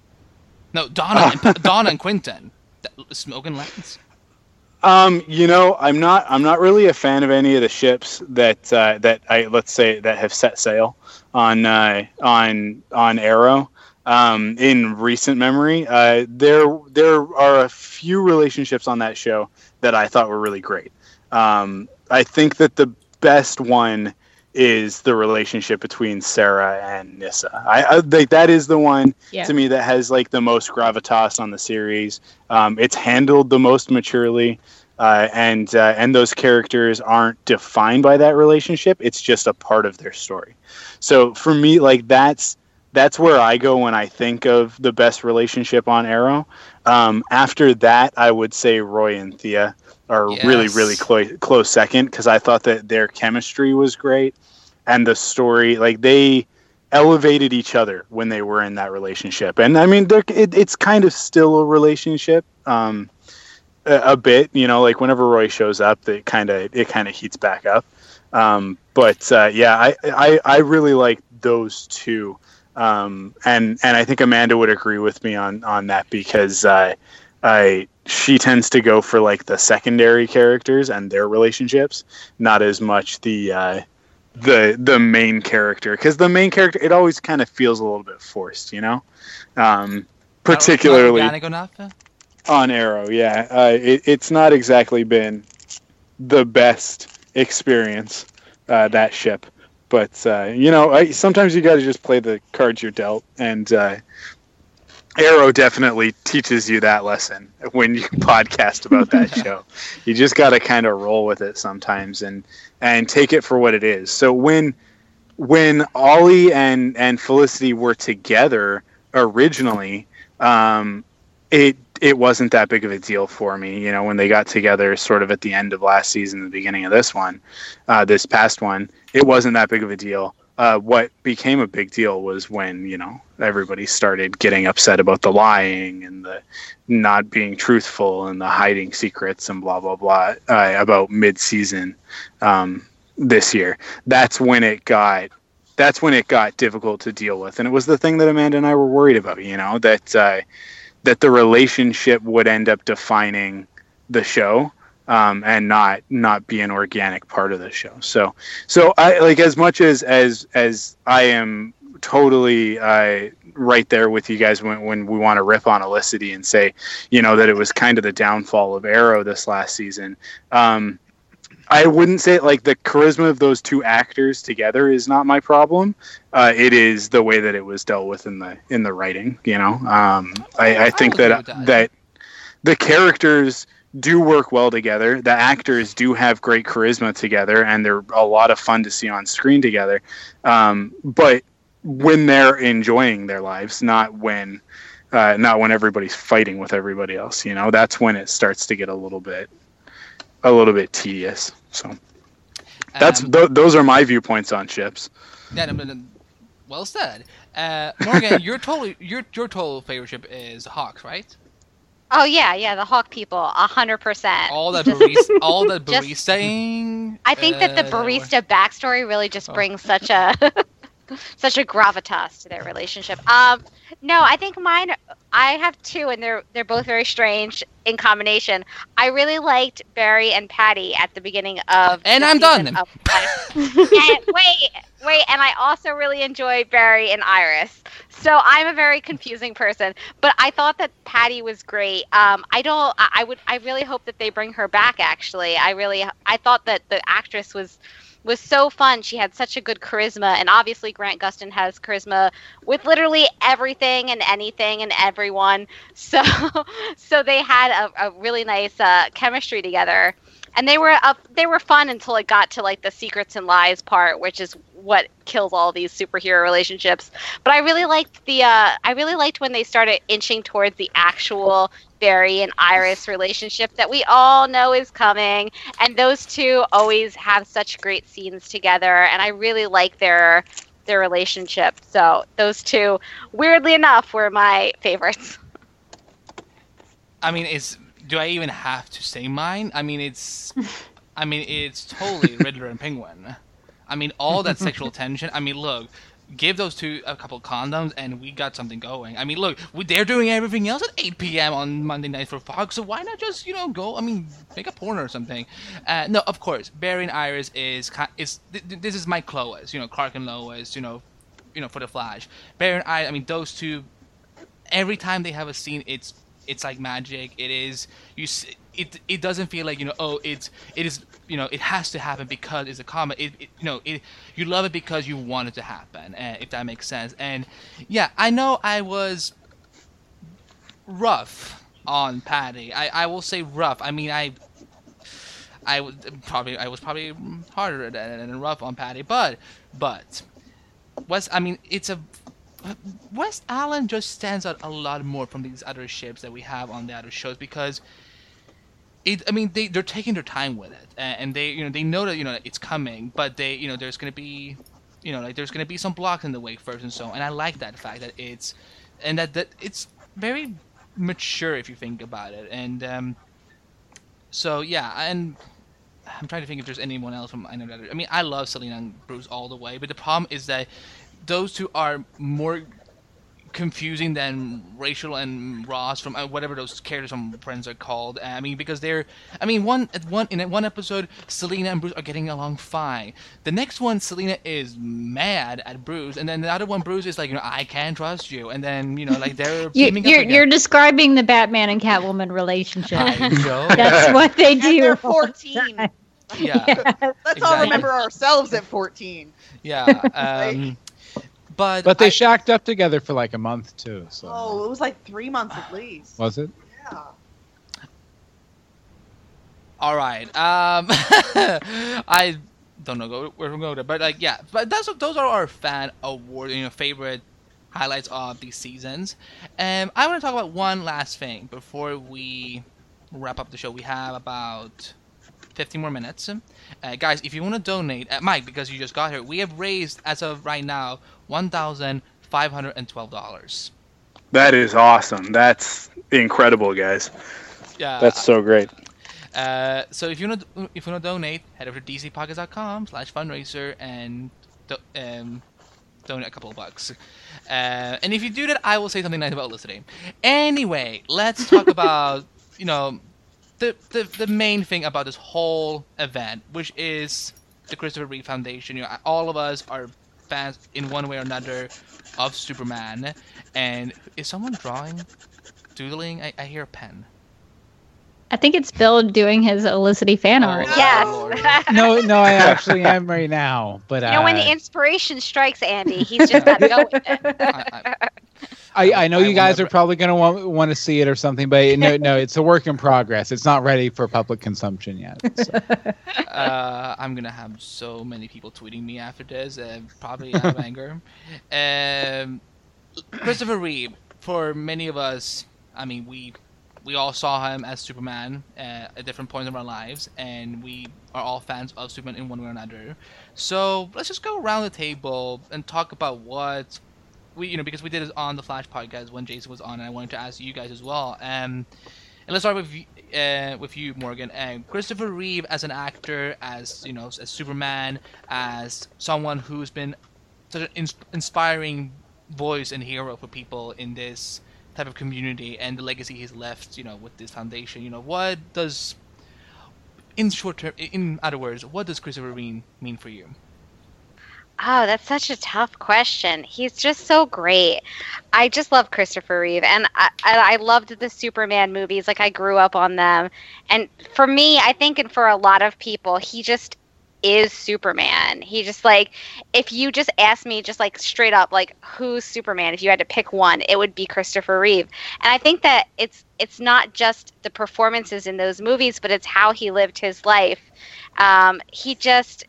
Speaker 1: No, Donna, and, Donna and Quentin. Smoaking Lance.
Speaker 7: Um, you know, I'm not. I'm not really a fan of any of the ships that uh, that I let's say that have set sail on uh, on on Arrow. Um, in recent memory, uh, there there are a few relationships on that show that I thought were really great. Um, I think that the best one is the relationship between Sara and Nyssa. I, I like that is the one
Speaker 5: Yeah.
Speaker 7: to me that has like the most gravitas on the series. Um, it's handled the most maturely, uh, and uh, and those characters aren't defined by that relationship. It's just a part of their story. So for me, like that's that's where I go when I think of the best relationship on Arrow. Um, after that, I would say Roy and Thea are really
Speaker 1: Yes.
Speaker 7: really close close second because I thought that their chemistry was great and the story like they elevated each other when they were in that relationship. And i mean they're, it, it's kind of still a relationship um, a, a bit you know like whenever roy shows up it kind of it kind of heats back up. Um, but uh, yeah I, I i really like those two. Um, and and i think amanda would agree with me on on that because uh, I she tends to go for like the secondary characters and their relationships, not as much the uh, the the main character because the main character it always kind of feels a little bit forced, you know. Um, particularly
Speaker 1: Not organic enough?
Speaker 7: on Arrow, yeah, uh, it, it's not exactly been the best experience uh, that ship, but uh, you know, I, sometimes you got to just play the cards you're dealt, and uh, Arrow definitely teaches you that lesson when you podcast about that show. You just got to kind of roll with it sometimes and and take it for what it is. So when when Ollie and and Felicity were together originally, um, it it wasn't that big of a deal for me. You know, when they got together, sort of at the end of last season, the beginning of this one, uh, this past one, it wasn't that big of a deal. Uh, what became a big deal was when you know everybody started getting upset about the lying and the not being truthful and the hiding secrets and blah blah blah uh, about mid-season um, this year. That's when it got that's when it got difficult to deal with, and it was the thing that Amanda and I were worried about. You know that uh, that the relationship would end up defining the show um, and not not be an organic part of the show. So so I like as much as as as I am totally uh, right there with you guys when when we want to rip on Olicity and say you know that it was kind of the downfall of Arrow this last season. Um, I wouldn't say like the charisma of those two actors together is not my problem. Uh, it is the way that it was dealt with in the in the writing. You know, um, I, I think that.
Speaker 1: that
Speaker 7: the characters do work well together. The actors do have great charisma together, and they're a lot of fun to see on screen together. Um, but when they're enjoying their lives, not when uh, not when everybody's fighting with everybody else. You know, that's when it starts to get a little bit a little bit tedious. So that's
Speaker 1: Um,
Speaker 7: th- those are my viewpoints on ships.
Speaker 1: Yeah, no, no, no, well said. Uh, Morgan, your total your your total favorite ship is Hawks, right?
Speaker 6: Oh yeah, yeah, the Hawk people, a hundred percent.
Speaker 1: All that
Speaker 6: Just-
Speaker 1: barista, all
Speaker 6: just-
Speaker 1: baristaing.
Speaker 6: I think that the
Speaker 1: uh,
Speaker 6: barista backstory really just
Speaker 1: Oh.
Speaker 6: brings such a such a gravitas to their relationship. Um, no, I think mine. I have two, and they're they're both very strange in combination. I really liked Barry and Patty at the beginning of.
Speaker 1: And
Speaker 6: the
Speaker 1: I'm done.
Speaker 6: of- and wait, wait, and I also really enjoyed Barry and Iris. So I'm a very confusing person, but I thought that Patty was great. Um, I don't. I, I would. I really hope that they bring her back. Actually, I really. I thought that the actress was was so fun. She had such a good charisma, and obviously Grant Gustin has charisma with literally everything and anything and everyone. So, so they had a, a really nice uh, chemistry together, and they were up. They were fun until it got to like the secrets and lies part, which is what kills all these superhero relationships. But I really liked the. Uh, I really liked when they started inching towards the actual Barry and Iris relationship that we all know is coming. And those two always have such great scenes together. And I really like their their relationship. So those two, weirdly enough, were my favorites.
Speaker 1: I mean, it's. Do I even have to say mine? I mean, it's. I mean, it's totally Riddler and Penguin. I mean, all that sexual tension. I mean, look, give those two a couple condoms, and we got something going. I mean, look, we, they're doing everything else at 8 p.m. on Monday night for Fox, so why not just you know go? I mean, make a porn or something. Uh, no, of course, Barry and Iris is is th- th- this is Mike Lois, you know, Clark and Lois, you know, you know, for the Flash. Barry and I, I mean, those two. Every time they have a scene, it's it's like magic. It is you. It it doesn't feel like you know. Oh, it's it is you know. It has to happen because it's a comic. It, it you know. It you love it because you want it to happen. Uh, if that makes sense. And yeah, I know I was rough on Patty. I I will say rough. I mean I. I was probably I was probably harder and rough on Patty, but but West. I mean, it's a West Allen just stands out a lot more from these other ships that we have on the other shows because it. I mean, they they're taking their time with it, and they you know they know that you know it's coming, but they you know there's gonna be you know like there's gonna be some blocks in the way first and so on, and I like that fact that it's and that that it's very mature if you think about it, and um, so yeah, and I'm trying to think if there's anyone else from I know that. I mean, I love Selina and Bruce all the way, but the problem is that those two are more confusing than Rachel and Ross from uh, whatever those characters from Friends are called. I mean, because they're, I mean, one at one in one episode, Selina and Bruce are getting along fine. The next one, Selina is mad at Bruce, and then the other one, Bruce is like, you know, I can't trust you, and then you know, like they're
Speaker 5: you, you're
Speaker 1: again.
Speaker 5: you're describing the Batman and Catwoman relationship.
Speaker 1: I know.
Speaker 5: That's what they
Speaker 2: And
Speaker 5: do.
Speaker 2: they're 14.
Speaker 1: yeah.
Speaker 2: Let's all remember ourselves at 14.
Speaker 1: Yeah. Um, but
Speaker 3: But they
Speaker 1: I-
Speaker 3: shacked up together for like a month too. So
Speaker 2: Oh, it was like three months at least.
Speaker 3: was it?
Speaker 2: Yeah.
Speaker 1: all right. Um, I don't know where we're going, to, but like yeah, but that's those are our fan award, you know, favorite highlights of these seasons. And I want to talk about one last thing before we wrap up the show. We have about 15 more minutes. Uh, guys, if you want to donate, uh, Mike, because you just got here, we have raised as of right now $1,512.
Speaker 7: That is awesome. That's incredible, guys.
Speaker 1: Yeah,
Speaker 7: That's so great.
Speaker 1: Uh, so if you want to if you want to donate, head over to dcpockets.com slash fundraiser and do, um, donate a couple of bucks. Uh, and if you do that, I will say something nice about listening. Anyway, let's talk about you know the, the the main thing about this whole event, which is the Christopher Reeve Foundation. You know, all of us are fans in one way or another of Superman. And is someone drawing, doodling? I, I hear a pen.
Speaker 5: I think it's Bill doing his Olicity fan
Speaker 1: Oh,
Speaker 5: art.
Speaker 6: Yes.
Speaker 1: Lord.
Speaker 3: No, no, I actually am right now. But
Speaker 6: You know, when the
Speaker 3: uh,
Speaker 6: inspiration strikes Andy, he's just got to go with it.
Speaker 1: I, I,
Speaker 3: I, I know
Speaker 1: I
Speaker 3: you guys
Speaker 1: never-
Speaker 3: are probably going to want, want to see it or something, but no, no, it's a work in progress. It's not ready for public consumption yet. so.
Speaker 1: uh, I'm gonna have so many people tweeting me after this, uh, probably out of anger. Um, Christopher Reeve, for many of us, I mean, we we all saw him as Superman uh, at different points of our lives, and we are all fans of Superman in one way or another. So let's just go around the table and talk about what we, you know, because we did it on the Flash podcast when Jason was on, and I wanted to ask you guys as well. Um, and let's start with uh, with you, Morgan. Uh, Christopher Reeve as an actor, as you know, as Superman, as someone who's been such an ins- inspiring voice and hero for people in this type of community, and the legacy he's left, you know, with this foundation. You know, what does, in short term, in other words, what does Christopher Reeve mean for you?
Speaker 6: Oh, that's such a tough question. He's just so great. I just love Christopher Reeve, and I, I, loved the Superman movies. Like I grew up on them, and for me, I think, and for a lot of people, he just is Superman. He just like, if you just ask me, just like straight up, like who's Superman? If you had to pick one, it would be Christopher Reeve. And I think that it's it's not just the performances in those movies, but it's how he lived his life. Um, he just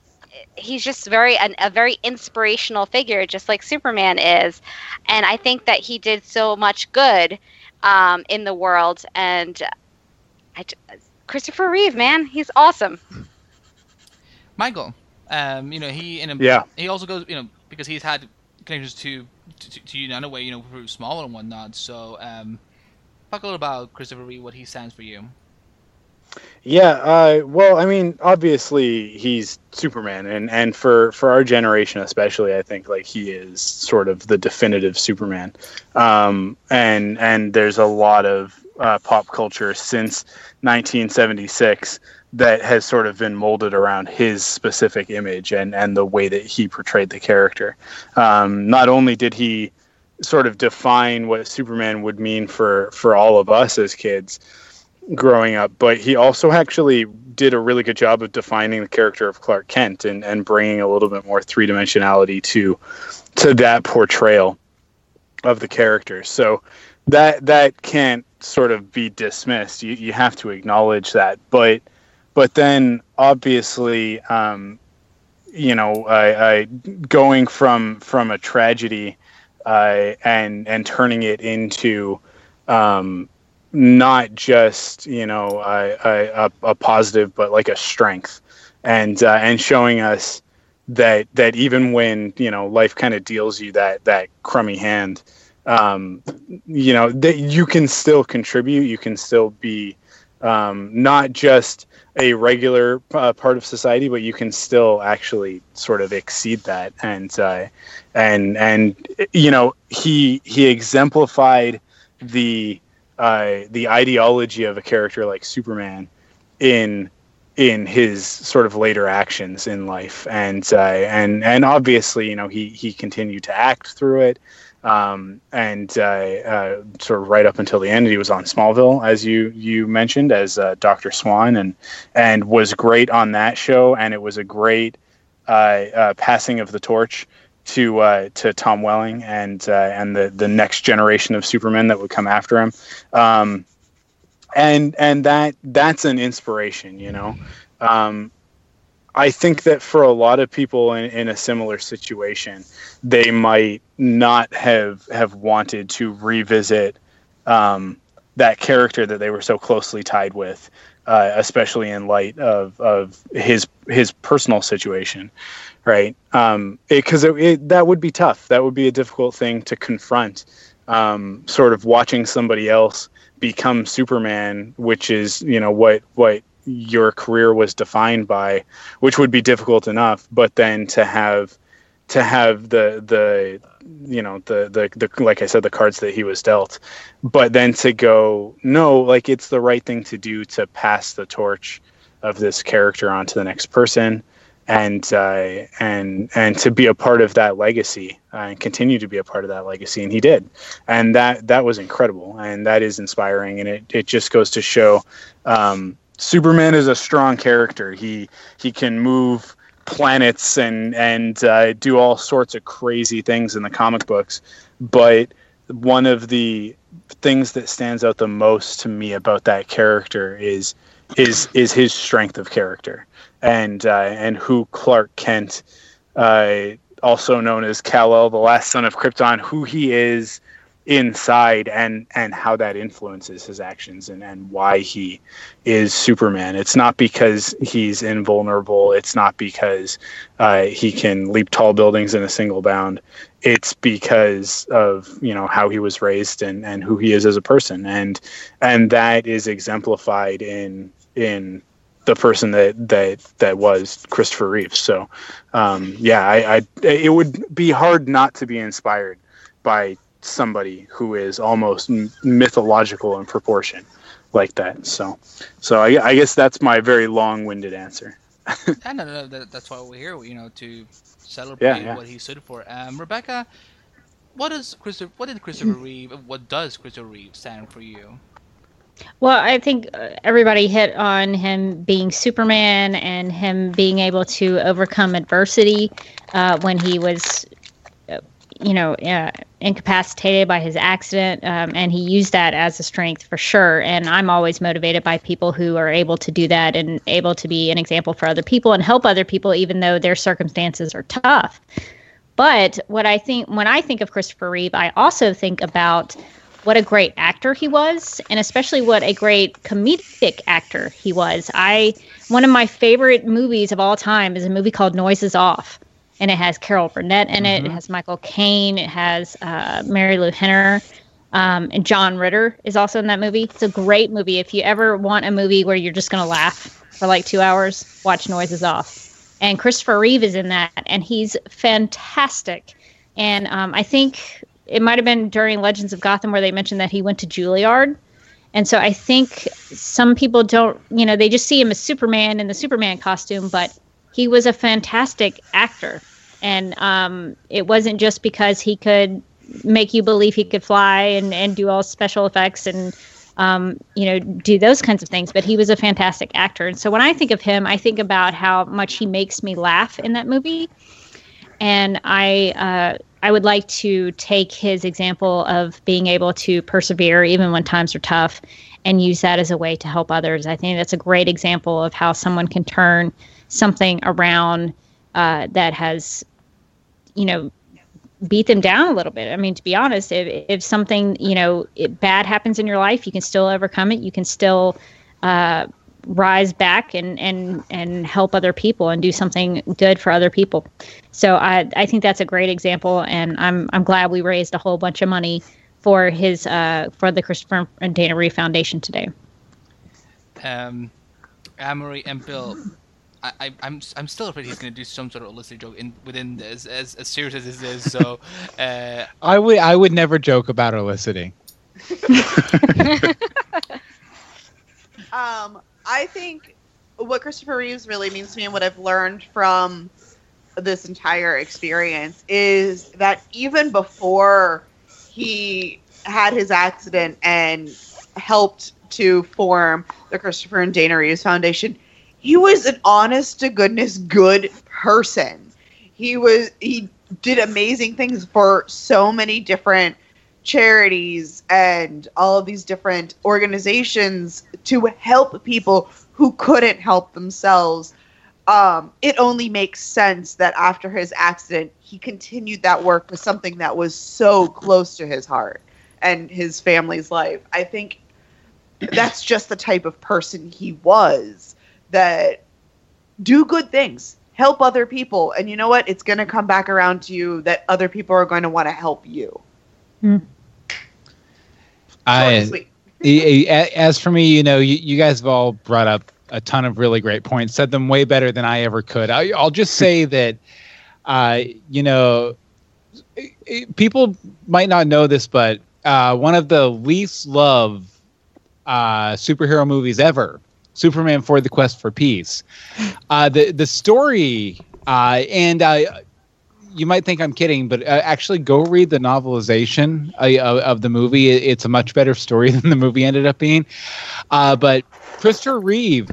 Speaker 6: he's just very an, a very inspirational figure just like superman is and i think that he did so much good um, in the world. And I, j- Christopher Reeve, man, he's awesome.
Speaker 1: Michael, um, you know, he in a,
Speaker 7: Yeah.
Speaker 1: he also goes, you know, because he's had connections to to, to you in a way, you know, through small and whatnot. So, um, talk a little about Christopher Reeve, what he stands for you.
Speaker 7: Yeah, uh, well, I mean, obviously he's Superman, and, and for, for our generation especially, I think like he is sort of the definitive Superman. Um, and and there's a lot of uh, pop culture since 1976 that has sort of been molded around his specific image and, and the way that he portrayed the character. Um, not only did he sort of define what Superman would mean for, for all of us as kids, growing up, but he also actually did a really good job of defining the character of Clark Kent and, and bringing a little bit more three dimensionality to to that portrayal of the character. So that that can't sort of be dismissed. You you have to acknowledge that, but but then obviously, um, you know, I, I going from from a tragedy uh, and and turning it into um, not just you know a, a, a positive but like a strength. And uh, and showing us that that even when you know life kind of deals you that that crummy hand um, you know that you can still contribute. You can still be um, not just a regular uh, part of society but you can still actually sort of exceed that. And uh, and and you know he he exemplified the uh, the ideology of a character like Superman in in his sort of later actions in life, and uh, and and obviously, you know, he he continued to act through it, um, and uh, uh, sort of right up until the end, he was on Smallville, as you you mentioned, as uh, Doctor Swann, and and was great on that show, and it was a great uh, passing of the torch to uh, to Tom Welling and uh, and the the next generation of Supermen that would come after him, um, and and that that's an inspiration, you know. Um, I think that for a lot of people in, in a similar situation, they might not have have wanted to revisit um, that character that they were so closely tied with, uh, especially in light of, of his his personal situation right? Um, because that would be tough. That would be a difficult thing to confront. Um, sort of watching somebody else become Superman, which is you know what what your career was defined by, which would be difficult enough. But then to have to have the the you know the, the the like I said the cards that he was dealt, but then to go no like it's the right thing to do to pass the torch of this character on to the next person and uh, and and to be a part of that legacy uh, and continue to be a part of that legacy and he did. And that that was incredible and that is inspiring and it, it just goes to show um, superman is a strong character. He he can move planets and and uh, do all sorts of crazy things in the comic books but one of the things that stands out the most to me about that character is is is his strength of character and uh, and who Clark Kent, uh, also known as Kal El, the last son of Krypton, who he is inside and and how that influences his actions and and why he is Superman. It's not because he's invulnerable. It's not because uh, he can leap tall buildings in a single bound. It's because of you know how he was raised and and who he is as a person and and that is exemplified in in the person that that that was Christopher Reeve. So, um, yeah, I, I it would be hard not to be inspired by somebody who is almost mythological in proportion like that. So, so I, I guess that's my very long-winded answer.
Speaker 1: I no, no, that, that's why we're here, you know, to celebrate
Speaker 7: Yeah, yeah.
Speaker 1: what he stood for. Um, Rebecca, what does Christopher? What did Christopher Reeve? What does Christopher Reeve stand for you?
Speaker 5: Well, I think uh, everybody hit on him being Superman and him being able to overcome adversity uh, when he was, uh, you know, uh, incapacitated by his accident. Um, and he used that as a strength for sure. And I'm always motivated by people who are able to do that and able to be an example for other people and help other people, even though their circumstances are tough. But what I think when I think of Christopher Reeve, I also think about what a great actor he was, and especially what a great comedic actor he was. I one of my favorite movies of all time is a movie called Noises Off, and it has Carol Burnett in it. It has Michael Caine. It has uh, Marilu Henner. Um, and John Ritter is also in that movie. It's a great movie. If you ever want a movie where you're just going to laugh for like two hours, watch Noises Off. And Christopher Reeve is in that, and he's fantastic. And um, I think it might have been during Legends of Gotham where they mentioned that he went to Juilliard. And so I think some people don't, you know, they just see him as Superman in the Superman costume, but he was a fantastic actor. And um, it wasn't just because he could make you believe he could fly and, and do all special effects and um, you know do those kinds of things but he was a fantastic actor and so when i think of him i think about how much he makes me laugh in that movie and i uh, i would like to take his example of being able to persevere even when times are tough and use that as a way to help others i think that's a great example of how someone can turn something around uh, that has you know beat them down a little bit. I mean, to be honest, if if something you know bad happens in your life, you can still overcome it. You can still uh, rise back and and and help other people and do something good for other people. So I I think that's a great example, and I'm I'm glad we raised a whole bunch of money for his uh, for the Christopher and Dana Reeve Foundation today.
Speaker 1: Um, Anne-Marie and Bill, I, I, I'm I'm still afraid he's going to do some sort of illicit joke in within this, as as serious as this is. So, uh,
Speaker 3: I would I would never joke about eliciting.
Speaker 2: Um, I think what Christopher Reeves really means to me and what I've learned from this entire experience is that even before he had his accident and helped to form the Christopher and Dana Reeves Foundation, he was an honest to goodness good person. He was he did amazing things for so many different charities and all of these different organizations to help people who couldn't help themselves. Um, it only makes sense that after his accident, he continued that work with something that was so close to his heart and his family's life. I think that's just the type of person he was that do good things, help other people, and you know what? It's going to come back around to you that other people are going to want to help you. And
Speaker 3: I,
Speaker 2: sweet.
Speaker 3: a- a- as for me, you know, you, you guys have all brought up a ton of really great points, said them way better than I ever could. I, I'll just say that, uh, you know, people might not know this, but uh, one of the least loved uh, superhero movies ever, Superman IV the Quest for Peace. Uh, the the story, uh, and uh, you might think I'm kidding, but uh, actually go read the novelization uh, of, of the movie. It- It's a much better story than the movie ended up being. Uh, but Christopher Reeve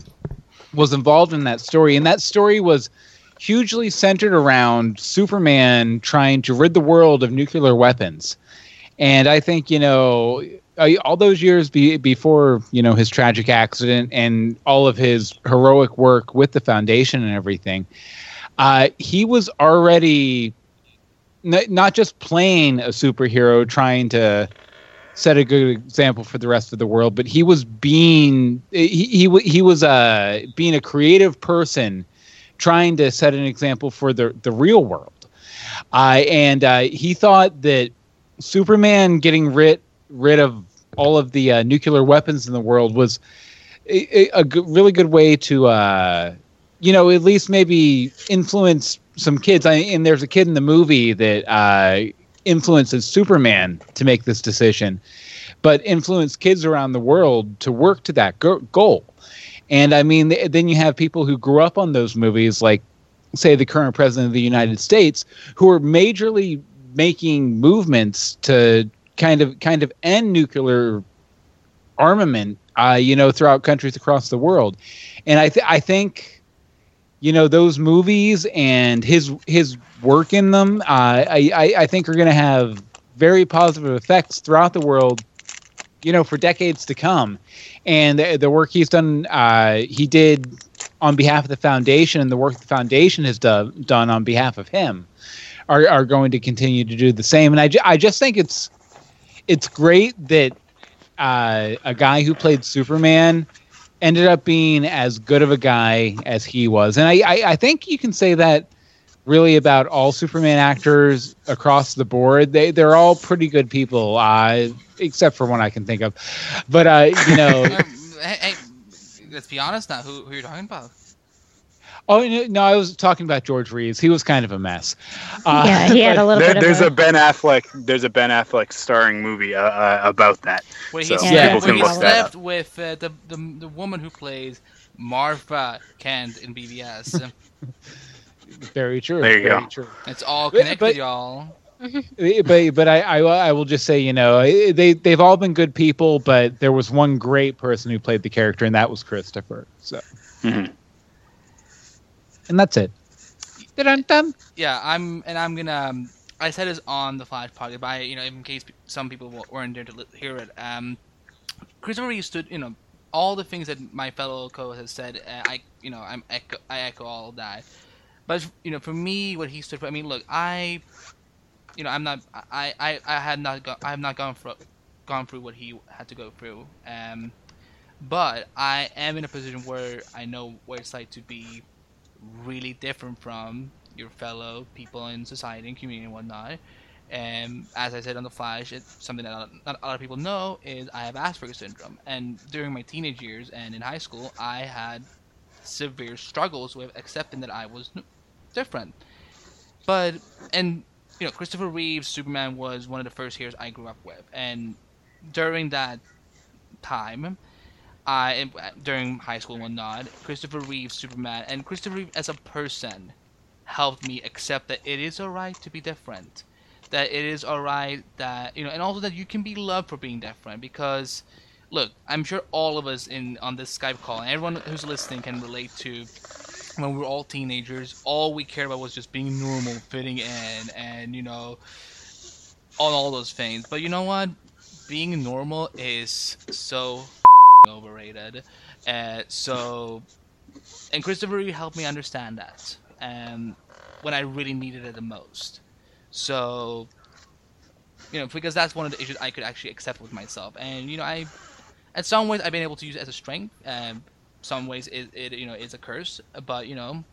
Speaker 3: was involved in that story, and that story was hugely centered around Superman trying to rid the world of nuclear weapons. And I think you know, uh, all those years be, before you know his tragic accident and all of his heroic work with the foundation and everything, uh, he was already n- not just playing a superhero trying to set a good example for the rest of the world, but he was being he he, he was uh, being a creative person trying to set an example for the the real world. Uh, and uh, he thought that Superman getting rid rid of all of the uh, nuclear weapons in the world was a, a, a really good way to uh, you know at least maybe influence some kids. I, and there's a kid in the movie that uh, influences Superman to make this decision, but influence kids around the world to work to that go- goal. And I mean, th- then you have people who grew up on those movies, like say the current president of the United States, who are majorly making movements to kind of kind of end nuclear armament, uh, you know, throughout countries across the world. And I th- I think, you know, those movies and his his work in them, uh, I, I I think are going to have very positive effects throughout the world, you know, for decades to come. And the, the work he's done, uh, he did on behalf of the foundation, and the work the foundation has do- done on behalf of him, are are going to continue to do the same. And I, ju- I just think it's it's great that uh, a guy who played Superman ended up being as good of a guy as he was, and I, I, I think you can say that really about all Superman actors across the board. They they're all pretty good people, uh, except for one I can think of. But uh, you know,
Speaker 1: Um, hey, hey, let's be honest now. Who who you're talking about?
Speaker 3: Oh no, no, I was talking about George Reeves. He was kind of a mess. Uh,
Speaker 5: yeah, he had a little
Speaker 7: There,
Speaker 5: bit
Speaker 7: there's
Speaker 5: of
Speaker 7: a Ben Affleck. There's a Ben Affleck starring movie uh, uh, about that.
Speaker 1: Where he
Speaker 7: So
Speaker 1: slept,
Speaker 5: people can
Speaker 1: he
Speaker 5: look that
Speaker 1: slept with uh, the, the the woman who plays Martha Kent in BVS.
Speaker 3: very true.
Speaker 7: There you
Speaker 3: very
Speaker 7: go.
Speaker 3: True.
Speaker 1: it's all connected,
Speaker 3: but-
Speaker 1: y'all.
Speaker 3: but but I, I I will just say you know they they've all been good people, but there was one great person who played the character, and that was Christopher. So
Speaker 7: Mhm.
Speaker 3: And that's it.
Speaker 1: Yeah, I'm and I'm gonna. Um, I said this on the Flash podcast, but I, you know, in case some people weren't there to hear it, um, Christopher Reeve stood. You know, all the things that my fellow co-host has said. Uh, I, you know, I'm echo, I echo all of that. But you know, for me, what he stood for. I mean, look, I, you know, I'm not. I, I, I had not. Go, I have not gone through, gone through what he had to go through. Um, but I am in a position where I know what it's like to be really different from your fellow people in society and community and whatnot. And as I said on the Flash, it's something that not a lot of people know is I have Asperger's syndrome. And during my teenage years and in high school, I had severe struggles with accepting that I was different. But and you know, Christopher Reeve's Superman was one of the first heroes I grew up with, and during that time, Uh, I uh, during high school and whatnot, Christopher Reeve's Superman and Christopher Reeve as a person helped me accept that it is alright to be different. That it is alright that you know, and also that you can be loved for being different. Because, look, I'm sure all of us in on this Skype call, and everyone who's listening can relate to when we were all teenagers. All we cared about was just being normal, fitting in, and you know, on all those things. But you know what? Being normal is so overrated. Uh, so, and Christopher Reeve helped me understand that, um, when I really needed it the most. So, you know, because that's one of the issues I could actually accept with myself, and you know, I, in some ways, I've been able to use it as a strength. Um, some ways, it, it you know, is a curse, but you know,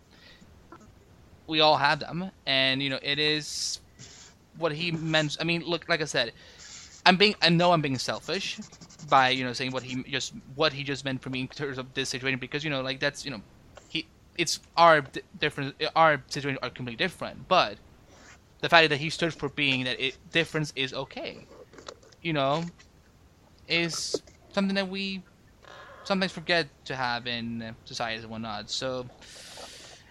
Speaker 1: we all have them, and you know, it is what he meant. I mean, look, like I said, I'm being, I know I'm being selfish by you know saying what he just what he just meant for me in terms of this situation because you know like that's you know he it's our different our situation are completely different. But the fact that he stood for being that it difference is okay. You know is something that we sometimes forget to have in societies and whatnot. So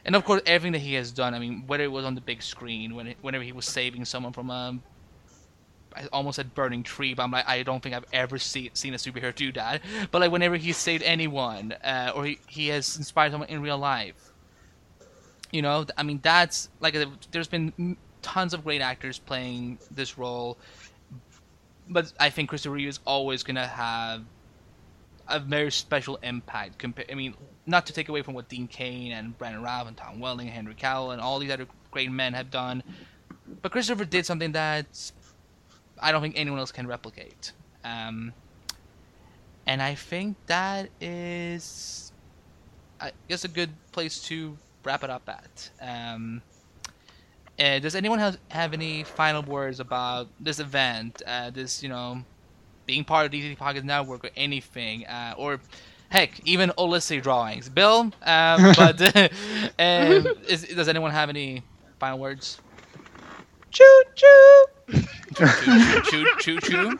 Speaker 1: and of course everything that he has done i mean whether it was on the big screen when it, whenever he was saving someone from a I almost said burning tree, but I'm like, I don't think I've ever see, seen a superhero do that. But like, whenever he saved anyone, uh, or he, he has inspired someone in real life, you know, I mean, that's like, uh, there's been tons of great actors playing this role, but I think Christopher Reeve is always gonna have a very special impact. Compa- I mean, not to take away from what Dean Cain and Brandon Routh and Tom Welling, and Henry Cavill, and all these other great men have done, but Christopher did something that's I don't think anyone else can replicate. Um, and I think that is, I guess, a good place to wrap it up at. Um, uh, does anyone have, have any final words about this event? Uh, this, you know, being part of DC Pocket Network or anything? Uh, or heck, even Olicity drawings. Bill, um, but um, is, does anyone have any final words?
Speaker 3: Choo choo.
Speaker 1: Choo choo choo choo choo.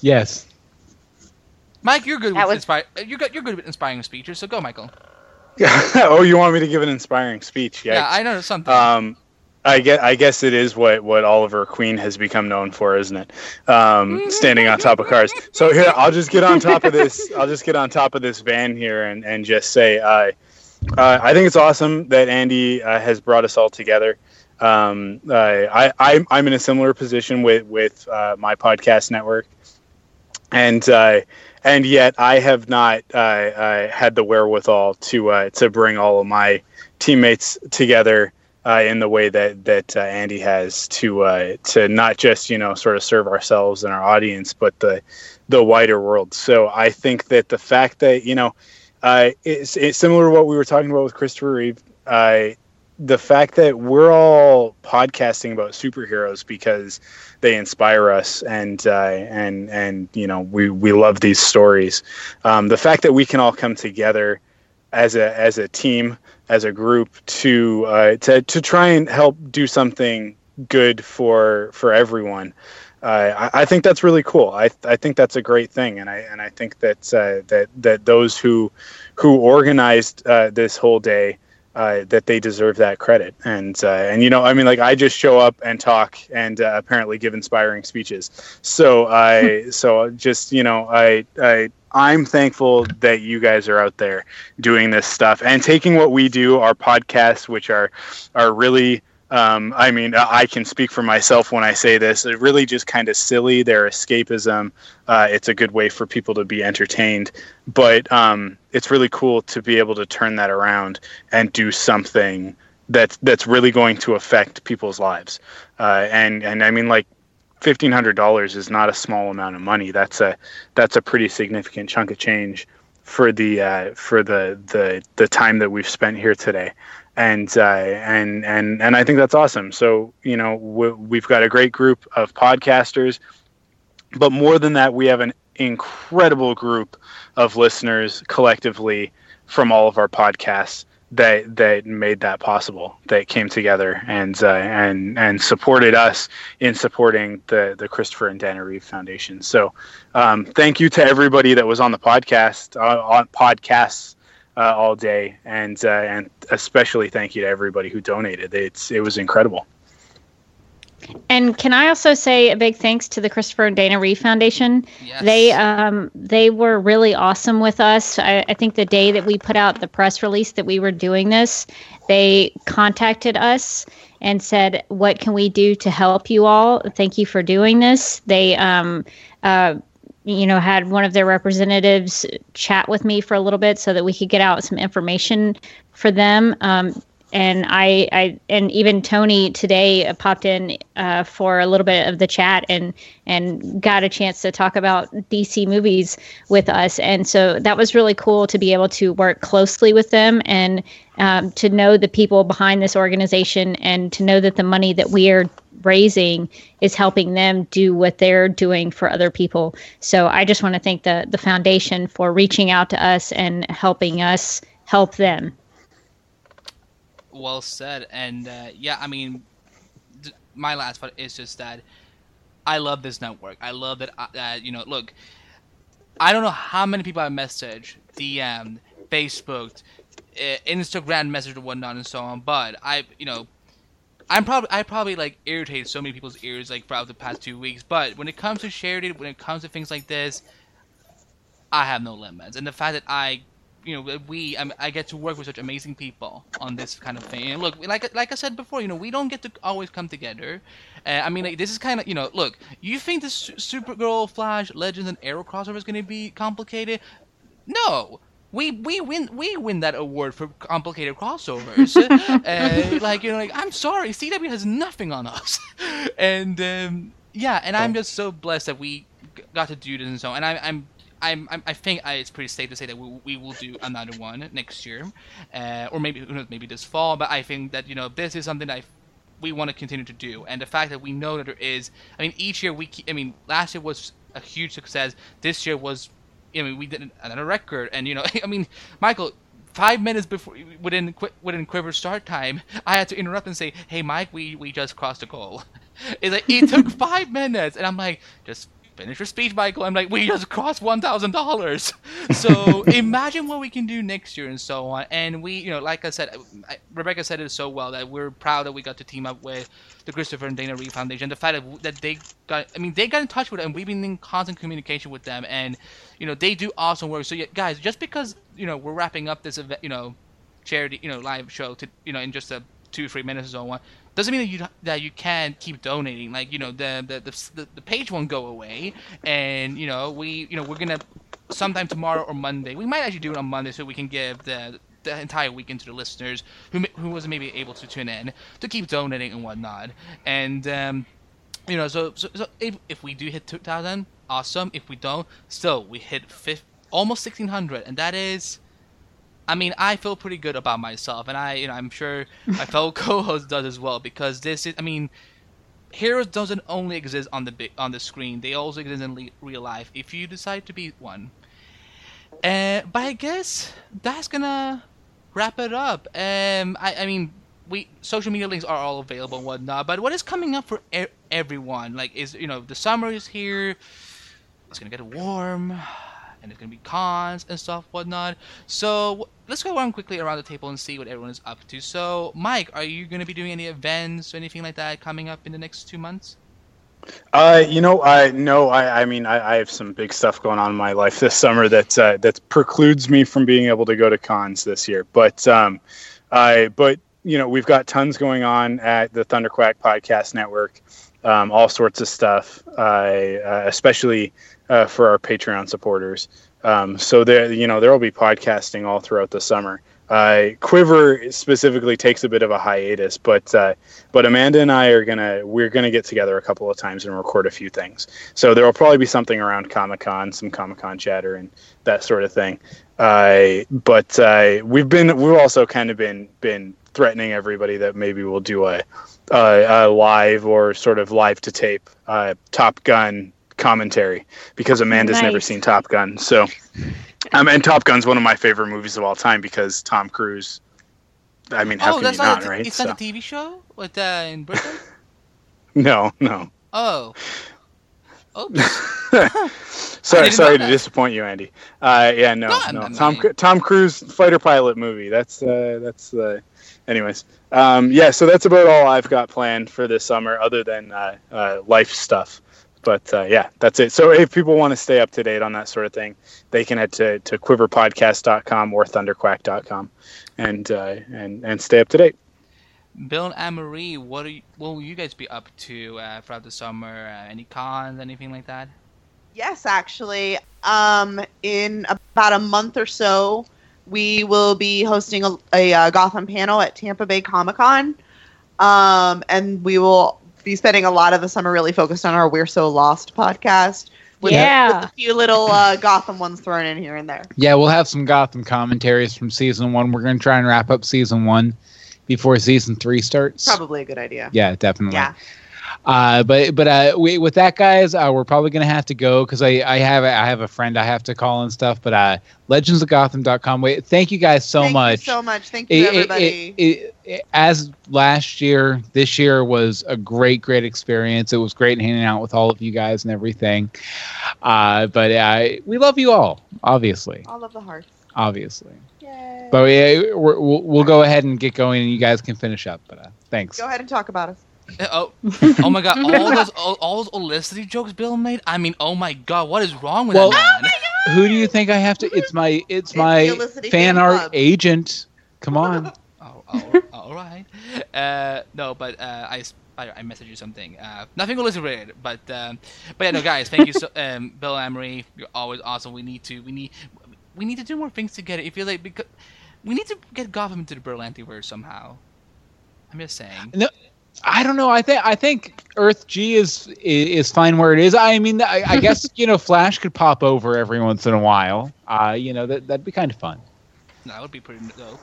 Speaker 3: Yes.
Speaker 1: Mike, you're good
Speaker 6: That
Speaker 1: with
Speaker 6: was-
Speaker 1: inspire. You're good. You're good with inspiring speeches. So go, Michael.
Speaker 7: oh, you want me to give an inspiring speech?
Speaker 1: Yeah, I know something.
Speaker 7: Um, I guess I guess it is what what Oliver Queen has become known for, isn't it? Um, standing on top of cars. So here, I'll just get on top of this. I'll just get on top of this van here and and just say, uh, uh, I think it's awesome that Andy uh, has brought us all together. Um, I, I I'm- in a similar position with with uh, my podcast network, and uh, and yet I have not uh, uh, had the wherewithal to uh, to bring all of my teammates together uh, in the way that that uh, Andy has to uh, to not just you know sort of serve ourselves and our audience, but the the wider world. So I think that the fact that you know uh, it's, it's similar to what we were talking about with Christopher Reeve. Uh, the fact that we're all podcasting about superheroes because they inspire us and uh, and and you know we we love these stories. Um, the fact that we can all come together as a as a team as a group to uh, to to try and help do something good for for everyone. Uh, I, I, think that's really cool. I, I think that's a great thing, and I and I think that uh, that that those who who organized uh, this whole day uh, that they deserve that credit. And uh, and you know, I mean, like I just show up and talk and uh, apparently give inspiring speeches. So I so just you know, I I I'm thankful that you guys are out there doing this stuff and taking what we do, our podcasts, which are are really um, I mean, I can speak for myself when I say this. They're really just kind of silly. They're escapism. Uh, it's a good way for people to be entertained. But um, it's really cool to be able to turn that around and do something that's that's really going to affect people's lives. Uh, and and I mean, like fifteen hundred dollars is not a small amount of money. That's a that's a pretty significant chunk of change for the uh, for the the the time that we've spent here today and uh, and and and I think that's awesome. So you know we've got a great group of podcasters, but more than that, we have an incredible group of listeners collectively from all of our podcasts that that made that possible. That came together and uh, and and supported us in supporting the the Christopher and Dana Reeve Foundation. So um, thank you to everybody that was on the podcast uh, on podcasts uh, all day, and uh, and especially thank you to everybody who donated. It's it was incredible.
Speaker 5: And can I also say a big thanks to the Christopher and Dana Reeve Foundation? Yes. They um they were really awesome with us. I, I think the day that we put out the press release that we were doing this, they contacted us and said, "What can we do to help you all? Thank you for doing this." They um uh you know, had one of their representatives chat with me for a little bit so that we could get out some information for them. Um, and I, I, and even Tony today popped in uh, for a little bit of the chat and and got a chance to talk about DC movies with us. And so that was really cool to be able to work closely with them and um, to know the people behind this organization and to know that the money that we are raising is helping them do what they're doing for other people. So I just want to thank the the foundation for reaching out to us and helping us help them.
Speaker 1: Well said, and uh, yeah, I mean, th- my last part is just that I love this network. I love that. Uh, you know, look, I don't know how many people I messaged, DM, Facebook, uh, Instagram message or whatnot and so on, but I, you know, I'm probably I probably like irritated so many people's ears like throughout the past two weeks. But when it comes to charity, when it comes to things like this, I have no limits. And the fact that I, you know, we I, I get to work with such amazing people on this kind of thing. And look, like like I said before, you know, we don't get to always come together. Uh, I mean, like, this is kind of you know, look, you think this Supergirl, Flash, Legends, and Arrow crossover is going to be complicated? No, we we win we win that award for complicated crossovers. uh, like you know, like I'm sorry, CW has nothing on us, and um, yeah, and I'm just so blessed that we got to do this and so. And I, I'm I'm, I'm, i think I, it's pretty safe to say that we, we will do another one next year, uh, or maybe who knows, maybe this fall. But I think that you know this is something that I, we want to continue to do, and the fact that we know that there is, I mean, each year we, I mean, last year was a huge success. This year was I mean, we did another record, and you know, I mean, Michael, five minutes before within within Quiver start time, I had to interrupt and say, "Hey, Mike, we we just crossed a goal." It's like it took five minutes, and I'm like, just finish your speech, Michael. I'm like, we just crossed one thousand dollars. So imagine what we can do next year and so on. And we, you know, like I said, I, Rebecca said it so well that we're proud that we got to team up with the Christopher and Dana Reeve Foundation. The fact that, that they got, I mean, they got in touch with us, and we've been in constant communication with them, and you know, they do awesome work. So, yeah, guys, just because you know we're wrapping up this event, you know, charity, you know, live show to, you know, in just a two three minutes or so on doesn't mean that you that you can keep donating. Like you know the the the, the page won't go away, and you know we you know we're gonna sometime tomorrow or Monday. We might actually do it on Monday so we can give the the entire weekend to the listeners who who wasn't maybe able to tune in to keep donating and whatnot. And um, you know, so so, so if, if we do hit 2,000, awesome. If we don't, still we hit fif- almost 1,600, and that is. I mean, I feel pretty good about myself, and I, you know, I'm sure my fellow co-host does as well because this is, I mean, heroes doesn't only exist on the big on the screen; they also exist in le- real life. If you decide to be one, uh, but I guess that's gonna wrap it up. Um, I, I mean, we social media links are all available and whatnot. But what is coming up for e- everyone? Like, is you know, the summer is here. It's gonna get warm, and there's gonna be cons and stuff, whatnot. So let's go around quickly around the table and see what everyone is up to. So, Mike, are you gonna be doing any events or anything like that coming up in the next two months?
Speaker 7: Uh, you know, I no, I, I mean, I, I have some big stuff going on in my life this summer that uh, that precludes me from being able to go to cons this year. But um, I, but you know, we've got tons going on at the Thunderquack Podcast Network, um, all sorts of stuff, uh, uh, especially uh, for our Patreon supporters. Um, so there, you know, there will be podcasting all throughout the summer. Uh, Quiver specifically takes a bit of a hiatus, but uh, but Amanda and I are gonna we're gonna get together a couple of times and record a few things. So there will probably be something around Comic Con, some Comic Con chatter and that sort of thing. Uh, but uh, we've been we've also kind of been been threatening everybody that maybe we'll do a, a, a live or sort of live to tape uh, Top Gun commentary because Amanda's never seen Top Gun. So, um, and Top Gun's one of my favorite movies of all time because Tom Cruise. I mean, how
Speaker 1: oh,
Speaker 7: can
Speaker 1: that's
Speaker 7: you
Speaker 1: not,
Speaker 7: not,
Speaker 1: a,
Speaker 7: right?
Speaker 1: It's
Speaker 7: So-
Speaker 1: not a TV show with uh, in Britain.
Speaker 7: no, no.
Speaker 1: oh. Oh.
Speaker 7: sorry, sorry to
Speaker 1: that.
Speaker 7: disappoint you, Andy. Uh, yeah, no,
Speaker 1: No,
Speaker 7: no. Tom
Speaker 1: not.
Speaker 7: Tom Cruise fighter pilot movie. That's uh, that's uh, anyways. Um, yeah, so that's about all I've got planned for this summer, other than uh, uh, life stuff. But uh, yeah, that's it. So if people want to stay up to date on that sort of thing, they can head to, to quiverpodcast.com or thunderquack.com and uh, and and stay up to date.
Speaker 1: Bill and Anne-Marie, what, are you, what will you guys be up to uh, throughout the summer? Uh, any cons, anything like that?
Speaker 2: Yes, actually. Um, in about a month or so, we will be hosting a, a uh, Gotham panel at Tampa Bay Comic Con. Um, and we will be spending a lot of the summer really focused on our We're So Lost podcast. With,
Speaker 5: Yeah.
Speaker 2: with a few little uh, Gotham ones thrown in here and there.
Speaker 3: Yeah, we'll have some Gotham commentaries from season one. We're going to try and wrap up season one before season three starts.
Speaker 2: Probably a good idea.
Speaker 3: Yeah, definitely.
Speaker 2: Yeah.
Speaker 3: Uh, but but uh, we, with that, guys, uh, we're probably gonna have to go because I, I have a, I have a friend I have to call and stuff. But uh, legendsofgotham.com. Wait, thank you guys so
Speaker 2: Thank
Speaker 3: much.
Speaker 2: You so much. Thank you,
Speaker 3: It-
Speaker 2: everybody.
Speaker 3: it- it- as last year, this year was a great, great experience. It was great hanging out with all of you guys and everything. Uh, but uh, we love you all, obviously,
Speaker 2: All of the hearts.
Speaker 3: obviously.
Speaker 2: Yay.
Speaker 3: But we, we're, we'll, we'll go ahead and get going, and you guys can finish up. But uh, thanks.
Speaker 2: Go ahead and talk about us.
Speaker 1: Uh, Oh, oh my god! All those, all, all those Olicity jokes Bill made. I mean, oh my god, what is wrong with
Speaker 3: Well-
Speaker 1: that man?
Speaker 3: Who do you think I have to? It's my it's
Speaker 2: It's
Speaker 3: my fan
Speaker 2: fan
Speaker 3: art
Speaker 2: club.
Speaker 3: agent. Come on.
Speaker 1: Oh, oh, all right. Uh, no, but uh, I, s- I, I messaged you something. Uh, nothing Olicity related, but um, but yeah, no, guys, thank you so, um, Bill Anne-Marie. You're always awesome. We need to, we need, we need to do more things together. If you like, because we need to get Gotham into the Berlantiverse somehow. I'm just saying.
Speaker 3: I don't know. I think I think Earth G is is fine where it is. I mean, I, I guess you know Flash could pop over every once in a while. Uh, you know that that'd be kind of fun.
Speaker 1: That would be pretty dope.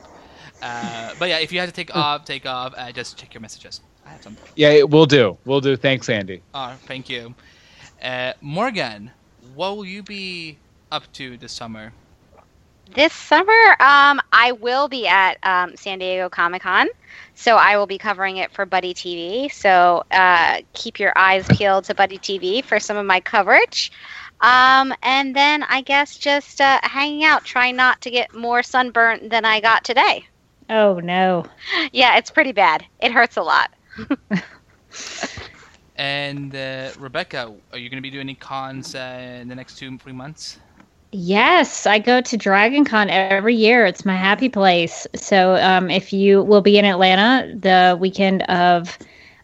Speaker 1: Uh, but yeah, if you had to take off, take off. Uh, just check your messages. I have some.
Speaker 3: Yeah, we'll do. We'll do. Thanks, Andy.
Speaker 1: Oh, thank you. Uh, Morgan, what will you be up to this summer?
Speaker 6: This summer, um, I will be at um, San Diego Comic Con, so I will be covering it for Buddy TV. So uh, keep your eyes peeled to Buddy TV for some of my coverage. Um, and then I guess just uh, hanging out, trying not to get more sunburnt than I got today.
Speaker 5: Oh no.
Speaker 6: Yeah, it's pretty bad. It hurts a lot.
Speaker 1: And uh, Rebecca, are you going to be doing any cons uh, in the next two, three months?
Speaker 5: Yes, I go to Dragon Con every year. It's my happy place. So um, if you will be in Atlanta the weekend of,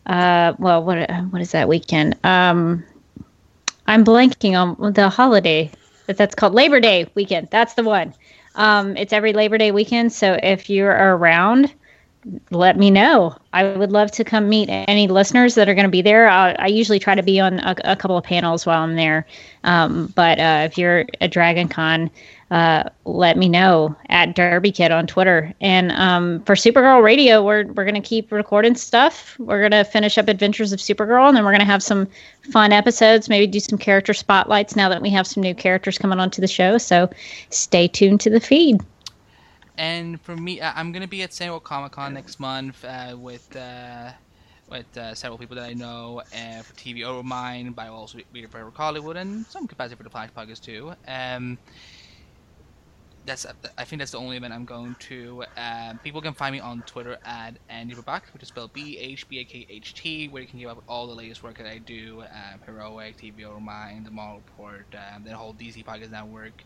Speaker 5: uh, well, what what is that weekend? Um, I'm blanking on the holiday that that's called Labor Day weekend. That's the one. Um, it's every Labor Day weekend, so if you're around, let me know. I would love to come meet any listeners that are going to be there. I, I usually try to be on a, a, couple of panels while I'm there. Um, but uh, if you're a Dragon Con, uh, let me know at Derby Kid on Twitter. And um, for Supergirl Radio, we're we're gonna keep recording stuff. We're gonna finish up Adventures of Supergirl, and then we're gonna have some fun episodes. Maybe do some character spotlights now that we have some new characters coming onto the show. So stay tuned to the feed.
Speaker 1: And for me, I'm gonna be at San Diego Comic Con next month uh, with. Uh with uh, several people that I know uh, for TVOvermind, I also read for Hollywood and some capacity for the Flash podcast too. Um, that's I think that's the only event I'm going to. Uh, people can find me on Twitter at Andy Behbakht, which is spelled B H B A K H T, where you can keep up with all the latest work that I do. Um, Heroic, TVOvermind, The Marvel Report, um, the whole DC Podcast Network.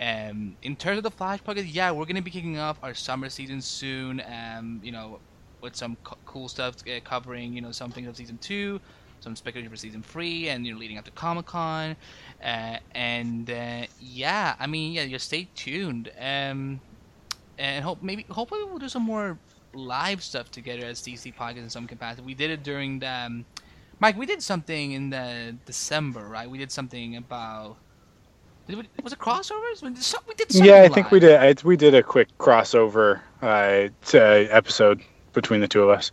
Speaker 1: Um, in terms of the Flash Podcast, yeah, we're gonna be kicking off our summer season soon. Um, you know, with some co- cool stuff uh, covering, you know, some things of season two, some speculation for season three, and you know, leading up to Comic Con. Uh, and uh, yeah, I mean, yeah, just stay tuned. Um, and hope maybe hopefully we'll do some more live stuff together as DC podcast in some capacity. We did it during the um, Mike. We did something in the December, right? We did something about. We, was it crossovers? We did,
Speaker 7: yeah, I think we did. I, we did a quick crossover uh, episode between the two of us.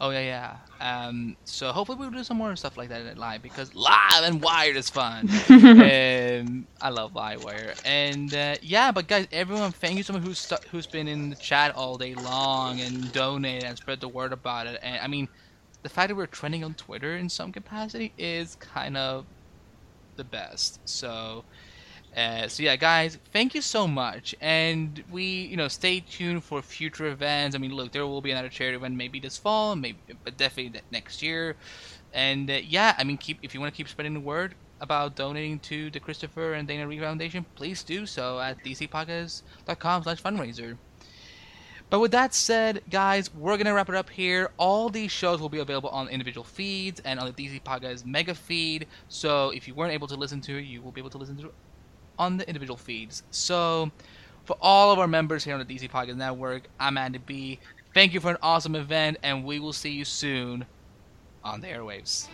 Speaker 1: Oh yeah, yeah. Um, so hopefully we'll do some more stuff like that live because live and wired is fun. um, I love live wire. And uh, yeah, but guys, everyone, thank you so much who's stu- who's been in the chat all day long and donated and spread the word about it. And I mean, the fact that we're trending on Twitter in some capacity is kind of the best. So uh, so yeah, guys, thank you so much, and we, you know, stay tuned for future events. I mean, look, there will be another charity event maybe this fall, maybe, but definitely next year. And uh, yeah, I mean, keep if you want to keep spreading the word about donating to the Christopher and Dana Reeve Foundation, please do so at dcpodcast.com/fundraiser. But with that said, guys, we're gonna wrap it up here. All these shows will be available on individual feeds and on the DC Podcast mega feed. So if you weren't able to listen to it, you will be able to listen to it on the individual feeds. So, for all of our members here on the DC Podcast Network, I'm Andy B. Thank you for an awesome event, and we will see you soon on the airwaves.